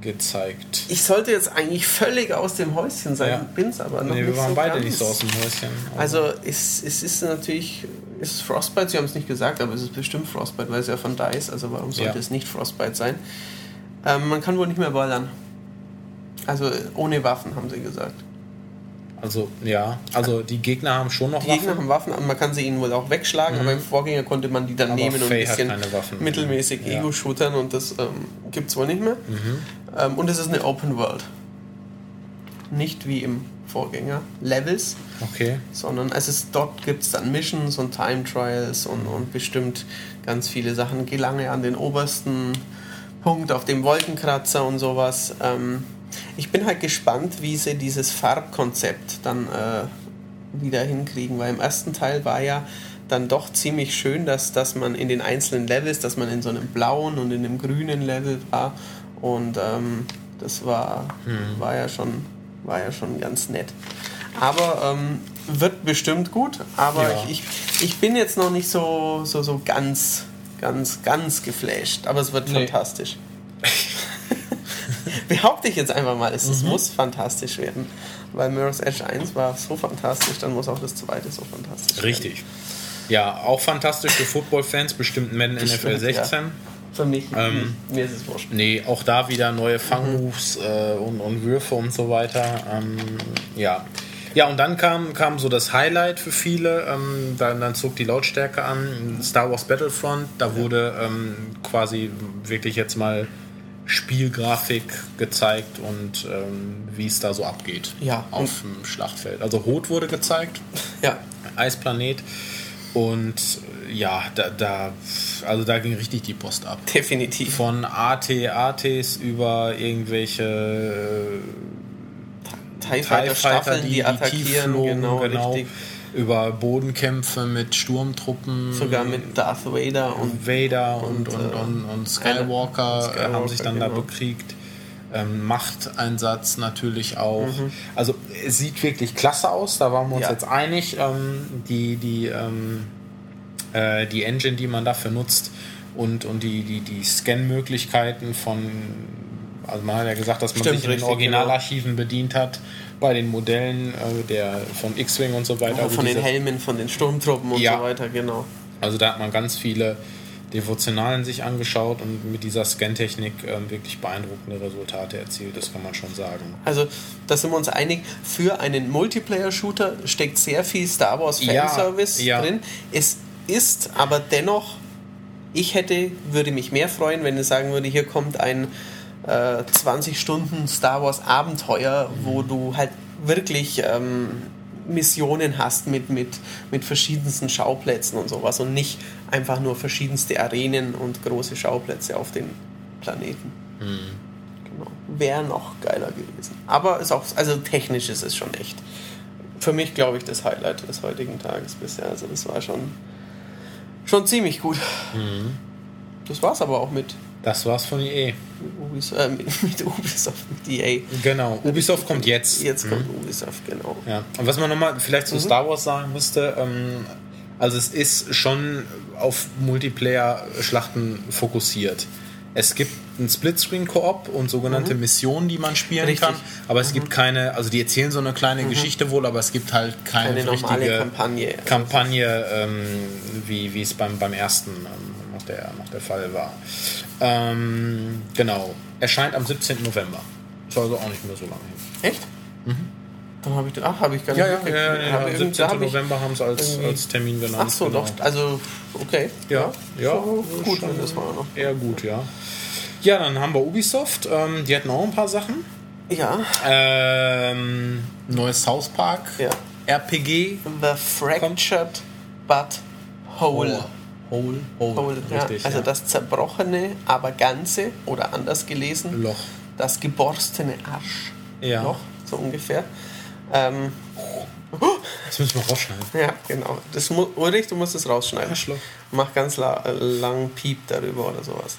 gezeigt. Ich sollte jetzt eigentlich völlig aus dem Häuschen sein, Ja. bin's aber noch Nee, wir nicht waren so beide ganz. nicht so aus dem Häuschen. Also es, es ist natürlich, es ist Frostbite, sie haben es nicht gesagt, aber es ist bestimmt Frostbite, weil es ja von DICE, also warum sollte Ja. es nicht Frostbite sein? Ähm, man kann wohl nicht mehr ballern. Also ohne Waffen, haben sie gesagt. Also, ja, also die Gegner haben schon noch Die Gegner haben Waffen, und man kann sie ihnen wohl auch wegschlagen, aber im Vorgänger konnte man die dann Mhm. Aber nehmen und Faye ein hat bisschen Waffen. mittelmäßig Ja. Mhm. Ego-shootern und das ähm, gibt es wohl nicht mehr. Ähm, und es ist eine Open World. Nicht wie im Vorgänger Levels, Okay. sondern es ist, dort gibt es dann Missions und Time Trials und, und bestimmt ganz viele Sachen. Gelange an den obersten Punkt auf dem Wolkenkratzer und sowas. Ähm, ich bin halt gespannt, wie sie dieses Farbkonzept dann äh, wieder hinkriegen, weil im ersten Teil war ja dann doch ziemlich schön, dass, dass man in den einzelnen Levels, dass man in so einem blauen und in einem grünen Level war und ähm, das war, war, ja schon, war ja schon ganz nett. Aber ähm, wird bestimmt gut, aber Ja. ich, ich, ich bin jetzt noch nicht so, so, so ganz, ganz, ganz geflasht, aber es wird Nee. fantastisch. Behaupte ich jetzt einfach mal, es, Mhm. es muss fantastisch werden. Weil Mirror's Edge 1 war so fantastisch, dann muss auch das zweite so fantastisch werden. Richtig. Ja, auch fantastisch für Football-Fans, bestimmt Madden NFL Bestimmt, 16. Für mich, Ähm, mir ist es wurscht. Nee, auch da wieder neue Fangmoves äh, und, und Würfe und so weiter. Ähm, ja. Ja, und dann kam, kam so das Highlight für viele. Ähm, dann, dann zog die Lautstärke an. Star Wars Battlefront, da wurde ähm, quasi wirklich jetzt mal Spielgrafik gezeigt und ähm, wie es da so abgeht Ja, auf dem Schlachtfeld. Also Rot wurde gezeigt, Ja, Eisplanet. Und äh, ja, da, da, also da ging richtig die Post ab. Definitiv. Von AT-ATs über irgendwelche äh, TIE Fighter Staffeln, die, attackieren, flogen, genau, genau, richtig. über Bodenkämpfe mit Sturmtruppen. Sogar mit Darth Vader und Vader und, und, und, äh, und, und Skywalker, Skywalker, äh, haben sich dann da genau. bekriegt. Ähm, Machteinsatz natürlich auch. Mhm. Also es sieht wirklich klasse aus, da waren wir uns Ja. jetzt einig. Ähm, die, die, ähm, äh, die Engine, die man dafür nutzt und, und die, die, die Scan-Möglichkeiten von, also man hat ja gesagt, dass man Stimmt, sich in den Originalarchiven bedient hat bei den Modellen äh, der von X-Wing und so weiter. Wo von den Helmen, von den Sturmtruppen und Ja. so weiter, genau. also da hat man ganz viele Devotionalen sich angeschaut und mit dieser Scan-Technik ähm, wirklich beeindruckende Resultate erzielt, das kann man schon sagen. Also, da sind wir uns einig, für einen Multiplayer-Shooter steckt sehr viel Star Wars Ja, Fanservice ja. drin. Es ist aber dennoch, ich hätte, würde mich mehr freuen, wenn ich sagen würde, hier kommt ein äh, 20 Stunden Star Wars Abenteuer, wo du halt wirklich ähm, Missionen hast mit, mit, mit verschiedensten Schauplätzen und sowas und nicht einfach nur verschiedenste Arenen und große Schauplätze auf den Planeten. Genau. Wäre noch geiler gewesen. Aber ist auch, also technisch ist es schon echt. Für mich, glaube ich, das Highlight des heutigen Tages bisher. Also das war schon, schon ziemlich gut. Das war's aber auch mit, Das war's von EA. Ubis, äh, mit, mit Ubisoft, mit EA. Genau, Ubisoft kommt jetzt. Jetzt kommt Ubisoft, genau. Ja. Und was man nochmal vielleicht zu Star Wars sagen müsste, ähm, also es ist schon auf Multiplayer-Schlachten fokussiert. Es gibt einen Splitscreen-Koop und sogenannte Missionen, die man spielen Richtig. kann, aber es gibt keine, also die erzählen so eine kleine Geschichte wohl, aber es gibt halt keine, Eine normale richtige Kampagne. Kampagne, ähm, wie, wie es beim, beim ersten ähm, noch, der, noch der Fall war. Ähm, genau, erscheint am 17. November. Ist also auch nicht mehr so lange hin. Echt? Dann habe ich, ach, habe ich gar nicht Ja, ja, ja, ja, ja, ich- 17. da hab November haben sie als, als Termin genannt. Ach so, genau. doch, also, okay. Ja, ja, So gut, schon wenn das war noch. Eher gut, ja. Ja, dann haben wir Ubisoft. Ähm, die hatten auch ein paar Sachen. Ja, Ähm, neues South Park. Ja. RPG. The Fractured But Whole. Whole. Whole. Whole ja. Richtig, Also ja. das zerbrochene, aber ganze, oder anders gelesen, Loch. das geborstene Arsch. Ja. Loch, so ungefähr. Ähm, Das müssen wir rausschneiden. ja, genau. Das Ulrich, du musst es rausschneiden. Arschloch. Mach ganz la lang Piep darüber oder sowas.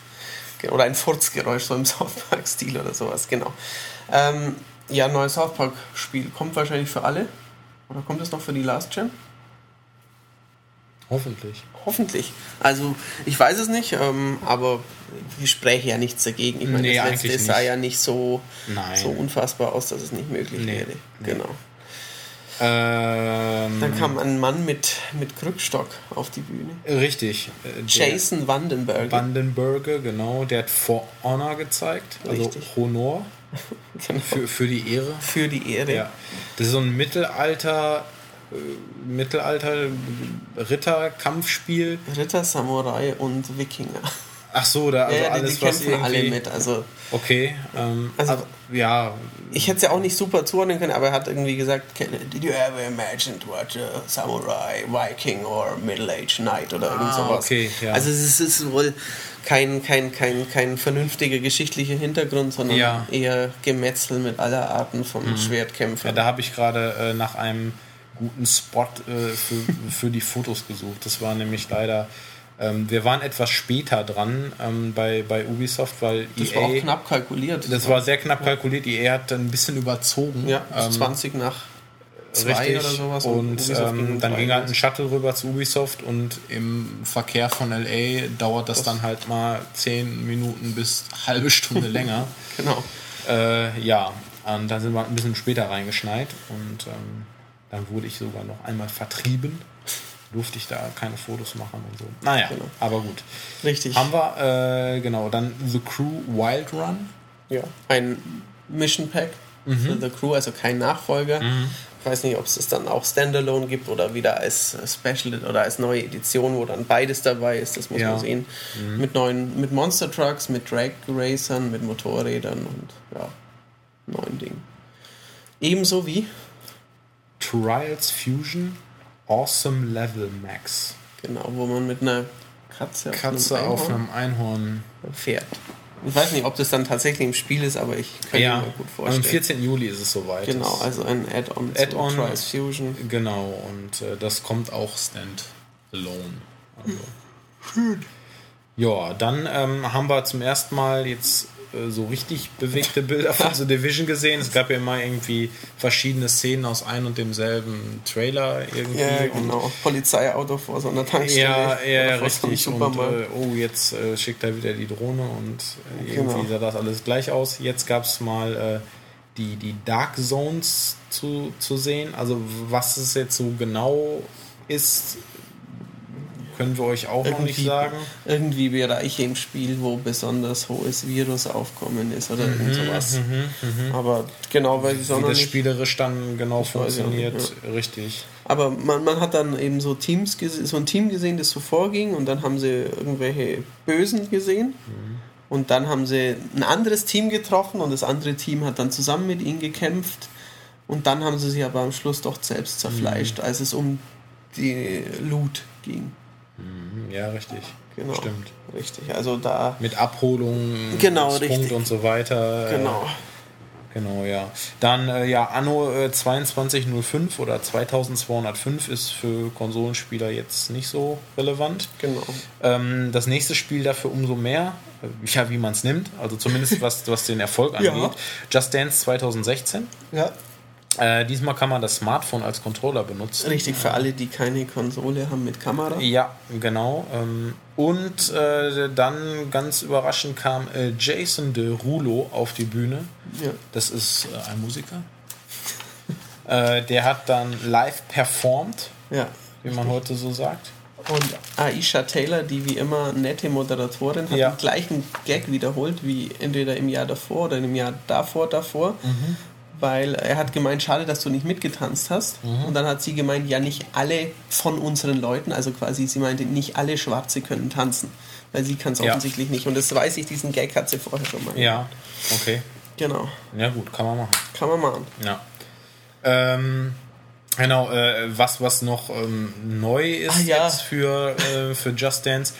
Oder ein Furzgeräusch, so im South Park-Stil oder sowas, genau. Ähm, ja, neues South Park-Spiel kommt wahrscheinlich für alle. Oder kommt es noch für die Last Gen? Hoffentlich. Hoffentlich. Also, ich weiß es nicht, ähm, aber ich spreche ja nichts dagegen. Ich meine, Nee, das letzte sah ja nicht so, Nein. so unfassbar aus, dass es nicht möglich Nee, wäre. nee. Genau. Ähm, Dann kam ein Mann mit, mit Krückstock auf die Bühne. Richtig. Äh, Jason Vandenberg. Vandenberger, genau. Der hat For Honor gezeigt. Also Richtig. Honor Genau. für, für die Ehre. Für die Ehre. Ja. Das ist so ein Mittelalter, äh, Mittelalter Ritter-Kampfspiel. Ritter, Samurai und Wikinger. Ach so, da also ja, ja, die, alles die was kämpfen alle mit. Also, Okay. Ähm, Also- also, ja. ich hätte es ja auch nicht super zuordnen können, aber er hat irgendwie gesagt: Did you ever imagine what a Samurai, Viking or Middle-Aged Knight oder irgend Ah, sowas? okay, ja. Also, es ist wohl kein, kein, kein, kein vernünftiger geschichtlicher Hintergrund, sondern Ja. Mhm. eher Gemetzel mit aller Arten von Schwertkämpfen. ja, da habe ich gerade äh, nach einem guten Spot äh, für, für die Fotos gesucht. Das war nämlich leider. Ähm, wir waren etwas später dran ähm, bei, bei Ubisoft, weil das EA. war auch knapp kalkuliert. Das war sehr knapp kalkuliert. EA hat ein bisschen überzogen. ja, bis Ähm, 20 nach zwei Richtig. oder sowas. Und ging ähm, dann ging halt ein Shuttle rüber zu Ubisoft und im Verkehr von LA dauert das, dann halt mal 10 Minuten bis halbe Stunde länger. Genau. Äh, ja, und dann sind wir ein bisschen später reingeschneit und ähm, dann wurde ich sogar noch einmal vertrieben. Durfte ich da keine Fotos machen und so. Naja, Genau. aber gut. Richtig. Haben wir, äh, genau, dann The Crew Wild Run. Ja, ein Mission Pack Mhm. für The Crew, also kein Nachfolger. Ich weiß nicht, ob es das dann auch Standalone gibt oder wieder als äh, Special oder als neue Edition, wo dann beides dabei ist, das muss Ja. Mhm. man sehen. Mit neuen, mit Monster Trucks, mit Drag Racern, mit Motorrädern und ja, neuen Dingen. Ebenso wie Trials Fusion Awesome Level Max. Genau, wo man mit einer Katze, Katze auf einem Einhorn fährt. Ich weiß nicht, ob das dann tatsächlich im Spiel ist, aber ich kann ja, mir gut am vorstellen. 14. Juli ist es soweit. Genau, also ein Add-on Add-on. zu Trials Fusion. Genau, und äh, das kommt auch standalone. Also. Ja, dann ähm, haben wir zum ersten Mal jetzt äh, so richtig bewegte Bilder von The Division gesehen. Es gab ja immer irgendwie verschiedene Szenen aus ein und demselben Trailer irgendwie. Ja, genau. Polizeiauto vor so einer Tankstelle. Ja, ja, einem richtig. Und äh, oh, jetzt äh, schickt er wieder die Drohne und äh, irgendwie Genau. sah das alles gleich aus. Jetzt gab es mal äh, die, die Dark Zones zu, zu sehen. Also was es jetzt so genau ist, können wir euch auch noch nicht Irgendwie- sagen. irgendwie Bereiche im Spiel, wo besonders hohes Virusaufkommen ist oder irgend sowas. Aber genau, weil ich Mhm, Wie das spielerisch dann genau funktioniert, nicht, richtig. Aber man, man hat dann eben so Teams so ein Team gesehen, das so vorging und dann haben sie irgendwelche Bösen gesehen. Und dann haben sie ein anderes Team getroffen und das andere Team hat dann zusammen mit ihnen gekämpft. Und dann haben sie sich aber am Schluss doch selbst zerfleischt, als es um die Loot ging. Mhm, Ja, richtig. Genau. Stimmt. Richtig. Also da. Mit Abholung, Genau, Punkt und so weiter. äh, Genau. Genau, ja. Dann, äh, ja, Anno äh, 2205 oder 2205 ist für Konsolenspieler jetzt nicht so relevant. Genau. Ähm, das nächste Spiel dafür umso mehr, äh, ja, wie man es nimmt, also zumindest was, was den Erfolg Ja. angeht. Just Dance 2016. Ja. Äh, diesmal kann man das Smartphone als Controller benutzen. Richtig, für alle, die keine Konsole haben mit Kamera. Ja, genau. Ähm, und äh, dann ganz überraschend kam äh, Jason Derulo auf die Bühne. Ja. Das ist äh, ein Musiker. äh, der hat dann live performt, ja. wie man heute so sagt. Und Aisha Taylor, die wie immer nette Moderatorin, hat Ja. den gleichen Gag wiederholt wie entweder im Jahr davor oder im Jahr davor davor. Mhm. Weil er hat gemeint, schade, dass du nicht mitgetanzt hast. Mhm. Und dann hat sie gemeint, ja, nicht alle von unseren Leuten, also quasi, sie meinte, nicht alle Schwarze können tanzen. Weil sie kann es Ja. offensichtlich nicht. Und das weiß ich, diesen Gag hat sie vorher schon mal. Ja, okay. Genau. Ja, gut, kann man machen. Kann man machen. Ja. Ähm, genau, äh, was, was noch ähm, neu ist Ah, ja. jetzt für, äh, für Just Dance.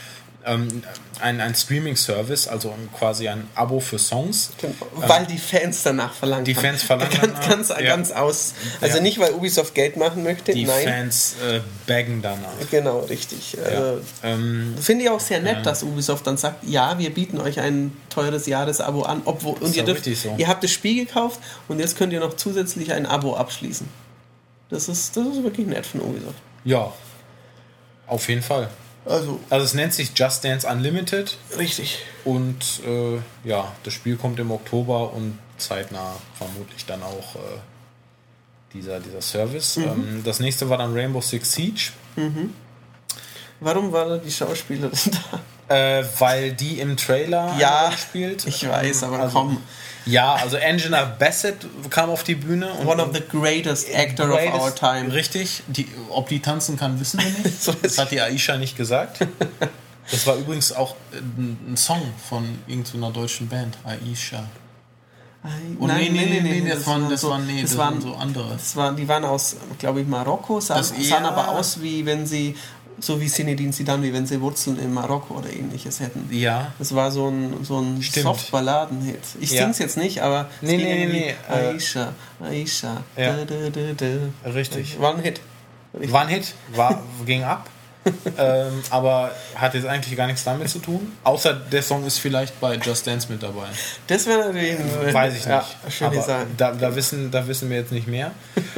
Ähm, ein, ein Streaming-Service, also quasi ein Abo für Songs. Genau. Weil die Fans danach verlangt die. Fans verlangen ganz, danach, ganz, ja. ganz aus. Also Ja. nicht, weil Ubisoft Geld machen möchte, Die nein. Fans äh, baggen danach. Genau, richtig. Also, Ähm, Finde ich auch sehr nett, dass Ubisoft dann sagt, ja, wir bieten euch ein teures Jahresabo an, obwohl und ihr dürft, so. ihr habt das Spiel gekauft und jetzt könnt ihr noch zusätzlich ein Abo abschließen. Das ist, das ist wirklich nett von Ubisoft. ja, auf jeden Fall. Also Also es nennt sich Just Dance Unlimited richtig. und äh, ja, das Spiel kommt im Oktober und zeitnah vermutlich dann auch äh, dieser, dieser Service. Mhm. Ähm, das nächste war dann Rainbow Six Siege, Warum war da die Schauspielerin da? äh, weil die im Trailer Ja, eine spielt. Ich weiß, aber also, komm. Ja, also Angela Bassett kam auf die Bühne. Und One of the greatest actor Greatest- of our time. Richtig. Die, ob die tanzen kann, wissen wir nicht. Das hat die Aisha nicht gesagt. Das war übrigens auch ein Song von irgendeiner deutschen Band, Aisha. Oh, nee, nee, nee, nee, das waren, das waren, nee, das waren so andere. Das waren, die waren aus, glaube ich, Marokko, sahen, aber aus, wie wenn sie, so wie Sinedin Sidan, wie wenn sie Wurzeln in Marokko oder ähnliches hätten. Ja. Das war so ein, so ein. Soft-Balladen-Hit. Ich Ja. sing's jetzt nicht, aber Nee, nee, nee, irgendwie nee, äh, Aisha, Aisha. Ja. Da, da, da. Richtig. War ein Hit. War ein Hit, war, ging ab. Ähm, aber hat jetzt eigentlich gar nichts damit zu tun. Außer der Song ist vielleicht bei Just Dance mit dabei. Das wäre natürlich ein, Weiß ich nicht. Ja, aber da, da, wissen, da wissen wir jetzt nicht mehr.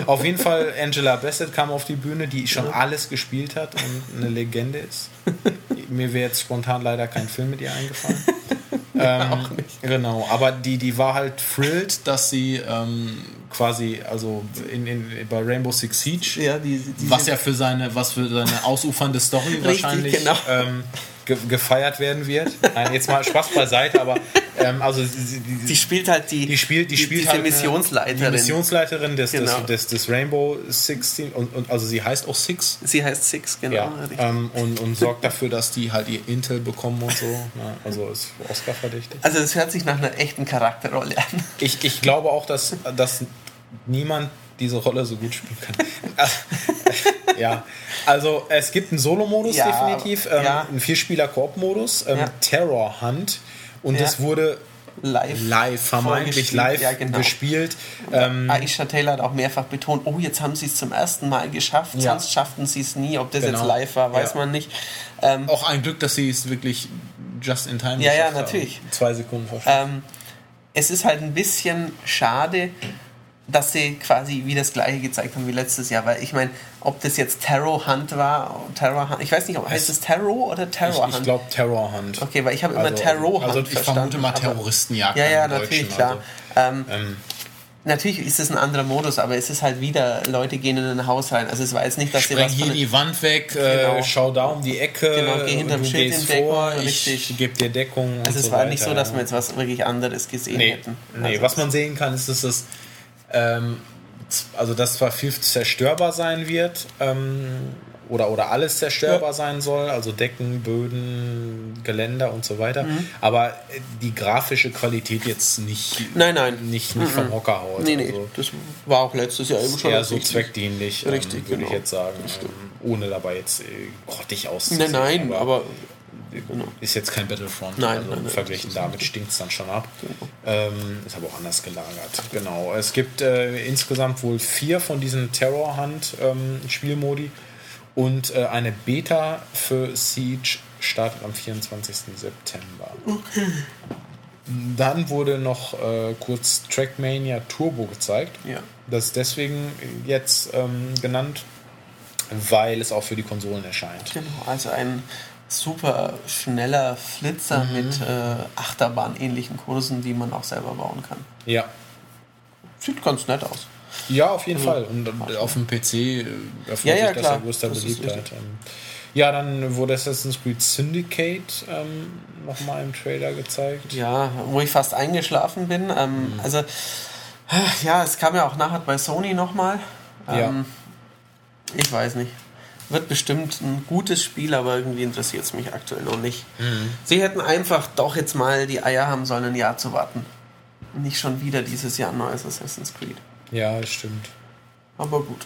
Auf jeden Fall, Angela Bassett kam auf die Bühne, die schon alles gespielt hat und eine Legende ist. Mir wäre jetzt spontan leider kein Film mit ihr eingefallen. ähm, auch nicht. Genau, aber die, die war halt thrilled, dass sie ähm, quasi, also in, in, bei Rainbow Six Siege, Ja, die, die, was ja für seine, was für seine ausufernde Story Richtig, wahrscheinlich genau. ähm, ge gefeiert werden wird. Nein, jetzt mal Spaß beiseite, aber ähm, also sie, die, die spielt halt die, die spielt, die spielt halt eine- Missionsleiterin. Die Missionsleiterin des, Genau. des, des, des Rainbow Six Team und, und also sie heißt auch Six. Sie heißt Six, genau. Ja, ähm, und, und sorgt dafür, dass die halt ihr Intel bekommen und so. Ne? Also ist Oscar verdächtig. Also es hört sich nach einer echten Charakterrolle an. Ich, ich glaube auch, dass, dass niemand diese Rolle so gut spielen kann. ja, also es gibt einen Solo-Modus Ja, definitiv, ähm, ja. einen Vierspieler-Koop-Modus, ähm, Ja. Terror Hunt und Ja. es wurde Live. live, vermeintlich live Ja, genau. gespielt. Ähm, Aisha Taylor hat auch mehrfach betont, oh, jetzt haben sie es zum ersten Mal geschafft, Ja. sonst schafften sie es nie. Ob das Genau. jetzt live war, weiß Ja. man nicht. Ähm, auch ein Glück, dass sie es wirklich just in time Ja, ja, geschafft haben. natürlich. Zwei Sekunden vor ähm, es ist halt ein bisschen schade, dass sie quasi wie das gleiche gezeigt haben wie letztes Jahr, weil ich meine, ob das jetzt Terror Hunt war, Terror Hunt, ich weiß nicht, ob heißt es Terror oder Terror ich Hunt? ich glaube Terror Hunt. Okay, weil ich habe immer Also- Terror Hunt also ich vermute mal Terroristenjagd Ja, ja, natürlich, klar. ähm, Ähm, natürlich ist es ein anderer Modus, aber es ist halt wieder, Leute gehen in ein Haus rein. Also es war jetzt nicht, dass sie Spreng was hier die Wand weg, Genau. äh, schau da um die Ecke, Genau, geh hinterm Schild in Deckung, vor, richtig. ich gebe dir Deckung. Also es so war nicht so, weiter, dass wir jetzt was wirklich anderes gesehen Nee, hätten. nee Also was man sehen kann, ist, dass es ähm, also dass zwar viel zerstörbar sein wird ähm, oder, oder alles zerstörbar sein soll, also Decken, Böden, Geländer und so weiter, Mhm. aber äh, die grafische Qualität jetzt nicht, Nein, nein. nicht, nicht vom Hocker haut. Nee, nee, Also, das war auch letztes Jahr eben schon. eher so richtig. zweckdienlich, ähm, würde genau. ich jetzt sagen, ähm, ohne dabei jetzt äh, grottig auszusehen. Nein, nein, aber genau. ist jetzt kein Battlefront. Nein, also nein, nein, verglichen ist damit stinkt es dann schon ab. Ähm, ist aber auch anders gelagert. Genau. Es gibt äh, insgesamt wohl vier von diesen Terror Hunt ähm, Spielmodi und äh, eine Beta für Siege startet am 24. September. Dann wurde noch äh, kurz Trackmania Turbo gezeigt. Ja. Das ist deswegen jetzt ähm, genannt, weil es auch für die Konsolen erscheint. Genau, also ein super schneller Flitzer Mhm. mit äh, Achterbahn-ähnlichen Kursen, die man auch selber bauen kann. Ja. Sieht ganz nett aus. Ja, auf jeden Fall. Und äh, auf dem PC äh, erfreut Ja, ja, sich das ja größter Beliebtheit. Ähm, Ja, dann wurde Assassin's Creed Syndicate ähm, nochmal im Trailer gezeigt. Ja, wo ich fast eingeschlafen bin. Ähm, Mhm. Also, ja, es kam ja auch nachher bei Sony nochmal. Ähm, Ja. Ich weiß nicht. Wird bestimmt ein gutes Spiel, aber irgendwie interessiert es mich aktuell noch nicht. Mhm. Sie hätten einfach doch jetzt mal die Eier haben sollen, ein Jahr zu warten. Nicht schon wieder dieses Jahr ein neues Assassin's Creed. Ja, das stimmt. Aber gut.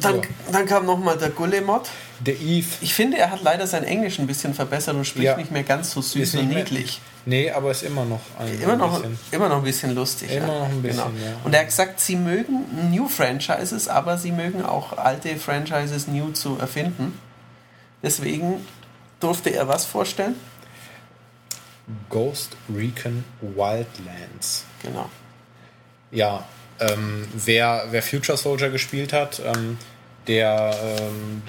Dann, Ja. dann kam nochmal der Gulle-Mod. Der Eve Ich finde, er hat leider sein Englisch ein bisschen verbessert und spricht Ja. nicht mehr ganz so süß und nicht mehr- niedlich. Nee, aber ist immer noch ein Immer noch, bisschen. immer noch ein bisschen lustig. Immer ja. noch ein bisschen, genau. ja. Und er hat gesagt, sie mögen New Franchises, aber sie mögen auch alte Franchises new zu erfinden. Deswegen durfte er was vorstellen? Ghost Recon Wildlands. Genau. Ja, ähm, wer, wer Future Soldier gespielt hat, ähm, der, ähm,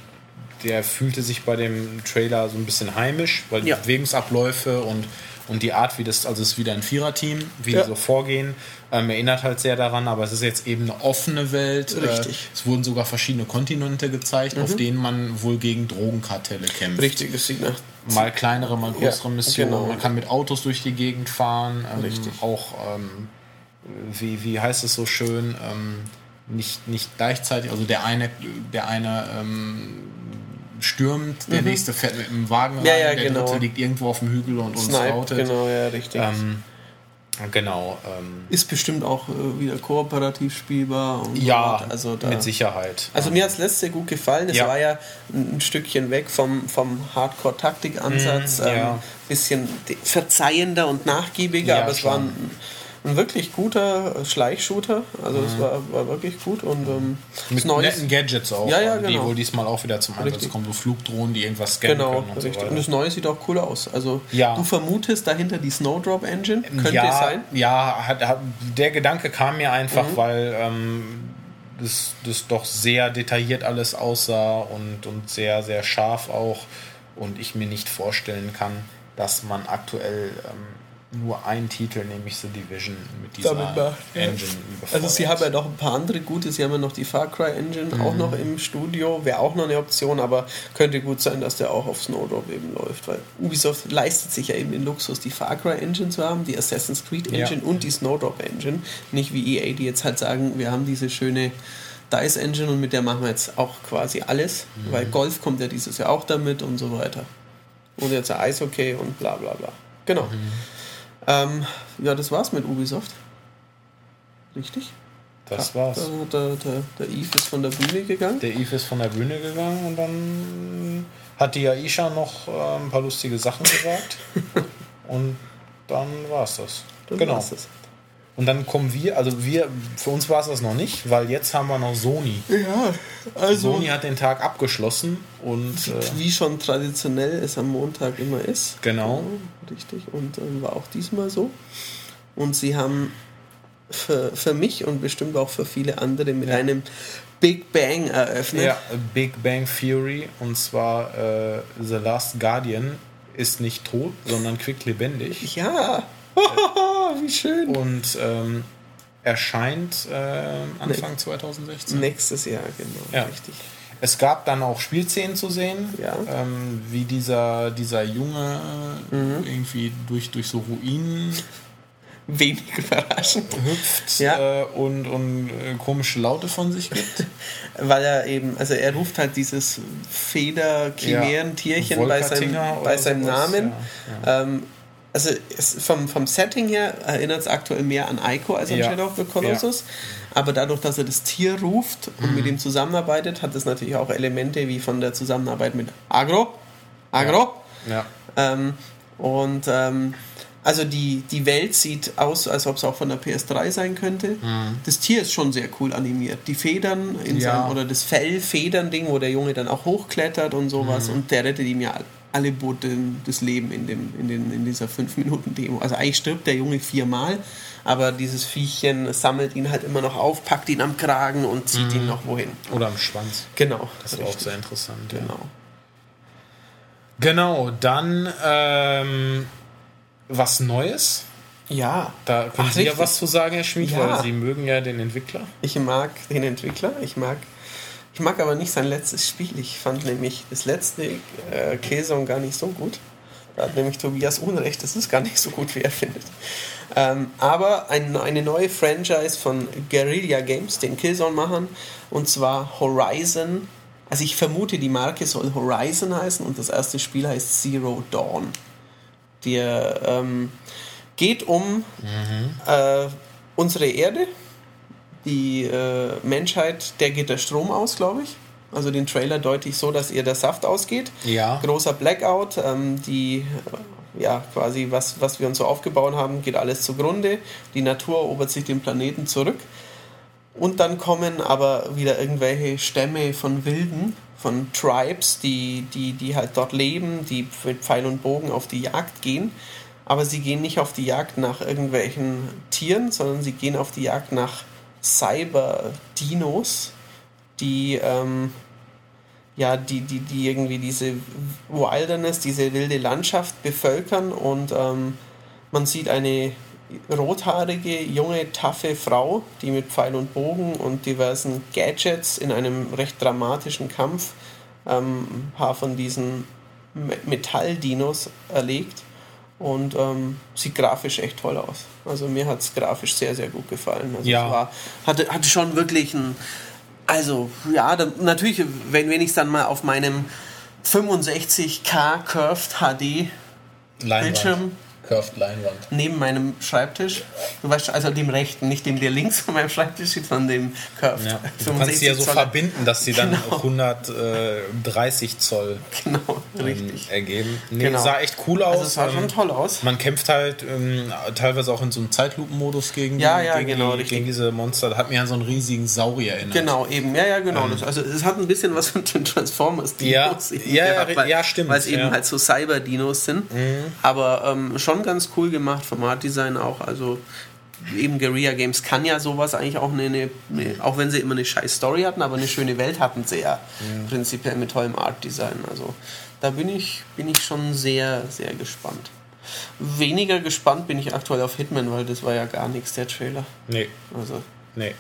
der fühlte sich bei dem Trailer so ein bisschen heimisch, weil Ja. die Bewegungsabläufe und, und die Art, wie das, also es ist wieder ein Viererteam, wie Ja. die so vorgehen, ähm, erinnert halt sehr daran, aber es ist jetzt eben eine offene Welt. Richtig. Mhm. Äh, es wurden sogar verschiedene Kontinente gezeigt, auf denen man wohl gegen Drogenkartelle kämpft. Richtig, es sieht nach. Mal kleinere, mal größere Ja, Missionen. genau. Man kann mit Autos durch die Gegend fahren. Ähm, Richtig. Auch, ähm, wie, wie heißt es so schön, ähm, nicht, nicht gleichzeitig, also der eine, der eine ähm, stürmt, der nächste fährt mit dem Wagen rein, Mhm. Ja, ja, der genau. dritte liegt irgendwo auf dem Hügel und uns Snipe, outet. genau, ja, richtig. Ähm, genau. Ähm, Ist bestimmt auch äh, wieder kooperativ spielbar. Und so ja, weiter. also da, mit Sicherheit. Also mir hat das letzte gut gefallen. Es Ja. war ja ein, Stückchen weg vom, vom Hardcore-Taktik-Ansatz. Mm, ja. ähm, bisschen de- verzeihender und nachgiebiger, Ja, aber es war schon. ein, ein wirklich guter Schleichshooter. Also es war, war wirklich gut und ähm, mit Neues. netten Gadgets auch, Ja, ja, die genau. wohl diesmal auch wieder zum Einsatz Richtig. kommen, so Flugdrohnen, die irgendwas scannen Genau, können und so richtig. weiter. und das Neue sieht auch cool aus. Also Ja. du vermutest dahinter die Snowdrop Engine. Könnte ja, es sein? Ja, hat, hat, der Gedanke kam mir einfach, Mhm. weil ähm, das, das doch sehr detailliert alles aussah und, und sehr, sehr scharf auch. Und ich mir nicht vorstellen kann, dass man aktuell ähm, nur einen Titel, nämlich The Division, mit dieser macht, ja. Engine Also sie haben ja noch ein paar andere gute. Sie haben ja noch die Far Cry Engine Mhm. auch noch im Studio. Wäre auch noch eine Option, aber könnte gut sein, dass der auch auf Snowdrop eben läuft. Weil Ubisoft leistet sich ja eben den Luxus, die Far Cry Engine zu haben, die Assassin's Creed Ja. Engine und die Snowdrop Engine. Nicht wie EA, die jetzt halt sagen, wir haben diese schöne DICE Engine und mit der machen wir jetzt auch quasi alles. Mhm. Weil Golf kommt ja dieses Jahr auch damit und so weiter. Und jetzt ja Eishockey und bla bla bla. Genau. Mhm. Ähm, ja, das war's mit Ubisoft. Richtig? Das war's. Der, der, der, der Eve ist von der Bühne gegangen. Der Eve ist von der Bühne gegangen und dann hat die Aisha noch äh, ein paar lustige Sachen gesagt. und dann war's das. Dann genau. war's das. Und dann kommen wir, also wir, für uns war es das noch nicht, weil jetzt haben wir noch Sony. Ja, also Sony hat den Tag abgeschlossen und äh, wie schon traditionell es am Montag immer ist. Genau. richtig. Und ähm, war auch diesmal so. Und sie haben für, für mich und bestimmt auch für viele andere mit einem Big Bang eröffnet. ja, Big Bang Theory und zwar äh, The Last Guardian ist nicht tot, sondern quicklebendig Ja. wie schön. und ähm, erscheint äh, Anfang 2016. Nächstes Jahr, genau. Ja. Richtig. Es gab dann auch Spielszenen zu sehen, Ja. ähm, wie dieser, dieser Junge äh, Mhm. irgendwie durch, durch so Ruinen Wenig überraschend. hüpft Ja. äh, und, und äh, komische Laute von sich gibt. Weil er eben, also er ruft halt dieses Feder-Chimären-Tierchen Ja. bei seinem, bei seinem sowas, Namen. ja, Ähm, also es, vom, vom Setting her erinnert es aktuell mehr an Ico als an Ja. Shadow of the Colossus. Aber dadurch, dass er das Tier ruft und Mhm. mit ihm zusammenarbeitet, hat es natürlich auch Elemente wie von der Zusammenarbeit mit Agro. Agro. Ja. Ähm, und ähm, also die, die Welt sieht aus, als ob es auch von der PS3 sein könnte. Das Tier ist schon sehr cool animiert. Die Federn in Ja. seinem, oder das Fell-Federn-Ding, wo der Junge dann auch hochklettert und sowas und der rettet ihm ja alle Boote das Leben in, dem, in, den, in dieser 5-Minuten-Demo. Also eigentlich stirbt der Junge viermal, aber dieses Viechchen sammelt ihn halt immer noch auf, packt ihn am Kragen und zieht ihn noch wohin. Oder am Schwanz. Genau. Das ist auch sehr interessant. Ja. Genau. Genau, dann ähm, was Neues. Ja. Da können Ach, Sie ja richtig. was zu sagen, Herr Schmid, Ja. weil Sie mögen ja den Entwickler. Ich mag den Entwickler, ich mag, ich mag aber nicht sein letztes Spiel. Ich fand nämlich das letzte äh, Killzone gar nicht so gut. Da hat nämlich Tobias Unrecht, das ist gar nicht so gut, wie er findet. Ähm, aber ein, eine neue Franchise von Guerrilla Games, den Killzone machen, und zwar Horizon. Also ich vermute, die Marke soll Horizon heißen und das erste Spiel heißt Zero Dawn. Der ähm, geht um äh, unsere Erde, die äh, Menschheit, der geht der Strom aus, glaube ich. Also den Trailer deutlich so, dass ihr der Saft ausgeht. Ja. Großer Blackout, ähm, die, ja, quasi was, was wir uns so aufgebaut haben, geht alles zugrunde. Die Natur erobert sich den Planeten zurück. Und dann kommen aber wieder irgendwelche Stämme von Wilden, von Tribes, die, die, die halt dort leben, die mit Pfeil und Bogen auf die Jagd gehen. Aber sie gehen nicht auf die Jagd nach irgendwelchen Tieren, sondern sie gehen auf die Jagd nach Cyber-Dinos, die, ähm, ja, die, die, die irgendwie diese Wilderness, diese wilde Landschaft bevölkern und ähm, man sieht eine rothaarige, junge, taffe Frau, die mit Pfeil und Bogen und diversen Gadgets in einem recht dramatischen Kampf ähm, ein paar von diesen Me- Metalldinos erlegt und ähm, sieht grafisch echt toll aus. Also mir hat es grafisch sehr, sehr gut gefallen. Also Ja. es war, hatte, hatte schon wirklich ein, also ja, da, natürlich, wenn, wenn ich es dann mal auf meinem 65K Curved HD Bildschirm Curved Leinwand. neben meinem Schreibtisch. Du weißt, also dem rechten, nicht dem, der links von meinem Schreibtisch steht, sondern dem Curved. Ja. Du kannst sie ja so 65 Zoll. verbinden, dass sie dann Genau. 130 Zoll Genau, ähm, richtig. ergeben. Nee, Genau. sah echt cool aus. Also es sah schon Ähm, toll aus. Man kämpft halt ähm, teilweise auch in so einem Zeitlupenmodus gegen, Ja, ja, gegen, genau, die, gegen diese Monster. Das hat mich an so einen riesigen Saurier erinnert. Genau, eben, ja, ja, genau. Ähm. also es hat ein bisschen was von den Transformers Ja, ja, ja, gehabt, weil, ja, stimmt, Weil es eben. Mhm. halt so Cyber-Dinos sind. Aber ähm, ganz cool gemacht, vom Art-Design auch. Also eben Guerilla Games kann ja sowas eigentlich auch eine, eine, auch wenn sie immer eine scheiß Story hatten, aber eine schöne Welt hatten sie ja prinzipiell mit tollem Art-Design. Also da bin ich, bin ich schon sehr, sehr gespannt. Weniger gespannt bin ich aktuell auf Hitman, weil das war ja gar nichts, der Trailer. Nee, Also nee.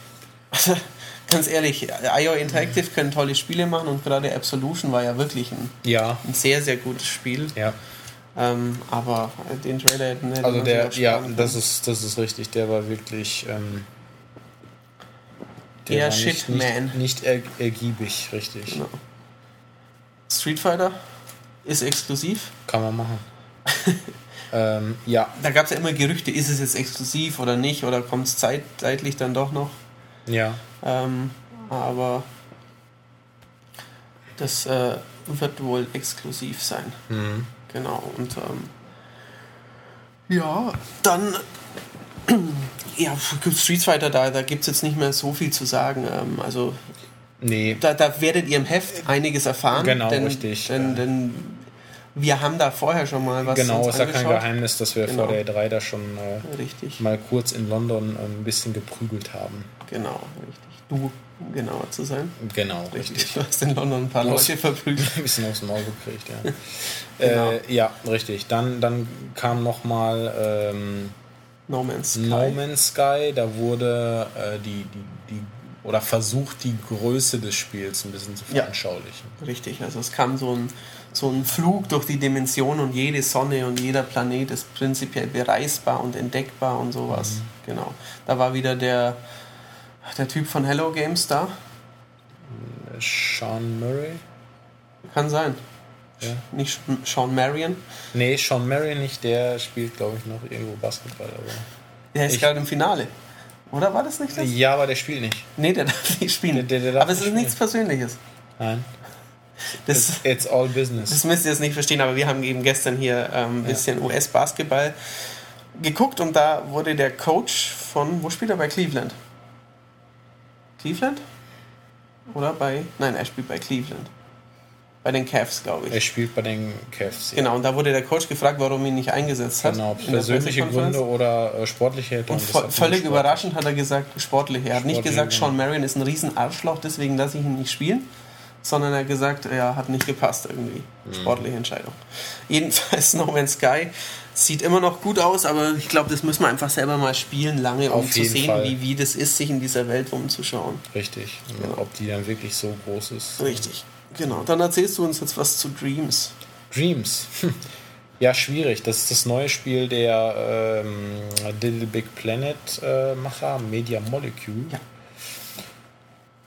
also, ganz ehrlich, IO Interactive können tolle Spiele machen und gerade Absolution war ja wirklich ein, Ja, ein sehr, sehr gutes Spiel. ja. Ähm, aber den Trailer hätten hätte Also der, ja, das ist, das ist richtig. Der war wirklich. Ähm, der Der war nicht, Shitman. Nicht, nicht er, ergiebig, richtig. Genau. Street Fighter ist exklusiv. Kann man machen. ähm, ja, Da gab es ja immer Gerüchte, ist es jetzt exklusiv oder nicht oder kommt es zeit, zeitlich dann doch noch? Ja. Ähm, aber das äh, wird wohl exklusiv sein. Mhm. Genau. Und ähm, ja, dann ja, Street Fighter, da, da gibt es jetzt nicht mehr so viel zu sagen. Ähm, also Nee, da, da werdet ihr im Heft einiges erfahren. Genau, denn, richtig. Denn, denn wir haben da vorher schon mal was genau, ist ja kein. Geheimnis, dass wir Genau. vor der E3 da schon äh, Richtig, mal kurz in London äh, ein bisschen geprügelt haben. genau, richtig. Du, um genauer zu sein. Genau, Richtig. richtig. Du hast in London ein paar. Leute verprügelt. Ein bisschen aufs Maul gekriegt, ja. Genau. äh, ja, richtig. Dann, dann kam nochmal ähm, No Man's Sky. No Man's Sky. Da wurde äh, die, die, die oder versucht, die Größe des Spiels ein bisschen zu Ja. veranschaulichen. Richtig, also es kam so ein, so ein Flug durch die Dimension und jede Sonne und jeder Planet ist prinzipiell bereisbar und entdeckbar und sowas. Mhm. Genau. Da war wieder der, der Typ von Hello Games da. Sean Murray? Kann sein. Ja. Nicht Sean Marion. Nee, Sean Murray nicht, der spielt, glaube ich, noch irgendwo Basketball. Aber Der ist gerade im Finale. Oder war das nicht das? ja, aber der spielt nicht. Nee, der darf nicht spielen. Der- der- der darf aber es ist nicht nichts Persönliches. Nein. Das, It's, it's all business. Das müsst ihr jetzt nicht verstehen, aber wir haben eben gestern hier ähm, ein bisschen US-Basketball geguckt und da wurde der Coach von, wo spielt er bei Cleveland? Cleveland? Oder bei, nein, er spielt bei Cleveland. Bei den Cavs, glaube ich. Er spielt bei den Cavs. ja. Genau, und da wurde der Coach gefragt, warum ihn nicht eingesetzt hat. Genau, persönliche. Gründe oder äh, sportliche hätte. Und vo- völlig überraschend hat er gesagt, sportlich. Er hat nicht gesagt, genau. Sean Marion ist ein riesen Arschloch, deswegen lasse ich ihn nicht spielen. Sondern er hat gesagt, er hat nicht gepasst irgendwie. Mhm. Sportliche Entscheidung. Jedenfalls No Man's Sky sieht immer noch gut aus, aber ich glaube, das müssen wir einfach selber mal spielen, lange, um zu sehen, Fall. wie, wie das ist, sich in dieser Welt umzuschauen. Richtig. Genau. Ob die dann wirklich so groß ist. Richtig. Genau. Dann erzählst du uns jetzt was zu Dreams. Dreams. Ja, schwierig. Das ist das neue Spiel der ähm, Little Big Planet äh, Macher, Media Molecule. Ja.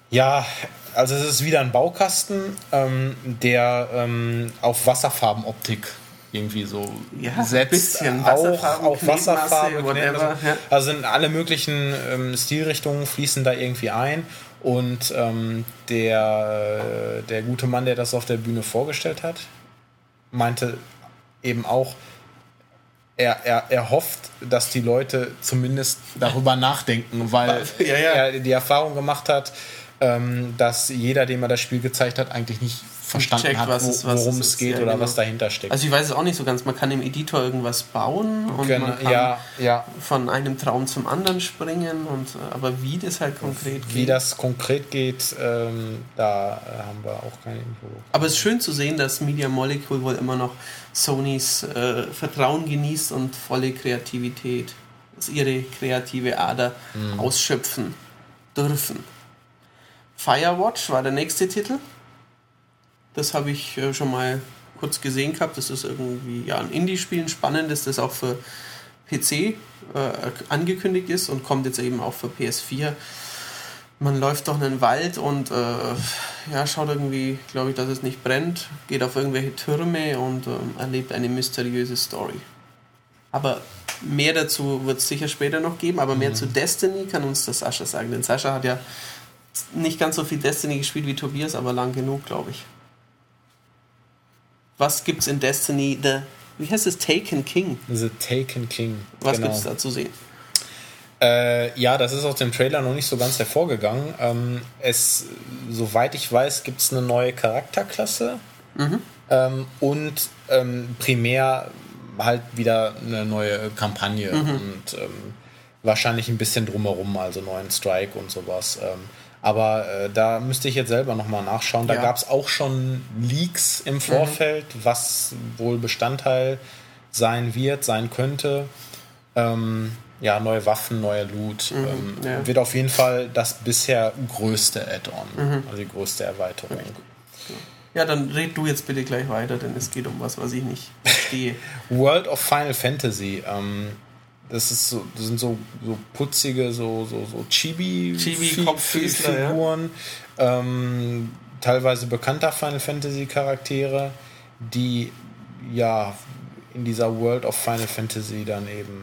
Ja, also es ist wieder ein Baukasten, ähm, der ähm, auf Wasserfarbenoptik irgendwie so Ja, setzt. bisschen auch Wasserfarben, auf Wasserfarbe, whatever, ja. Also in alle möglichen ähm, Stilrichtungen fließen da irgendwie ein. Und ähm, der, der gute Mann, der das auf der Bühne vorgestellt hat, meinte eben auch, er, er, er hofft, dass die Leute zumindest darüber nachdenken, weil Ja, ja. er die Erfahrung gemacht hat, ähm, dass jeder, dem er das Spiel gezeigt hat, eigentlich nicht verstanden checkt, hat, wo, worum es geht Ja, oder genau. was dahinter steckt. Also ich weiß es auch nicht so ganz. Man kann im Editor irgendwas bauen und Genau, man kann ja, ja. von einem Traum zum anderen springen. Und, äh, aber wie das halt konkret Wie geht. das konkret geht, ähm, da äh, haben wir auch keine Info. aber es ist schön zu sehen, dass Media Molecule wohl immer noch Sonys äh, Vertrauen genießt und volle Kreativität, dass ihre kreative Ader Mhm. ausschöpfen dürfen. Firewatch war der nächste Titel. Das habe ich äh, schon mal kurz gesehen gehabt. Das ist irgendwie ja, ein Indie-Spiel, ein spannendes, das auch für PC äh, angekündigt ist und kommt jetzt eben auch für PS4. Man läuft durch einen Wald und äh, ja, schaut irgendwie, glaube ich, dass es nicht brennt, geht auf irgendwelche Türme und ähm, erlebt eine mysteriöse Story. Aber mehr dazu wird es sicher später noch geben, aber mehr zu Destiny kann uns der Sascha sagen. Denn Sascha hat ja nicht ganz so viel Destiny gespielt wie Tobias, aber lang genug, glaube ich. Was gibt's in Destiny? The, wie heißt es? Taken King. The Taken King. Was genau. gibt's da zu sehen? Äh, ja, das ist aus dem Trailer noch nicht so ganz hervorgegangen. Ähm, es, soweit ich weiß, gibt es eine neue Charakterklasse ähm, und ähm, primär halt wieder eine neue Kampagne und ähm, wahrscheinlich ein bisschen drumherum, also neuen Strike und sowas. Aber äh, da müsste ich jetzt selber nochmal nachschauen. Da Ja. gab es auch schon Leaks im Vorfeld, was wohl Bestandteil sein wird, sein könnte. Ähm, ja, neue Waffen, neuer Loot. ähm, ja. Wird auf jeden Fall das bisher größte Add-on, also die größte Erweiterung. Ja, dann red du jetzt bitte gleich weiter, denn es geht um was, was ich nicht verstehe. World of Final Fantasy. Ähm, das, ist so, das sind so, so putzige, so, so, so Chibi, Chibi- Fi- ja. Ähm, teilweise bekannter Final Fantasy Charaktere, die ja in dieser World of Final Fantasy dann eben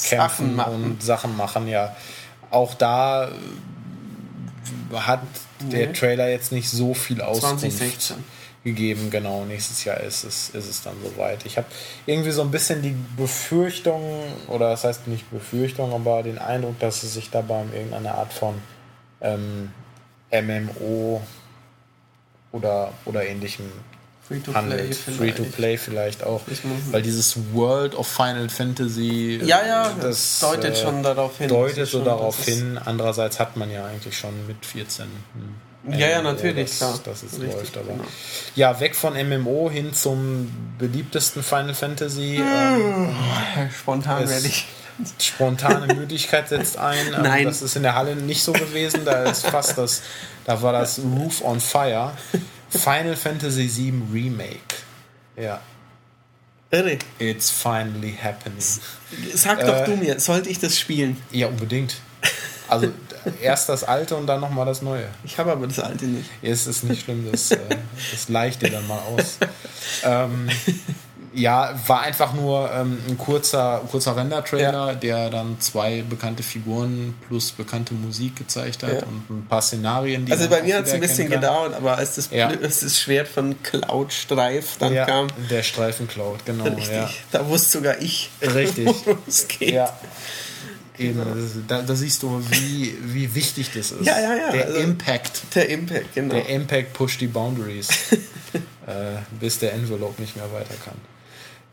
kämpfen Sachen und Sachen machen, ja. auch da hat der. Trailer jetzt nicht so viel Auskunft 2016. gegeben. Genau, nächstes Jahr ist es, ist es dann soweit. Ich habe irgendwie so ein bisschen die Befürchtung, oder das heißt nicht Befürchtung, aber den Eindruck, dass es sich dabei um irgendeine Art von ähm, MMO oder, oder ähnlichem handelt. Free-to-Play vielleicht auch. Weil dieses World of Final Fantasy. Ja, ja, das deutet äh, schon darauf hin. Deutet so darauf hin. Andererseits hat man ja eigentlich schon mit 14. Hm, ja, ja, natürlich, das, klar. Dass es Richtig, läuft, aber. Genau. Ja, weg von MMO hin zum beliebtesten Final Fantasy. Ähm, Spontan werde ich spontane Müdigkeit setzt ein. Ähm, Nein. Das ist in der Halle nicht so gewesen. Da ist fast das, da war das Roof on Fire. Final Fantasy VII Remake. Ja. Irre. It's finally happening. Sag doch äh, du mir, sollte ich das spielen? Ja, unbedingt. Also erst das alte und dann nochmal das neue. Ich habe aber das alte nicht. Es ist nicht schlimm, das, äh, das leicht dir dann mal aus. ähm, ja, war einfach nur ähm, ein kurzer, kurzer Render-Trailer, ja. der dann zwei bekannte Figuren plus bekannte Musik gezeigt hat ja. und ein paar Szenarien. Die also bei mir hat es ein bisschen gedauert, aber als das, ja. als das Schwert von Cloud Streif dann kam. Der Streifen Cloud, genau. Richtig. Da wusste sogar ich, Richtig. worum es geht. Ja. Eben, da, da, siehst du, wie, wie wichtig das ist. Ja, ja, ja. Der also, Impact. Der Impact, genau. Der Impact pusht die Boundaries, äh, bis der Envelope nicht mehr weiter kann.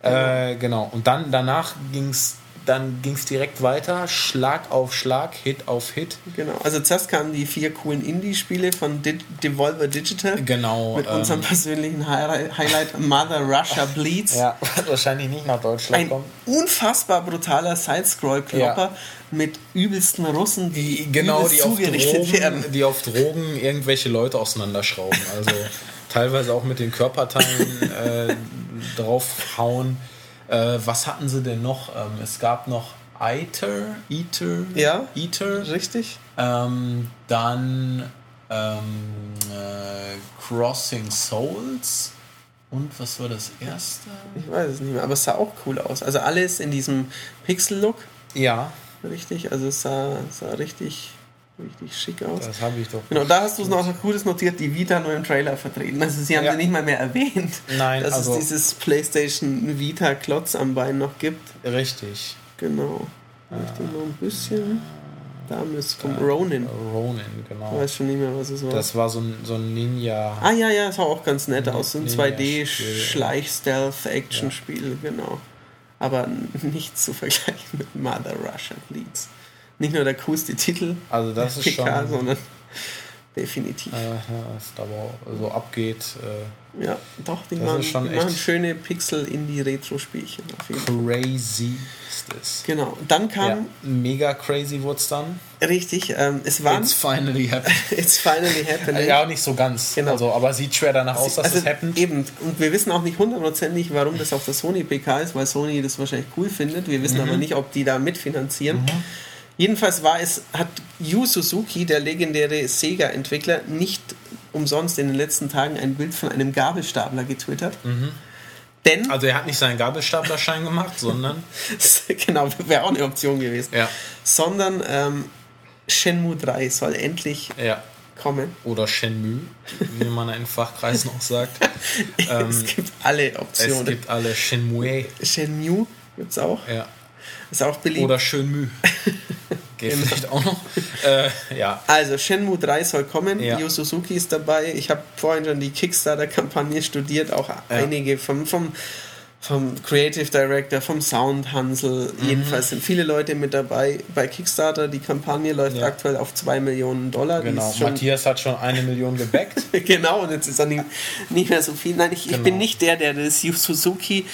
Äh, genau. Und dann danach ging es dann ging es direkt weiter, Schlag auf Schlag, Hit auf Hit. Genau, also zuerst kamen die vier coolen Indie-Spiele von Di Devolver Digital. Genau. Mit ähm, unserem persönlichen Hi Highlight Mother Russia Bleeds. Ja, wahrscheinlich nicht nach Deutschland Ein kommt. unfassbar brutaler Side-Scroll-Klopper ja. Mit übelsten Russen, die genau, die auf, Drogen, werden. die auf Drogen irgendwelche Leute auseinanderschrauben. Also teilweise auch mit den Körperteilen äh, draufhauen. Äh, was hatten sie denn noch? Ähm, es gab noch Eater, Eater, ja, Eater, richtig. Ähm, dann ähm, äh, Crossing Souls. Und was war das erste? Ich weiß es nicht mehr, aber es sah auch cool aus. Also alles in diesem Pixel-Look. Ja. Richtig, also es sah, sah richtig richtig schick aus. Das habe ich doch. Genau, da hast du es noch Gutes notiert, die Vita nur im Trailer vertreten. Also sie haben ja. sie nicht mal mehr erwähnt, Nein, dass also es dieses PlayStation Vita Klotz am Bein noch gibt. Richtig. Genau. Möchte noch ein bisschen. Da müsste vom Ronin. Ronin, genau. Ich weiß schon nicht mehr, was es war. Das war so ein, so ein Ninja. Ah ja, ja, sah auch ganz nett aus. So ein 2D-Schleich-Stealth-Action-Spiel, ja. genau. Aber nicht zu vergleichen mit Mother Russia Leads nicht nur der coolste Titel, also das ist PK, schon, sondern definitiv. Was da so abgeht. Äh, ja, doch, die, machen, die machen, schöne Pixel in die Retro-Spielchen. Crazy ist es. Genau, dann kam. Ja, mega crazy wurde es dann. Richtig, ähm, es war. It's finally happening. It's finally happening. ja, nicht so ganz. Genau. Also, aber sieht schwer danach aus, dass also, es happened. Eben, und wir wissen auch nicht hundertprozentig, warum das auf der Sony PK ist, weil Sony das wahrscheinlich cool findet. Wir wissen mhm. aber nicht, ob die da mitfinanzieren. Mhm. Jedenfalls war es, hat Yu Suzuki, der legendäre Sega-Entwickler, nicht umsonst in den letzten Tagen ein Bild von einem Gabelstapler getwittert. Mhm. Denn, also er hat nicht seinen Gabelstaplerschein gemacht, sondern... genau, wäre auch eine Option gewesen. Ja. Sondern ähm, Shenmue 3 soll endlich ja. kommen. Oder Shenmue, wie man in Fachkreisen auch sagt. es ähm, gibt alle Optionen. Es gibt alle Shenmue. Shenmue gibt es auch. Ja. Ist auch beliebt. Oder Schönmü. Geht genau. vielleicht auch noch. Äh, ja. Also Shenmue 3 soll kommen. Ja. Yu Suzuki ist dabei. Ich habe vorhin schon die Kickstarter-Kampagne studiert, auch ja. einige vom, vom, vom Creative Director, vom Sound Hansel. Mhm. Jedenfalls sind viele Leute mit dabei bei Kickstarter. Die Kampagne läuft ja. aktuell auf 2 Millionen Dollar. Genau. Matthias hat schon eine Million gebackt. genau, und jetzt ist dann nicht, nicht mehr so viel. Nein, ich, genau. ich bin nicht der, der das Yu Suzuki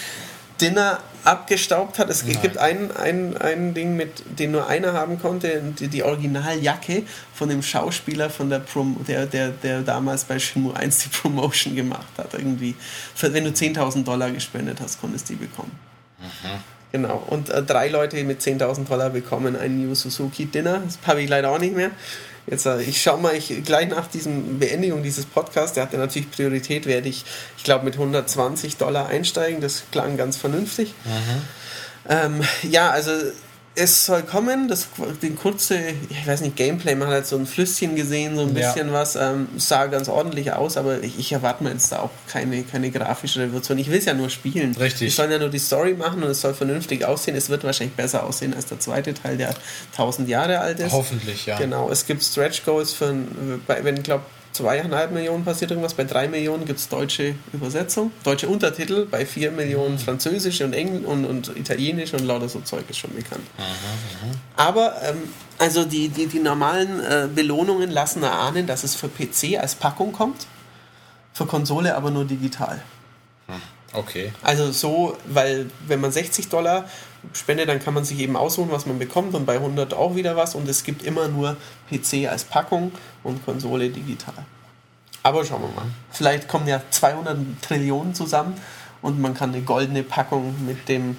Dinner abgestaubt hat. Es Nein. gibt ein, ein, ein Ding, mit dem nur einer haben konnte, die, die Originaljacke von dem Schauspieler, von der, Prom der, der, der damals bei Shenmue 1 die Promotion gemacht hat. Irgendwie. Wenn du 10.000 Dollar gespendet hast, konntest du die bekommen. Mhm. Genau. Und äh, drei Leute mit 10.000 Dollar bekommen ein New Suzuki Dinner. Das habe ich leider auch nicht mehr. Jetzt, äh, ich schaue mal, ich, gleich nach diesem Beendigung dieses Podcasts, der hatte natürlich Priorität, werde ich, ich glaube, mit 120 Dollar einsteigen. Das klang ganz vernünftig. Mhm. Ähm, ja, also es soll kommen, das den kurze, ich weiß nicht, Gameplay, man hat halt so ein Flüsschen gesehen, so ein Ja. bisschen was, ähm, sah ganz ordentlich aus, aber ich, ich erwarte mir jetzt da auch keine, keine grafische Revolution. Ich will es ja nur spielen. Richtig. Die sollen ja nur die Story machen und es soll vernünftig aussehen. Es wird wahrscheinlich besser aussehen als der zweite Teil, der 1000 Jahre alt ist. Hoffentlich, ja. Genau, es gibt Stretch Goals für, wenn ich glaube zweieinhalb Millionen passiert irgendwas, bei drei Millionen gibt es deutsche Übersetzung, deutsche Untertitel, bei vier Millionen französische und Engl und, und italienische und lauter so Zeug ist schon bekannt. Aber ähm, also die, die, die normalen äh, Belohnungen lassen erahnen, dass es für PC als Packung kommt, für Konsole aber nur digital. Okay. Also so, weil wenn man 60 Dollar spendet, dann kann man sich eben aussuchen, was man bekommt und bei 100 auch wieder was und es gibt immer nur PC als Packung und Konsole digital. Aber schauen wir mal. Vielleicht kommen ja 200 Trillionen zusammen und man kann eine goldene Packung mit dem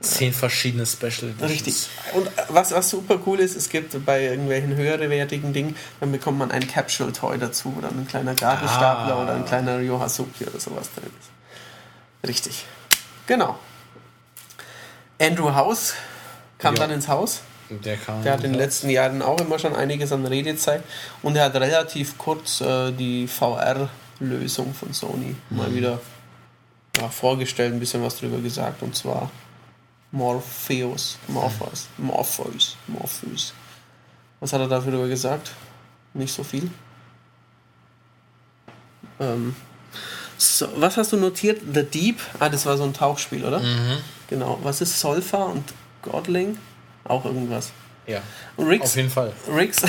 Zehn verschiedene Special Editions. Richtig. Und was, was super cool ist, es gibt bei irgendwelchen höherwertigen Dingen, dann bekommt man ein Capsule Toy dazu oder ein kleiner Gabelstapler Ah. oder ein kleiner Ryo Hasuki oder sowas drin ist. Richtig. Genau. Andrew House kam Ja. dann ins Haus. Der kam. Der hat in den letzten Jahren auch immer schon einiges an Redezeit und er hat relativ kurz äh, die VR-Lösung von Sony mal wieder ja, vorgestellt, ein bisschen was drüber gesagt und zwar Morpheus, Morpheus, Morpheus, Morpheus. Was hat er darüber gesagt? Nicht so viel. Ähm, so, was hast du notiert? The Deep? Ah, das war so ein Tauchspiel, oder? Mhm. Genau. Was ist Solfa und Godling? Auch irgendwas. Ja. Riggs, Auf jeden Fall. Riggs,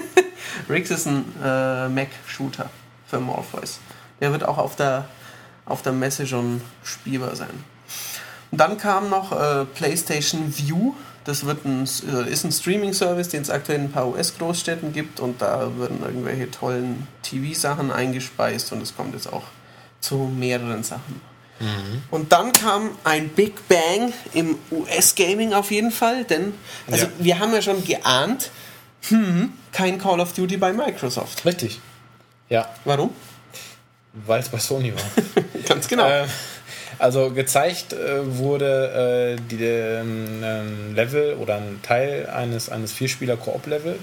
Riggs ist ein äh, Mac-Shooter für Morpheus. Der wird auch auf der, auf der Messe schon spielbar sein. Und dann kam noch äh, PlayStation View. Das wird ein, äh, ist ein Streaming-Service, den es aktuell in ein paar US-Großstädten gibt. Und da werden irgendwelche tollen TV-Sachen eingespeist. Und es kommt jetzt auch zu mehreren Sachen. Und dann kam ein Big Bang im US-Gaming auf jeden Fall, denn also Ja. wir haben ja schon geahnt, hm, kein Call of Duty bei Microsoft. Richtig. Ja, Warum? weil es bei Sony war. Ganz genau. Äh, also gezeigt äh, wurde äh, die, ähm, ein Level oder ein Teil eines, eines Vierspieler-Koop-Level.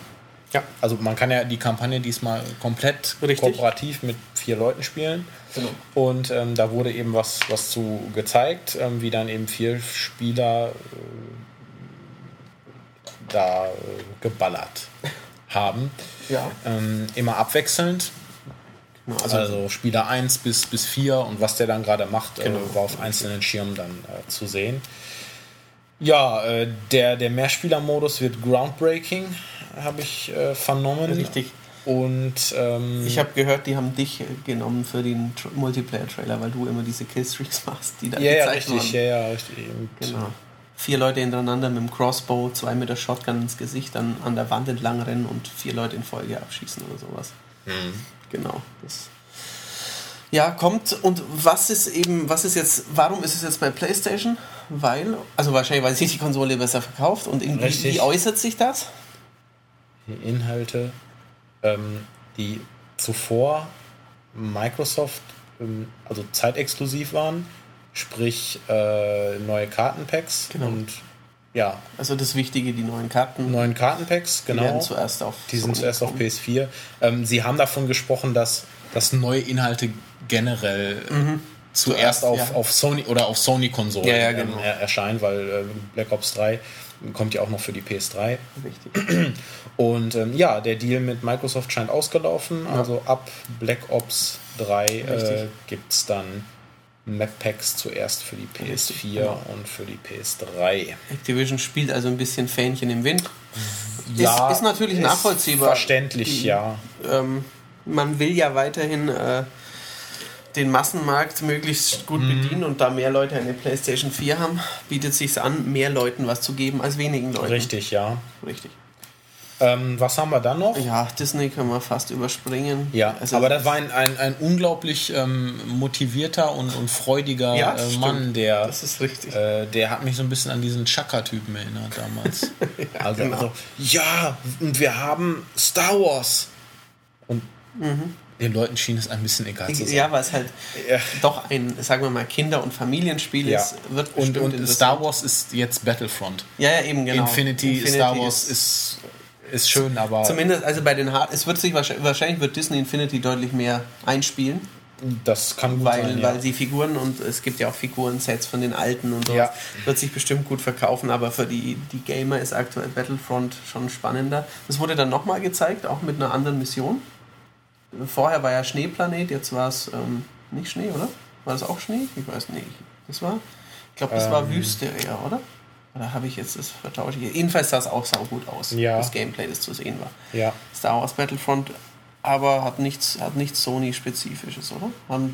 Ja, Also man kann ja die Kampagne diesmal komplett Richtig. kooperativ mit vier Leuten spielen. genau. Und ähm, da wurde eben was, was zu gezeigt, ähm, wie dann eben vier Spieler äh, da äh, geballert haben. Ja. Ähm, immer abwechselnd. Genau, Also, Also, Spieler 1 bis, bis 4 und was der dann gerade macht, Genau. äh, war auf einzelnen Schirmen dann äh, zu sehen. Ja, äh, der, der Mehrspieler-Modus wird groundbreaking, habe ich äh, vernommen. Richtig. Und ähm, ich habe gehört, die haben dich äh, genommen für den Tr- Multiplayer-Trailer, weil du immer diese Killstreaks machst, die da ja, ja, gezeigt richtig, ja, ja, richtig. Und, Genau. Vier Leute hintereinander mit dem Crossbow, zwei mit der Shotgun ins Gesicht, dann an der Wand entlang rennen und vier Leute in Folge abschießen oder sowas. Mhm. Genau. Das ja, kommt und was ist eben, was ist jetzt, warum ist es jetzt bei PlayStation? Weil, also wahrscheinlich, weil sich die Konsole besser verkauft und irgendwie, wie äußert sich das? Die Inhalte, ähm, die zuvor Microsoft, ähm, also zeitexklusiv waren, sprich äh, neue Kartenpacks Genau. und ja, Also das Wichtige, die neuen Karten, neuen Kartenpacks, die werden genau. zuerst auf Die sind Sony zuerst auf kommen. PS4. Ähm, sie haben davon gesprochen, dass, dass neue Inhalte generell äh, zuerst Zuerst, auf, ja. auf Sony oder auf Sony-Konsolen Ja, ja, genau. ähm, er- erscheinen, weil äh, Black Ops 3 kommt ja auch noch für die PS3. Richtig. Und ähm, ja, der Deal mit Microsoft scheint ausgelaufen. Also ab Black Ops 3 äh, gibt es dann Map Packs zuerst für die PS4 Richtig, genau. und für die PS3. Activision spielt also ein bisschen Fähnchen im Wind. Ja, ist natürlich nachvollziehbar. Verständlich, Die- ja. ähm, man will ja weiterhin äh, den Massenmarkt möglichst gut Mhm. bedienen und da mehr Leute eine PlayStation 4 haben, bietet es sich an, mehr Leuten was zu geben als wenigen Leuten. Richtig, ja. Richtig. Ähm, was haben wir dann noch? Ja, Disney können wir fast überspringen. Ja, Also- aber das war ein, ein, ein unglaublich ähm, motivierter und, und freudiger Ja, äh, stimmt. Mann, der, Das ist richtig. äh, der hat mich so ein bisschen an diesen Chaka-Typen erinnert damals. also, genau. also, ja, und wir haben Star Wars. Und Den Leuten schien es ein bisschen egal zu sein. Ja, weil es halt ja. doch ein, sagen wir mal, Kinder- und Familienspiel ja. ist. Wird und, und Star Wars ist jetzt Battlefront. Ja, ja, eben, genau. Infinity, Infinity Star Wars ist, ist schön, aber. Zumindest, also bei den Hard es wird sich wahrscheinlich, wahrscheinlich wird Disney Infinity deutlich mehr einspielen. Das kann gut weil, sein. Ja. Weil die Figuren und es gibt ja auch Figurensets von den alten und so. Ja. Wird sich bestimmt gut verkaufen, aber für die, die Gamer ist aktuell Battlefront schon spannender. Das wurde dann nochmal gezeigt, auch mit einer anderen Mission. Vorher war ja Schneeplanet, jetzt war es ähm, nicht Schnee, oder? War das auch Schnee? Ich weiß nicht. Das war, ich glaube, das ähm. war Wüste eher, oder? Oder habe ich jetzt das vertauscht? Jedenfalls sah es auch saugut aus, ja. das Gameplay, das zu sehen war. Ja. Star Wars Battlefront aber hat nichts, hat nichts Sony-spezifisches, oder? Habe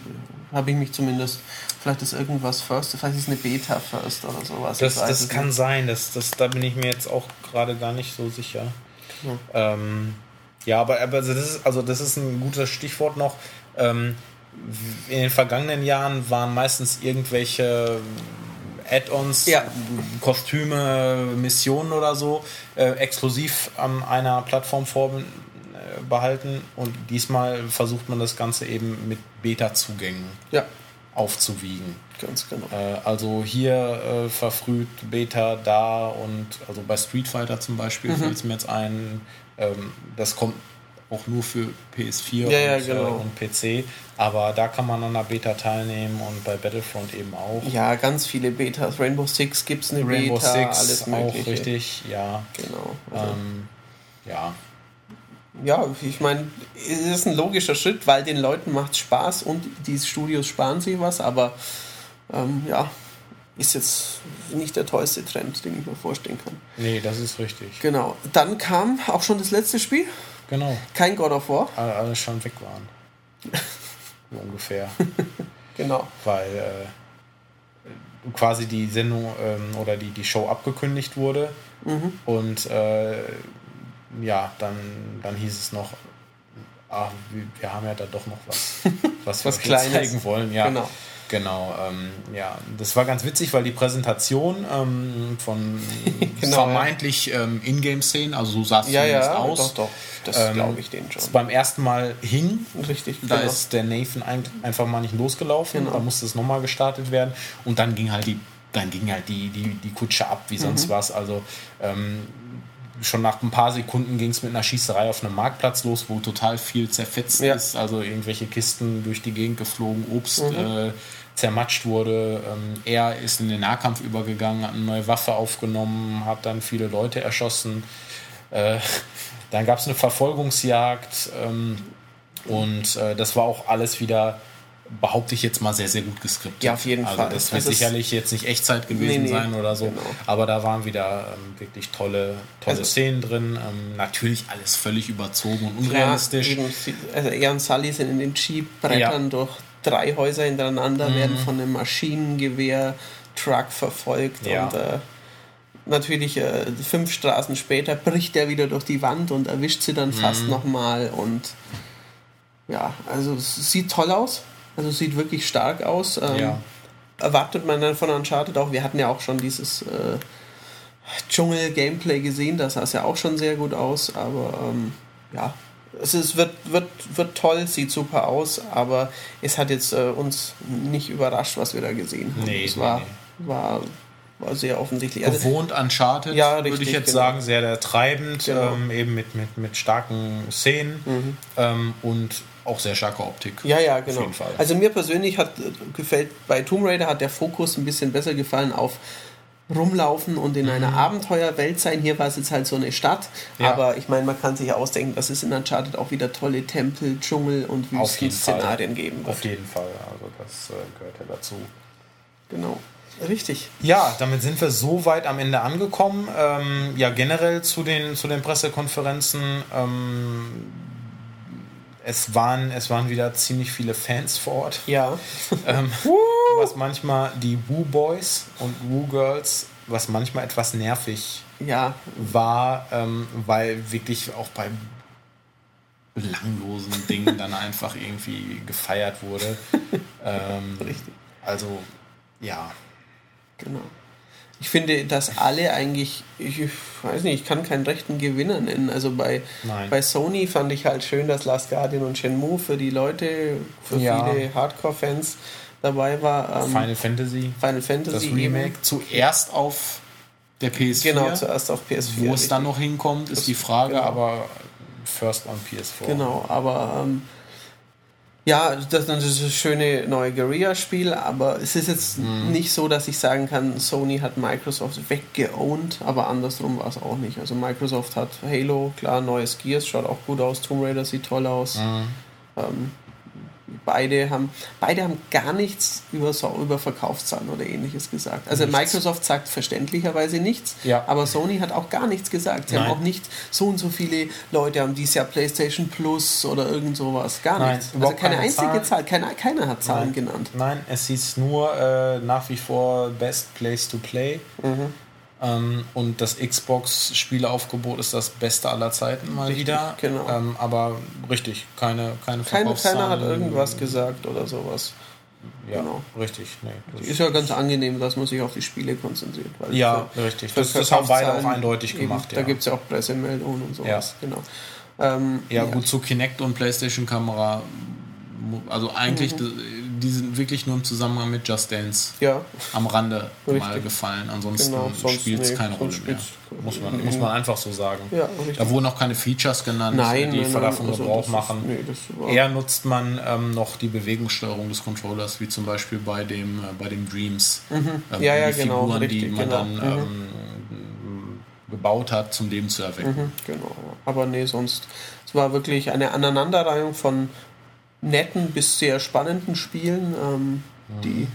hab ich mich zumindest, vielleicht ist irgendwas First, vielleicht ist es eine Beta First oder sowas. Das, das kann nicht. sein, das, das, da bin ich mir jetzt auch gerade gar nicht so sicher. Ja, ähm, ja aber, aber das, ist, also das ist ein gutes Stichwort noch. Ähm, in den vergangenen Jahren waren meistens irgendwelche Add-ons, ja. Kostüme, Missionen oder so äh, exklusiv an einer Plattform vor, behalten und diesmal versucht man das Ganze eben mit Beta-Zugängen ja. aufzuwiegen. Ganz genau. Äh, also hier äh, verfrüht Beta da und also bei Street Fighter zum Beispiel mhm. fällt es mir jetzt ein, ähm, das kommt auch nur für PS4 ja, und, ja, genau. äh, und, PC. Aber da kann man an der Beta teilnehmen und bei Battlefront eben auch. Ja, ganz viele Betas. Rainbow Six gibt es eine Rainbow Beta, Six alles Mögliche. Auch richtig, ja. Genau. Also ähm, ja, ja, ich meine, es ist ein logischer Schritt, weil den Leuten macht Spaß und die Studios sparen sich was, aber ähm, ja, ist jetzt nicht der tollste Trend, den ich mir vorstellen kann. Nee, das ist richtig. Genau. Dann kam auch schon das letzte Spiel. Genau. Kein God of War. Alle, alle schon weg waren. ungefähr. genau. Weil äh, quasi die Sendung ähm, oder die, die Show abgekündigt wurde mhm. und äh, ja, dann, dann hieß es noch, wir, wir haben ja da doch noch was, was, was wir zeigen wollen. Ja, genau. Genau, ähm, ja, das war ganz witzig, weil die Präsentation ähm, von genau, vermeintlich ja. ähm, Ingame-Szenen, also so sah es ja, ja, aus. Doch, doch, das ähm, glaube ich denen schon. Beim ersten Mal hing, richtig, da genau. ist der Nathan ein, einfach mal nicht losgelaufen, genau. da musste es nochmal gestartet werden und dann ging halt die, dann ging halt die, die, die Kutsche ab wie sonst mhm. was. Also ähm, schon nach ein paar Sekunden ging es mit einer Schießerei auf einem Marktplatz los, wo total viel zerfetzt ja. ist, also irgendwelche Kisten durch die Gegend geflogen, Obst mhm. äh, zermatscht wurde. Ähm, er ist in den Nahkampf übergegangen, hat eine neue Waffe aufgenommen, hat dann viele Leute erschossen. Äh, dann gab es eine Verfolgungsjagd ähm, und äh, das war auch alles wieder behaupte ich jetzt mal, sehr, sehr gut geskriptet. Ja, auf jeden also Fall. Das wird das sicherlich jetzt nicht Echtzeit gewesen nee, nee, sein oder so, genau. aber da waren wieder ähm, wirklich tolle, tolle also, Szenen drin. Ähm, natürlich alles völlig überzogen und unrealistisch. Ja, also er und Sully sind in den Jeep, brettern ja. durch drei Häuser hintereinander, mhm. werden von einem Maschinengewehr-Truck verfolgt ja. und äh, natürlich äh, fünf Straßen später bricht er wieder durch die Wand und erwischt sie dann fast mhm. nochmal und ja, also es sieht toll aus. Also sieht wirklich stark aus. Ähm, ja. Erwartet man dann von Uncharted auch. Wir hatten ja auch schon dieses äh, Dschungel-Gameplay gesehen. Das sah es ja auch schon sehr gut aus. Aber ähm, ja, es ist, wird, wird, wird toll, sieht super aus. Aber es hat jetzt äh, uns nicht überrascht, was wir da gesehen haben. Nee, es war, nee. war war sehr offensichtlich. Also Gewohnt Uncharted, ja, richtig, würde ich jetzt genau. sagen, sehr, sehr treibend, Genau. ähm, eben mit, mit, mit starken Szenen Mhm. ähm, und auch sehr starke Optik. Ja, ja, genau. Also mir persönlich hat äh, gefällt bei Tomb Raider hat der Fokus ein bisschen besser gefallen auf rumlaufen und in einer Mhm. Abenteuerwelt sein. Hier war es jetzt halt so eine Stadt, Ja. aber ich meine, man kann sich ausdenken, dass es in Uncharted auch wieder tolle Tempel, Dschungel und Auf. Wüstenszenarien geben Auf wird. jeden Fall, also das äh, gehört ja dazu. Genau. Richtig. Ja, damit sind wir so weit am Ende angekommen. Ähm, ja, generell zu den, zu den Pressekonferenzen. Ähm, es, waren, es waren wieder ziemlich viele Fans vor Ort. Ja. Ähm, was manchmal die Woo Boys und Woo Girls, was manchmal etwas nervig Ja. war, ähm, weil wirklich auch bei belanglosen Dingen dann einfach irgendwie gefeiert wurde. Ähm, Richtig. also, ja. Genau. Ich finde, dass alle eigentlich, ich weiß nicht, ich kann keinen rechten Gewinner nennen. Also bei, bei Sony fand ich halt schön, dass Last Guardian und Shenmue für die Leute, für ja. viele Hardcore-Fans dabei war. Ähm, Final Fantasy. Final Fantasy. Das Remake eben. zuerst auf der PS4. Genau, zuerst auf PS4. Wo es dann noch hinkommt, ist das, die Frage, genau. aber first on PS4. Genau, aber ähm, ja, das, das ist ein schöne neue Guerilla-Spiel, aber es ist jetzt mhm. nicht so, dass ich sagen kann, Sony hat Microsoft weggeowned, aber andersrum war es auch nicht. Also Microsoft hat Halo, klar, neues Gears, schaut auch gut aus, Tomb Raider sieht toll aus. Mhm. Ähm, beide haben, beide haben gar nichts über, über Verkaufszahlen oder ähnliches gesagt. Also nichts. Microsoft sagt verständlicherweise nichts, ja. aber Sony hat auch gar nichts gesagt. Sie Nein. haben auch nicht so und so viele Leute haben dieses Jahr PlayStation Plus oder irgend sowas. Gar Nein, nichts. Also keine, keine einzige Zahl, Zahl keiner, keiner hat Zahlen Nein. genannt. Nein, es hieß nur äh, nach wie vor Best Place to Play. Mhm. Ähm, und das Xbox-Spieleaufgebot ist das beste aller Zeiten mal richtig, wieder. Genau. Ähm, aber richtig, keine keine keine, Keiner hat irgendwas gesagt oder sowas. Ja, genau. richtig. Nee, ist ja ganz angenehm, dass man sich auf die Spiele konzentriert. ja, für, richtig. Für das, das haben beide auch eindeutig eben, gemacht. Da gibt es ja auch Pressemeldungen und sowas. Ja. Genau. Ähm, ja, ja, gut, zu Kinect und PlayStation-Kamera. Also eigentlich, mhm die sind wirklich nur im Zusammenhang mit Just Dance ja. am Rande Richtig. mal gefallen. Ansonsten genau, spielt es nee, keine Rolle mehr. Muss man, muss man einfach so sagen. Ja, da wurden auch keine Features genannt, nein, die nein, davon also Gebrauch machen. Ist, nee, Eher nutzt man ähm, noch die Bewegungssteuerung des Controllers, wie zum Beispiel bei dem, äh, bei dem Dreams. Mhm. Ähm, ja, ja, die genau. Figuren, Richtig, die man genau. dann mhm. ähm, gebaut hat, zum Leben zu erwecken. Mhm, genau. Aber nee, sonst. Es war wirklich eine Aneinanderreihung von netten bis sehr spannenden Spielen, ähm, mhm. die,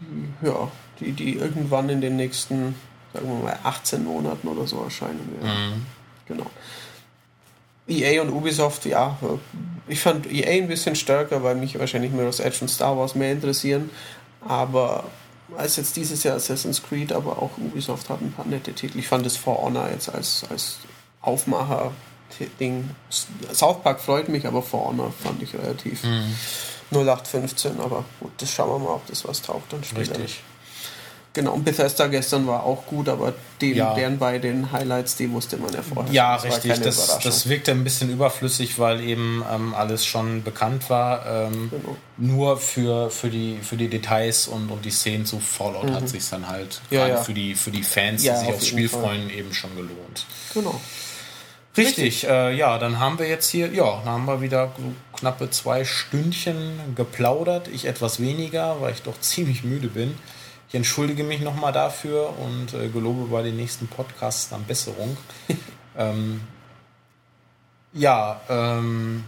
die, ja, die, die irgendwann in den nächsten, sagen wir mal, 18 Monaten oder so erscheinen werden. Mhm. Genau. EA und Ubisoft, ja, ich fand EA ein bisschen stärker, weil mich wahrscheinlich Mirror's Edge und Star Wars mehr interessieren, aber als jetzt dieses Jahr Assassin's Creed, aber auch Ubisoft hat ein paar nette Titel. Ich fand das For Honor jetzt als, als Aufmacher Ding. South Park freut mich, aber Honor fand ich relativ mhm. 0815. Aber gut, das schauen wir mal, ob das was taugt dann später. Richtig. Genau, und Bethesda gestern war auch gut, aber den, ja. deren bei den Highlights, die wusste man ja vorher. Ja, das richtig. Das, das wirkte ein bisschen überflüssig, weil eben ähm, alles schon bekannt war. Ähm, genau. Nur für, für, die, für die Details und, und die Szenen zu Fallout mhm. hat sich dann halt ja, ja. für, die, für die Fans, die sich aufs Spiel Fall. freuen, eben schon gelohnt. Genau. Richtig, äh, ja, dann haben wir jetzt hier, ja, dann haben wir wieder knappe zwei Stündchen geplaudert. Ich etwas weniger, weil ich doch ziemlich müde bin. Ich entschuldige mich nochmal dafür und äh, gelobe bei den nächsten Podcasts dann Besserung. ähm, ja, ähm,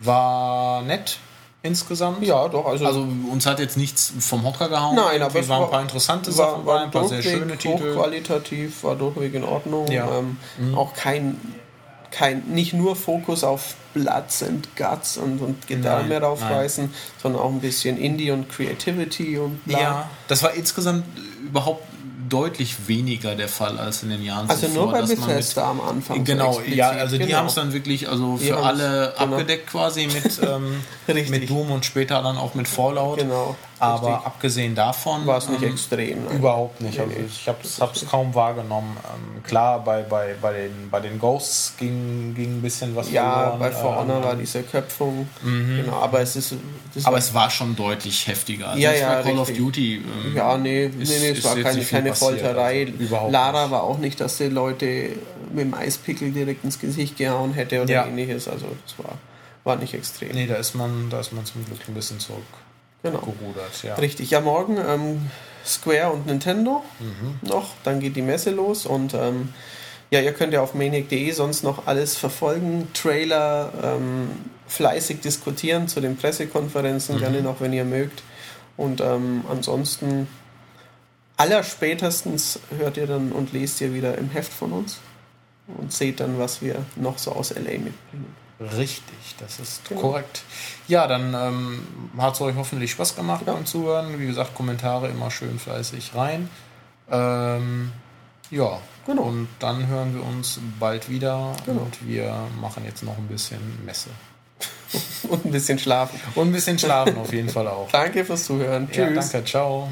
war nett insgesamt. Ja, doch. Also, also uns hat jetzt nichts vom Hocker gehauen. Nein, aber es waren ein paar interessante war, Sachen, war ein paar sehr schöne Titel. Hochqualitativ, war durchweg in Ordnung. Ja. Ähm, mhm. Auch kein, kein, nicht nur Fokus auf Bloods and Guts und, und Gedärme Nein, raufreißen, sondern auch ein bisschen Indie und Creativity und bla. Ja, das war insgesamt überhaupt deutlich weniger der Fall als in den Jahren also zuvor. nur bei Bethesda am Anfang. Genau, so ja, also die genau. haben es dann wirklich also für alle genau. abgedeckt quasi mit, ähm, mit Doom und später dann auch mit Fallout. Genau. Aber Richtig. abgesehen davon war es nicht ähm, extrem. Nein. Überhaupt nicht. Also ich habe es kaum wahrgenommen. Ähm, klar, bei, bei, bei, den, bei den Ghosts ging, ging ein bisschen was ja, verloren. bei For Honor ähm, war diese Köpfung. Mhm. Genau, aber es ist. aber es war schon deutlich heftiger. Also ja, ja, bei Call richtig. of Duty. Ähm, ja, nee, nee, nee, es war keine, keine Folterei. Also überhaupt Lara war auch nicht, dass die Leute mit dem Eispickel direkt ins Gesicht gehauen hätte oder Ja. ähnliches. Also das war, war nicht extrem. Nee, da ist man, da ist man zum Glück ein bisschen zurück Genau. gerudert. Ja. Richtig, ja, morgen ähm, Square und Nintendo Mhm. noch, dann geht die Messe los und ähm, ja, ihr könnt ja auf maniac.de sonst noch alles verfolgen, Trailer, ähm, fleißig diskutieren zu den Pressekonferenzen, Mhm. gerne noch, wenn ihr mögt. Und ähm, ansonsten allerspätestens hört ihr dann und lest ihr wieder im Heft von uns und seht dann, was wir noch so aus LA mitbringen. Richtig, das ist Genau. korrekt. Ja, dann ähm, hat es euch hoffentlich Spaß gemacht Ja. beim Zuhören. Wie gesagt, Kommentare immer schön fleißig rein. Ähm, ja, Genau. und dann hören wir uns bald wieder Genau. und wir machen jetzt noch ein bisschen Messe. Und ein bisschen schlafen. Und ein bisschen schlafen auf jeden Fall auch. Danke fürs Zuhören. Ja, Tschüss. danke, ciao.